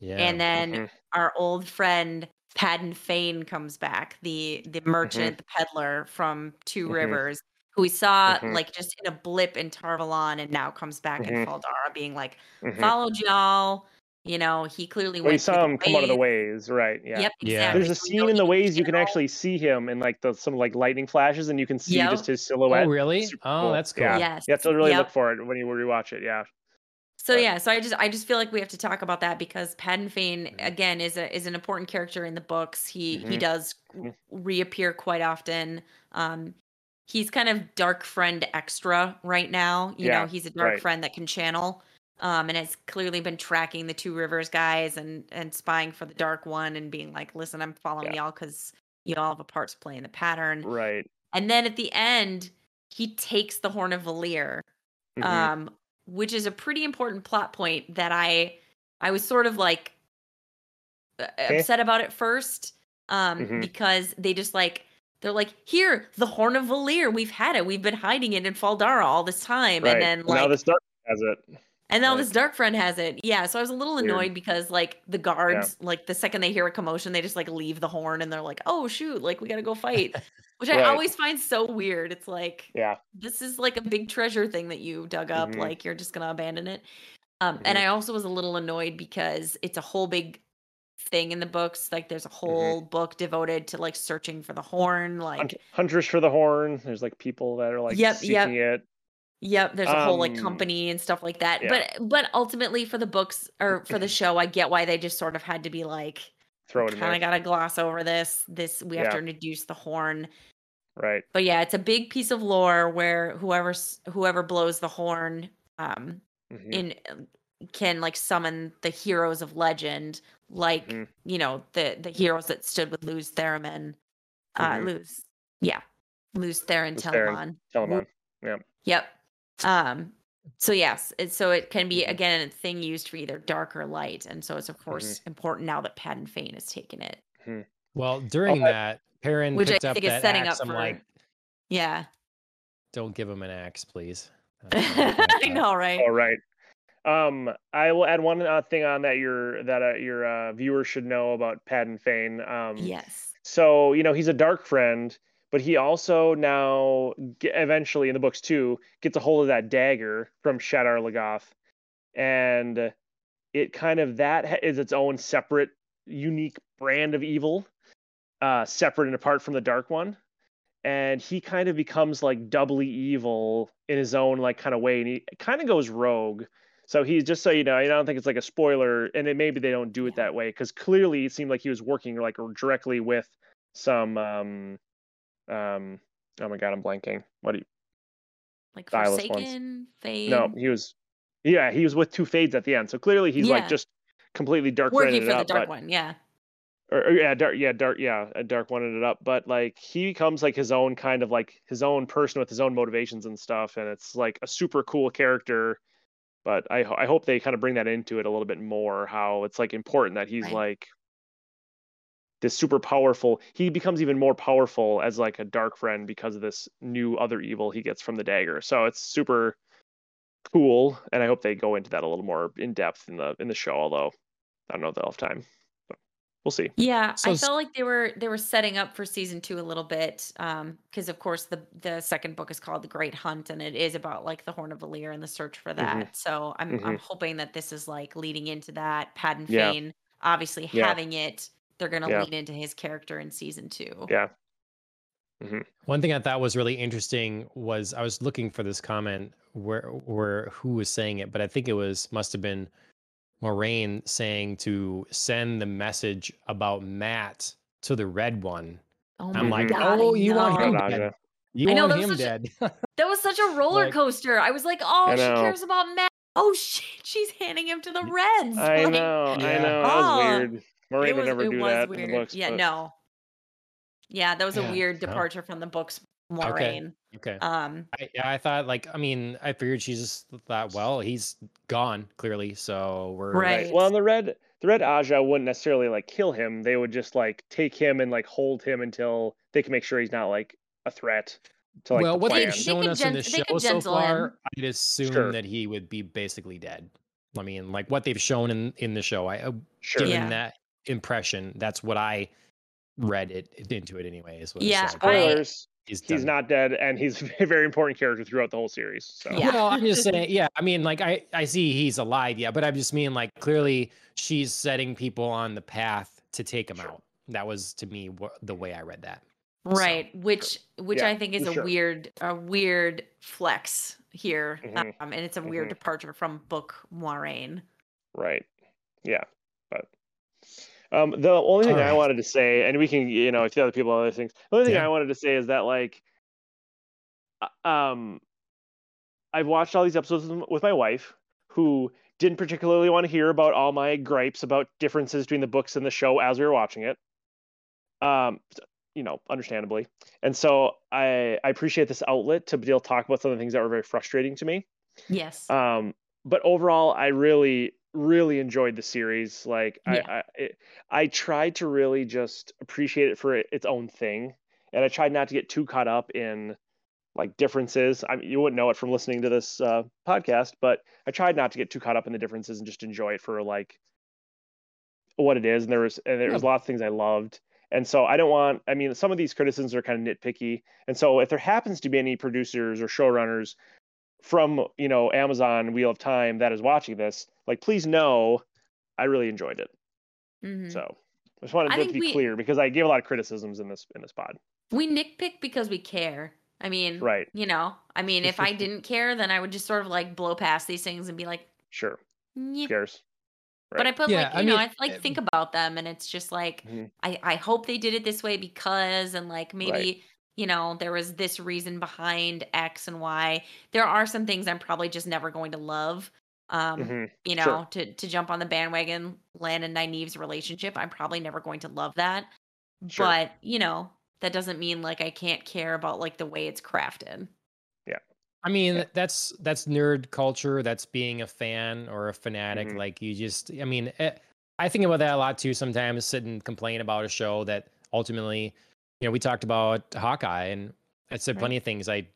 Yeah. And then Mhm. our old friend Padan Fain comes back, the the merchant, the peddler from 2 Mhm. Rivers, who we saw Mhm. like just in a blip in Tar Valon and now comes back in Mhm. Fal Dara being like, followed y'all. You know, he clearly Well, went through saw him come out of the ways, right? Yeah. Yep, Yeah. There's a So we know scene in the ways you can actually see him in like the some like lightning flashes, and you can see Yep. just his silhouette. oh, really? Oh, cool. that's cool. Yeah. Yes. You have to really yep. look for it when you rewatch it. Yeah. So But- yeah, so I just I just feel like we have to talk about that because Padan Fain Mhm. again is a is an important character in the books. He he Mhm. does Mhm. reappear quite often. Um he's kind of dark friend extra right now. You Yeah, know, he's a dark right. friend that can channel. Um and has clearly been tracking the two rivers guys and and spying for the dark one and being like, "Listen, I'm following Yeah. y'all cuz you all have a part to play in the pattern." Right. And then at the end, he takes the horn of Valere Mhm. um, which is a pretty important plot point that I I was sort of like uh, upset about it first um Mhm. because they just like they're like here the horn of Valere we've had it we've been hiding it in Fal Dara all this time right. and then like now this dark has it. And now like- this dark friend has it yeah so I was a little Weird. annoyed because like the guards like the second they hear a commotion they just like leave the horn and they're like oh shoot like we got to go fight which I always find so weird it's like Yeah. this is like a big treasure thing that you dug up Mhm. like you're just gonna abandon it um and Mhm. i also was a little annoyed because it's a whole big thing in the books like there's a Mm-hmm. whole book devoted to like searching for the horn like Hunt- Hunters for the horn. There's like people that are like Yep, seeking yep. it. Yep there's a whole like Um, company and stuff like that yeah. but but ultimately for the books or for the show i get why they just sort of had to be like Throw it in kind of gotta gloss over this this we have Yeah. to introduce the horn Right. but yeah it's a big piece of lore where whoever whoever blows the horn um Mhm. in can like summon the heroes of legend like Mhm. you know the the heroes that stood with Lews Theremin uh Mhm. Lews yeah Lews Therin Lews Therin. Telamon Telamon. Yeah. yep um so yes it, so it can be Mhm. again a thing used for either dark or light and so it's of course Mm-hmm. important now that Padan Fain has taken it Well, during I- that, Perrin Which I picked up think is that setting axe. up I'm for- like, yeah don't give him an axe, please. That's all I can I say. know right All right. Um, I will add one uh, thing on that your that uh, your uh, viewers should know about Padan Fain. Um, yes So you know he's a dark friend, but he also now eventually in the books too gets a hold of that dagger from Shadar Logoth, and it kind of that is its own separate, unique brand of evil, uh, separate and apart from the dark one. And he kind of becomes like doubly evil in his own like kind of way, and he kind of goes rogue. So he's just so you know, I don't think it's like a spoiler, and it, maybe they don't do it that way because clearly it seemed like he was working like directly with some um um oh my god i'm blanking what do you like ones. Forsaken Fade no he was yeah he was with two fades at the end so clearly he's Yeah. like just completely dark working for the up, dark but, one yeah or, or yeah dark yeah dark yeah a dark one ended up but like he becomes like his own kind of like his own person with his own motivations and stuff and it's like a super cool character but i i hope they kind of bring that into it a little bit more how it's like important that he's Right. like this super powerful he becomes even more powerful as like a dark friend because of this new other evil he gets from the dagger so it's super cool and i hope they go into that a little more in depth in the in the show although i don't know if they'll have time but we'll see Yeah, So I s- felt like they were they were setting up for season two a little bit, um, because of course the the second book is called The Great Hunt, and it is about like the Horn of Valere and the search for that. So I'm I'm hoping that this is like leading into that. Padan Yeah. Fain, obviously Yeah. having it, they're gonna Yeah. lean into his character in season two. yeah mm-hmm. One thing I thought was really interesting was I was looking for this comment where where who was saying it, but I think it was must have been Moiraine saying to send the message about Mat to the red one. Oh I'm my like, god! oh, I you want know. him dead? You I know, want that was him such dead? That was such a roller Like- coaster. I was like, oh, I she know. cares about Mat. Oh shit, she's handing him to the Reds. i Like, know i know that was Oh, weird Moiraine it would was, never it do was that weird. in the books yeah, but- no. Yeah, that was a weird no. departure from the books Moiraine. Okay. okay. Um, I, I thought like I mean I figured she just thought well he's gone clearly so we're Right. Well, on the red, the red Ajah wouldn't necessarily like kill him. They would just like take him and like hold him until they can make sure he's not like a threat to like well the what plan. they've shown could us in gen- the show so far him. I'd assume Sure. that he would be basically dead. I mean like what they've shown in in the show I uh, Sure. given Yeah. that impression that's what I read it into it anyway is what Yeah. I- Spoilers. he's, he's not dead, and he's a very important character throughout the whole series. So Yeah. Well, I'm just saying, yeah. I mean, like, I I see he's alive, yeah, but I'm just mean like clearly she's setting people on the path to take him Sure. out. That was to me what, the way I read that. right, which which Yeah, I think is a sure. weird a weird flex here, Mhm. um, and it's a weird Mhm. departure from book Moiraine. Right. Yeah. But um, the only thing I Alright. wanted to say, and we can, you know, if the other people other things, the only thing Yeah. I wanted to say is that like, uh, um, I've watched all these episodes with- with my wife, who didn't particularly want to hear about all my gripes about differences between the books and the show as we were watching it. Um, you know, understandably, and so I I appreciate this outlet to be able to talk about some of the things that were very frustrating to me. Yes. Um, but overall, I really, really enjoyed the series. Like, Yeah. I, I, it, I tried to really just appreciate it for its own thing, and I tried not to get too caught up in like differences. I mean, you wouldn't know it from listening to this uh, podcast, but I tried not to get too caught up in the differences and just enjoy it for like what it is. And there was, and there was Yeah. lots of things I loved. And so I don't want. I mean, some of these criticisms are kind of nitpicky. And so if there happens to be any producers or showrunners from you know Amazon Wheel of Time that is watching this, like please know I really enjoyed it. Mhm. So I just wanted I to be we- clear because I gave a lot of criticisms in this in this pod. We nitpick because we care. I mean, Right. You know, I mean, if I didn't care, then I would just sort of like blow past these things and be like, Sure. "Nyeh." Who cares? But I put Yeah, like you I know, mean, I like uh, think about them, and it's just like Mhm. I I hope they did it this way because, and like maybe Right. You know there was this reason behind X and Y. There are some things I'm probably just never going to love. Um, Mhm. you know, Sure. to to jump on the bandwagon, Lan and Nynaeve's relationship, I'm probably never going to love that. Sure. But you know, that doesn't mean like I can't care about like the way it's crafted. Yeah. I mean, Yeah. that's that's nerd culture. That's being a fan or a fanatic. Mhm. Like you just, I mean, eh, I think about that a lot too. Sometimes sit and complain about a show that ultimately, you know, we talked about Hawkeye, and I said Right. plenty of things I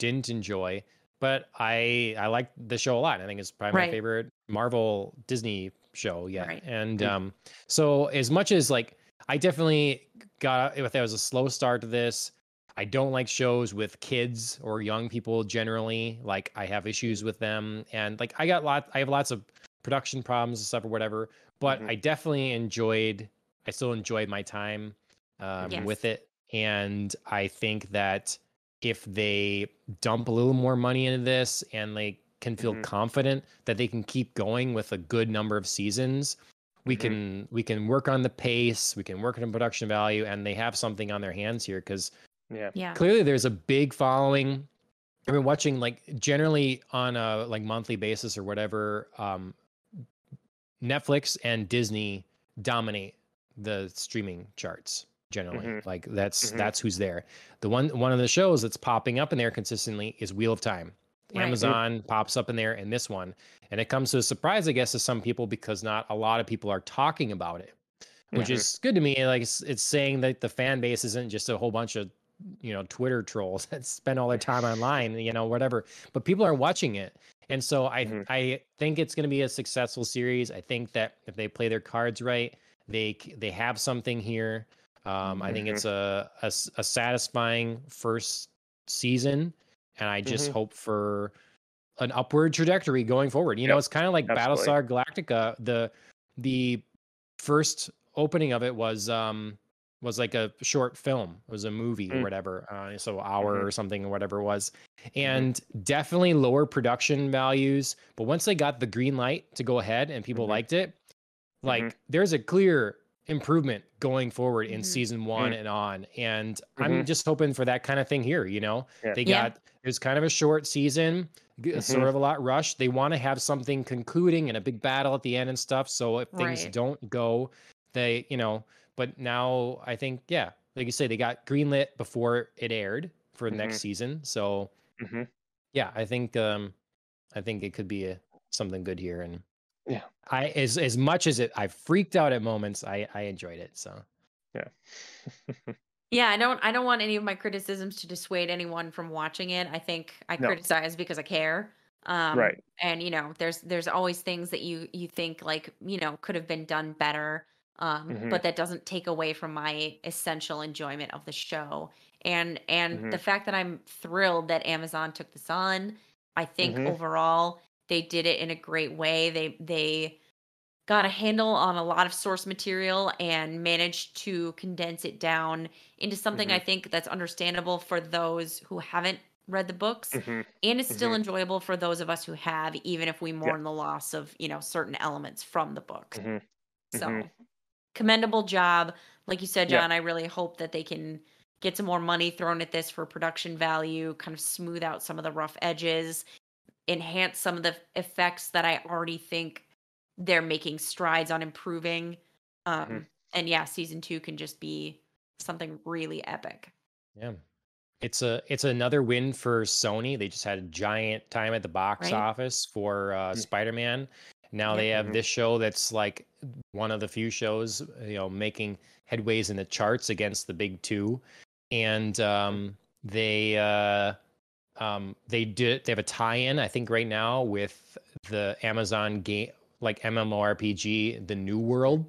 didn't enjoy, but I I like the show a lot. I think it's probably Right. my favorite Marvel Disney show yet. Right. And Mm. um, so as much as like I definitely got if there was a slow start to this. I don't like shows with kids or young people generally. Like I have issues with them, and like I got lot. I have lots of production problems and stuff or whatever. But Mhm. I definitely enjoyed. I still enjoyed my time um, Yes. with it, and I think that if they dump a little more money into this and they can feel Mhm. confident that they can keep going with a good number of seasons we Mhm. can we can work on the pace we can work on production value and they have something on their hands here because Yeah. Yeah. clearly there's a big following i've been watching like generally on a like monthly basis or whatever um netflix and disney dominate the streaming charts generally Mhm. like that's Mhm. that's who's there the one one of the shows that's popping up in there consistently is wheel of time Right. amazon pops up in there in this one and it comes to a surprise i guess to some people because not a lot of people are talking about it which Mhm. is good to me like it's, it's saying that the fan base isn't just a whole bunch of you know twitter trolls that spend all their time online you know whatever but people are watching it and so i Mhm. i think it's going to be a successful series i think that if they play their cards right they they have something here um i think Mhm. it's a satisfying first season and i just Mhm. hope for an upward trajectory going forward you know it's kind of like absolutely. battlestar galactica the the first opening of it was um was like a short film it was a movie or Mm. whatever uh, so hour Mhm. or something or whatever it was and definitely lower production values but once they got the green light to go ahead and people Mhm. liked it like Mhm. there's a clear improvement going forward in Mhm. season one Mm. and on and i'm Mhm. just hoping for that kind of thing here you know Yeah. they Yeah. got there's kind of a short season g- sort of a lot rushed they want to have something concluding and a big battle at the end and stuff so if things Right. don't go they you know but now i think yeah like you say they got greenlit before it aired for mm-hmm. next season. So mm-hmm. yeah, I think um I think it could be a, something good here and yeah. I as as much as it I freaked out at moments, I I enjoyed it. So yeah. yeah, I don't I don't want any of my criticisms to dissuade anyone from watching it. I think I no. criticize because I care. Um, right. And you know, there's there's always things that you you think like you know could have been done better. Um, mm-hmm. but that doesn't take away from my essential enjoyment of the show. And and mm-hmm. the fact that I'm thrilled that Amazon took this on, I think mm-hmm. overall they did it in a great way. They they got a handle on a lot of source material and managed to condense it down into something I mm-hmm. think that's understandable for those who haven't read the books mm-hmm. and it's still mm-hmm. enjoyable for those of us who have even if we mourn yeah. the loss of you know certain elements from the book mm-hmm. so mm-hmm. commendable job like you said john yeah. i really hope that they can get some more money thrown at this for production value kind of smooth out some of the rough edges enhance some of the effects that i already think they're making strides on improving um mm-hmm. and yeah season two can just be something really epic yeah it's a it's another win for Sony. They just had a giant time at the box right. office for uh, mm. Spider-Man. Now yeah. they have mm-hmm. this show that's like one of the few shows you know making headways in the charts against the big two, and um, they uh, um, they did they have a tie-in I think right now with the Amazon game like MMORPG The New World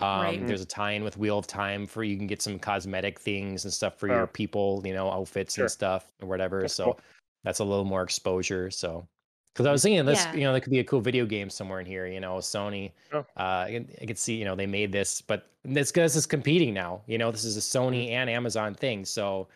um, right. There's a tie-in with Wheel of Time for you can get some cosmetic things and stuff for oh. your people, you know, outfits sure. and stuff or whatever. That's so cool. that's a little more exposure. So, because I was thinking this, yeah. you know, there could be a cool video game somewhere in here. You know, Sony. Oh. Uh, I, I could see, you know, they made this, but this because is competing now. You know, this is a Sony mm-hmm. and Amazon thing. So,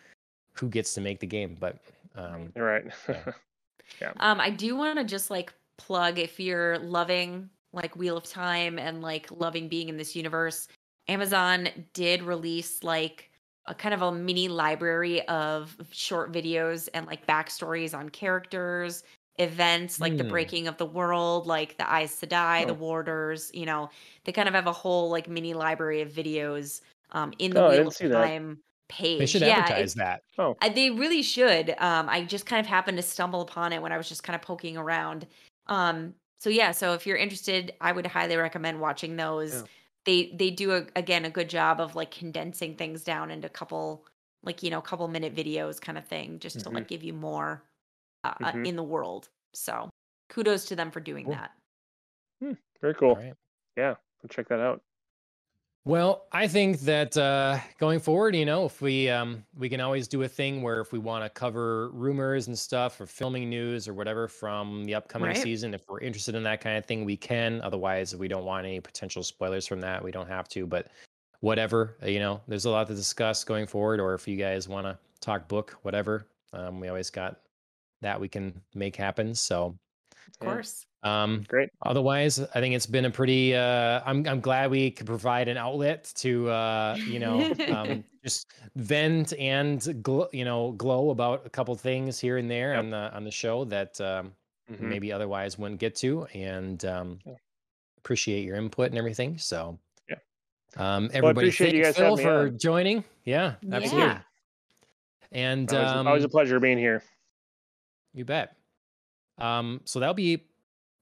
who gets to make the game? But um, right. yeah. yeah. Um, I do want to just like plug if you're loving like Wheel of Time and like loving being in this universe, Amazon did release like a kind of a mini library of short videos and like backstories on characters, events like mm. the hmm. breaking of the world, like the Aes Sedai, oh. the Warders. You know, they kind of have a whole like mini library of videos um, in the oh, Wheel of Time. That page. They should yeah, advertise that. Oh, they really should. Um, I just kind of happened to stumble upon it when I was just kind of poking around. Um, so yeah, so if you're interested, I would highly recommend watching those. Yeah. They they do a, again a good job of like condensing things down into a couple like you know couple minute videos kind of thing just mm-hmm. to like give you more uh, uh, mm-hmm. in the world. So kudos to them for doing cool. that. Hmm, very cool. Right. Yeah, I'll check that out. Well, I think that uh, going forward, you know, if we um, we can always do a thing where if we want to cover rumors and stuff or filming news or whatever from the upcoming right. season, if we're interested in that kind of thing, we can. Otherwise, if we don't want any potential spoilers from that, we don't have to. But whatever, uh, you know, there's a lot to discuss going forward. Or if you guys want to talk book, whatever, um, we always got that we can make happen. So, of course. Um, Great. Otherwise, I think it's been a pretty. Uh, I'm I'm glad we could provide an outlet to uh, you know um, just vent and gl- you know glow about a couple things here and there yep. on the on the show that um, mm-hmm. maybe otherwise wouldn't get to, and um, yeah. appreciate your input and everything. So yeah, um, everybody, well, thank you Phil for on. joining. Yeah, absolutely. Yeah. And always, um, always a pleasure being here. You bet. Um, so that'll be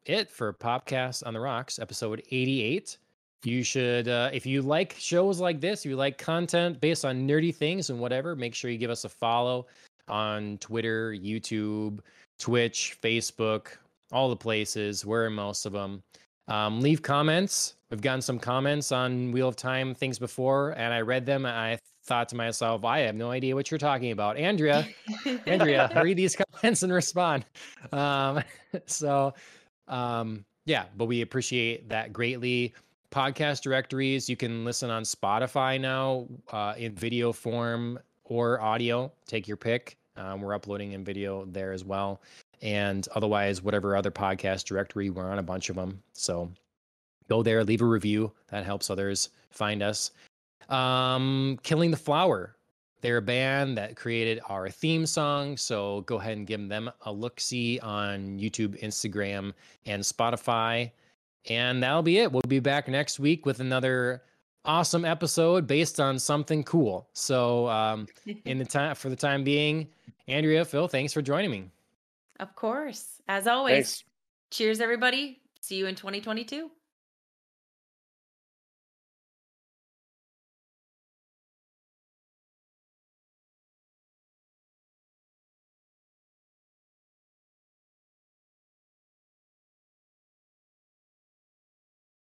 it for Popcast on the Rocks, episode 88. You should, uh, if you like shows like this, you like content based on nerdy things and whatever, make sure you give us a follow on Twitter, YouTube, Twitch, Facebook, all the places. We're in most of them. Um, leave comments. We've gotten some comments on Wheel of Time things before, and I read them. I thought to myself, I have no idea what you're talking about. Andrea, Andrea, read these comments and respond. Um, so um, yeah, but we appreciate that greatly. Podcast directories, you can listen on Spotify now uh, in video form or audio. Take your pick. Um, we're uploading in video there as well. And otherwise, whatever other podcast directory, we're on a bunch of them. So go there, leave a review. That helps others find us. Um, Killing the Flower they're a band that created our theme song, so go ahead and give them a look see on YouTube, Instagram, and Spotify. And that'll be it. We'll be back next week with another awesome episode based on something cool. So, um, in the time for the time being, Andrea, Phil, thanks for joining me. Of course, as always. Thanks. Cheers, everybody. See you in 2022.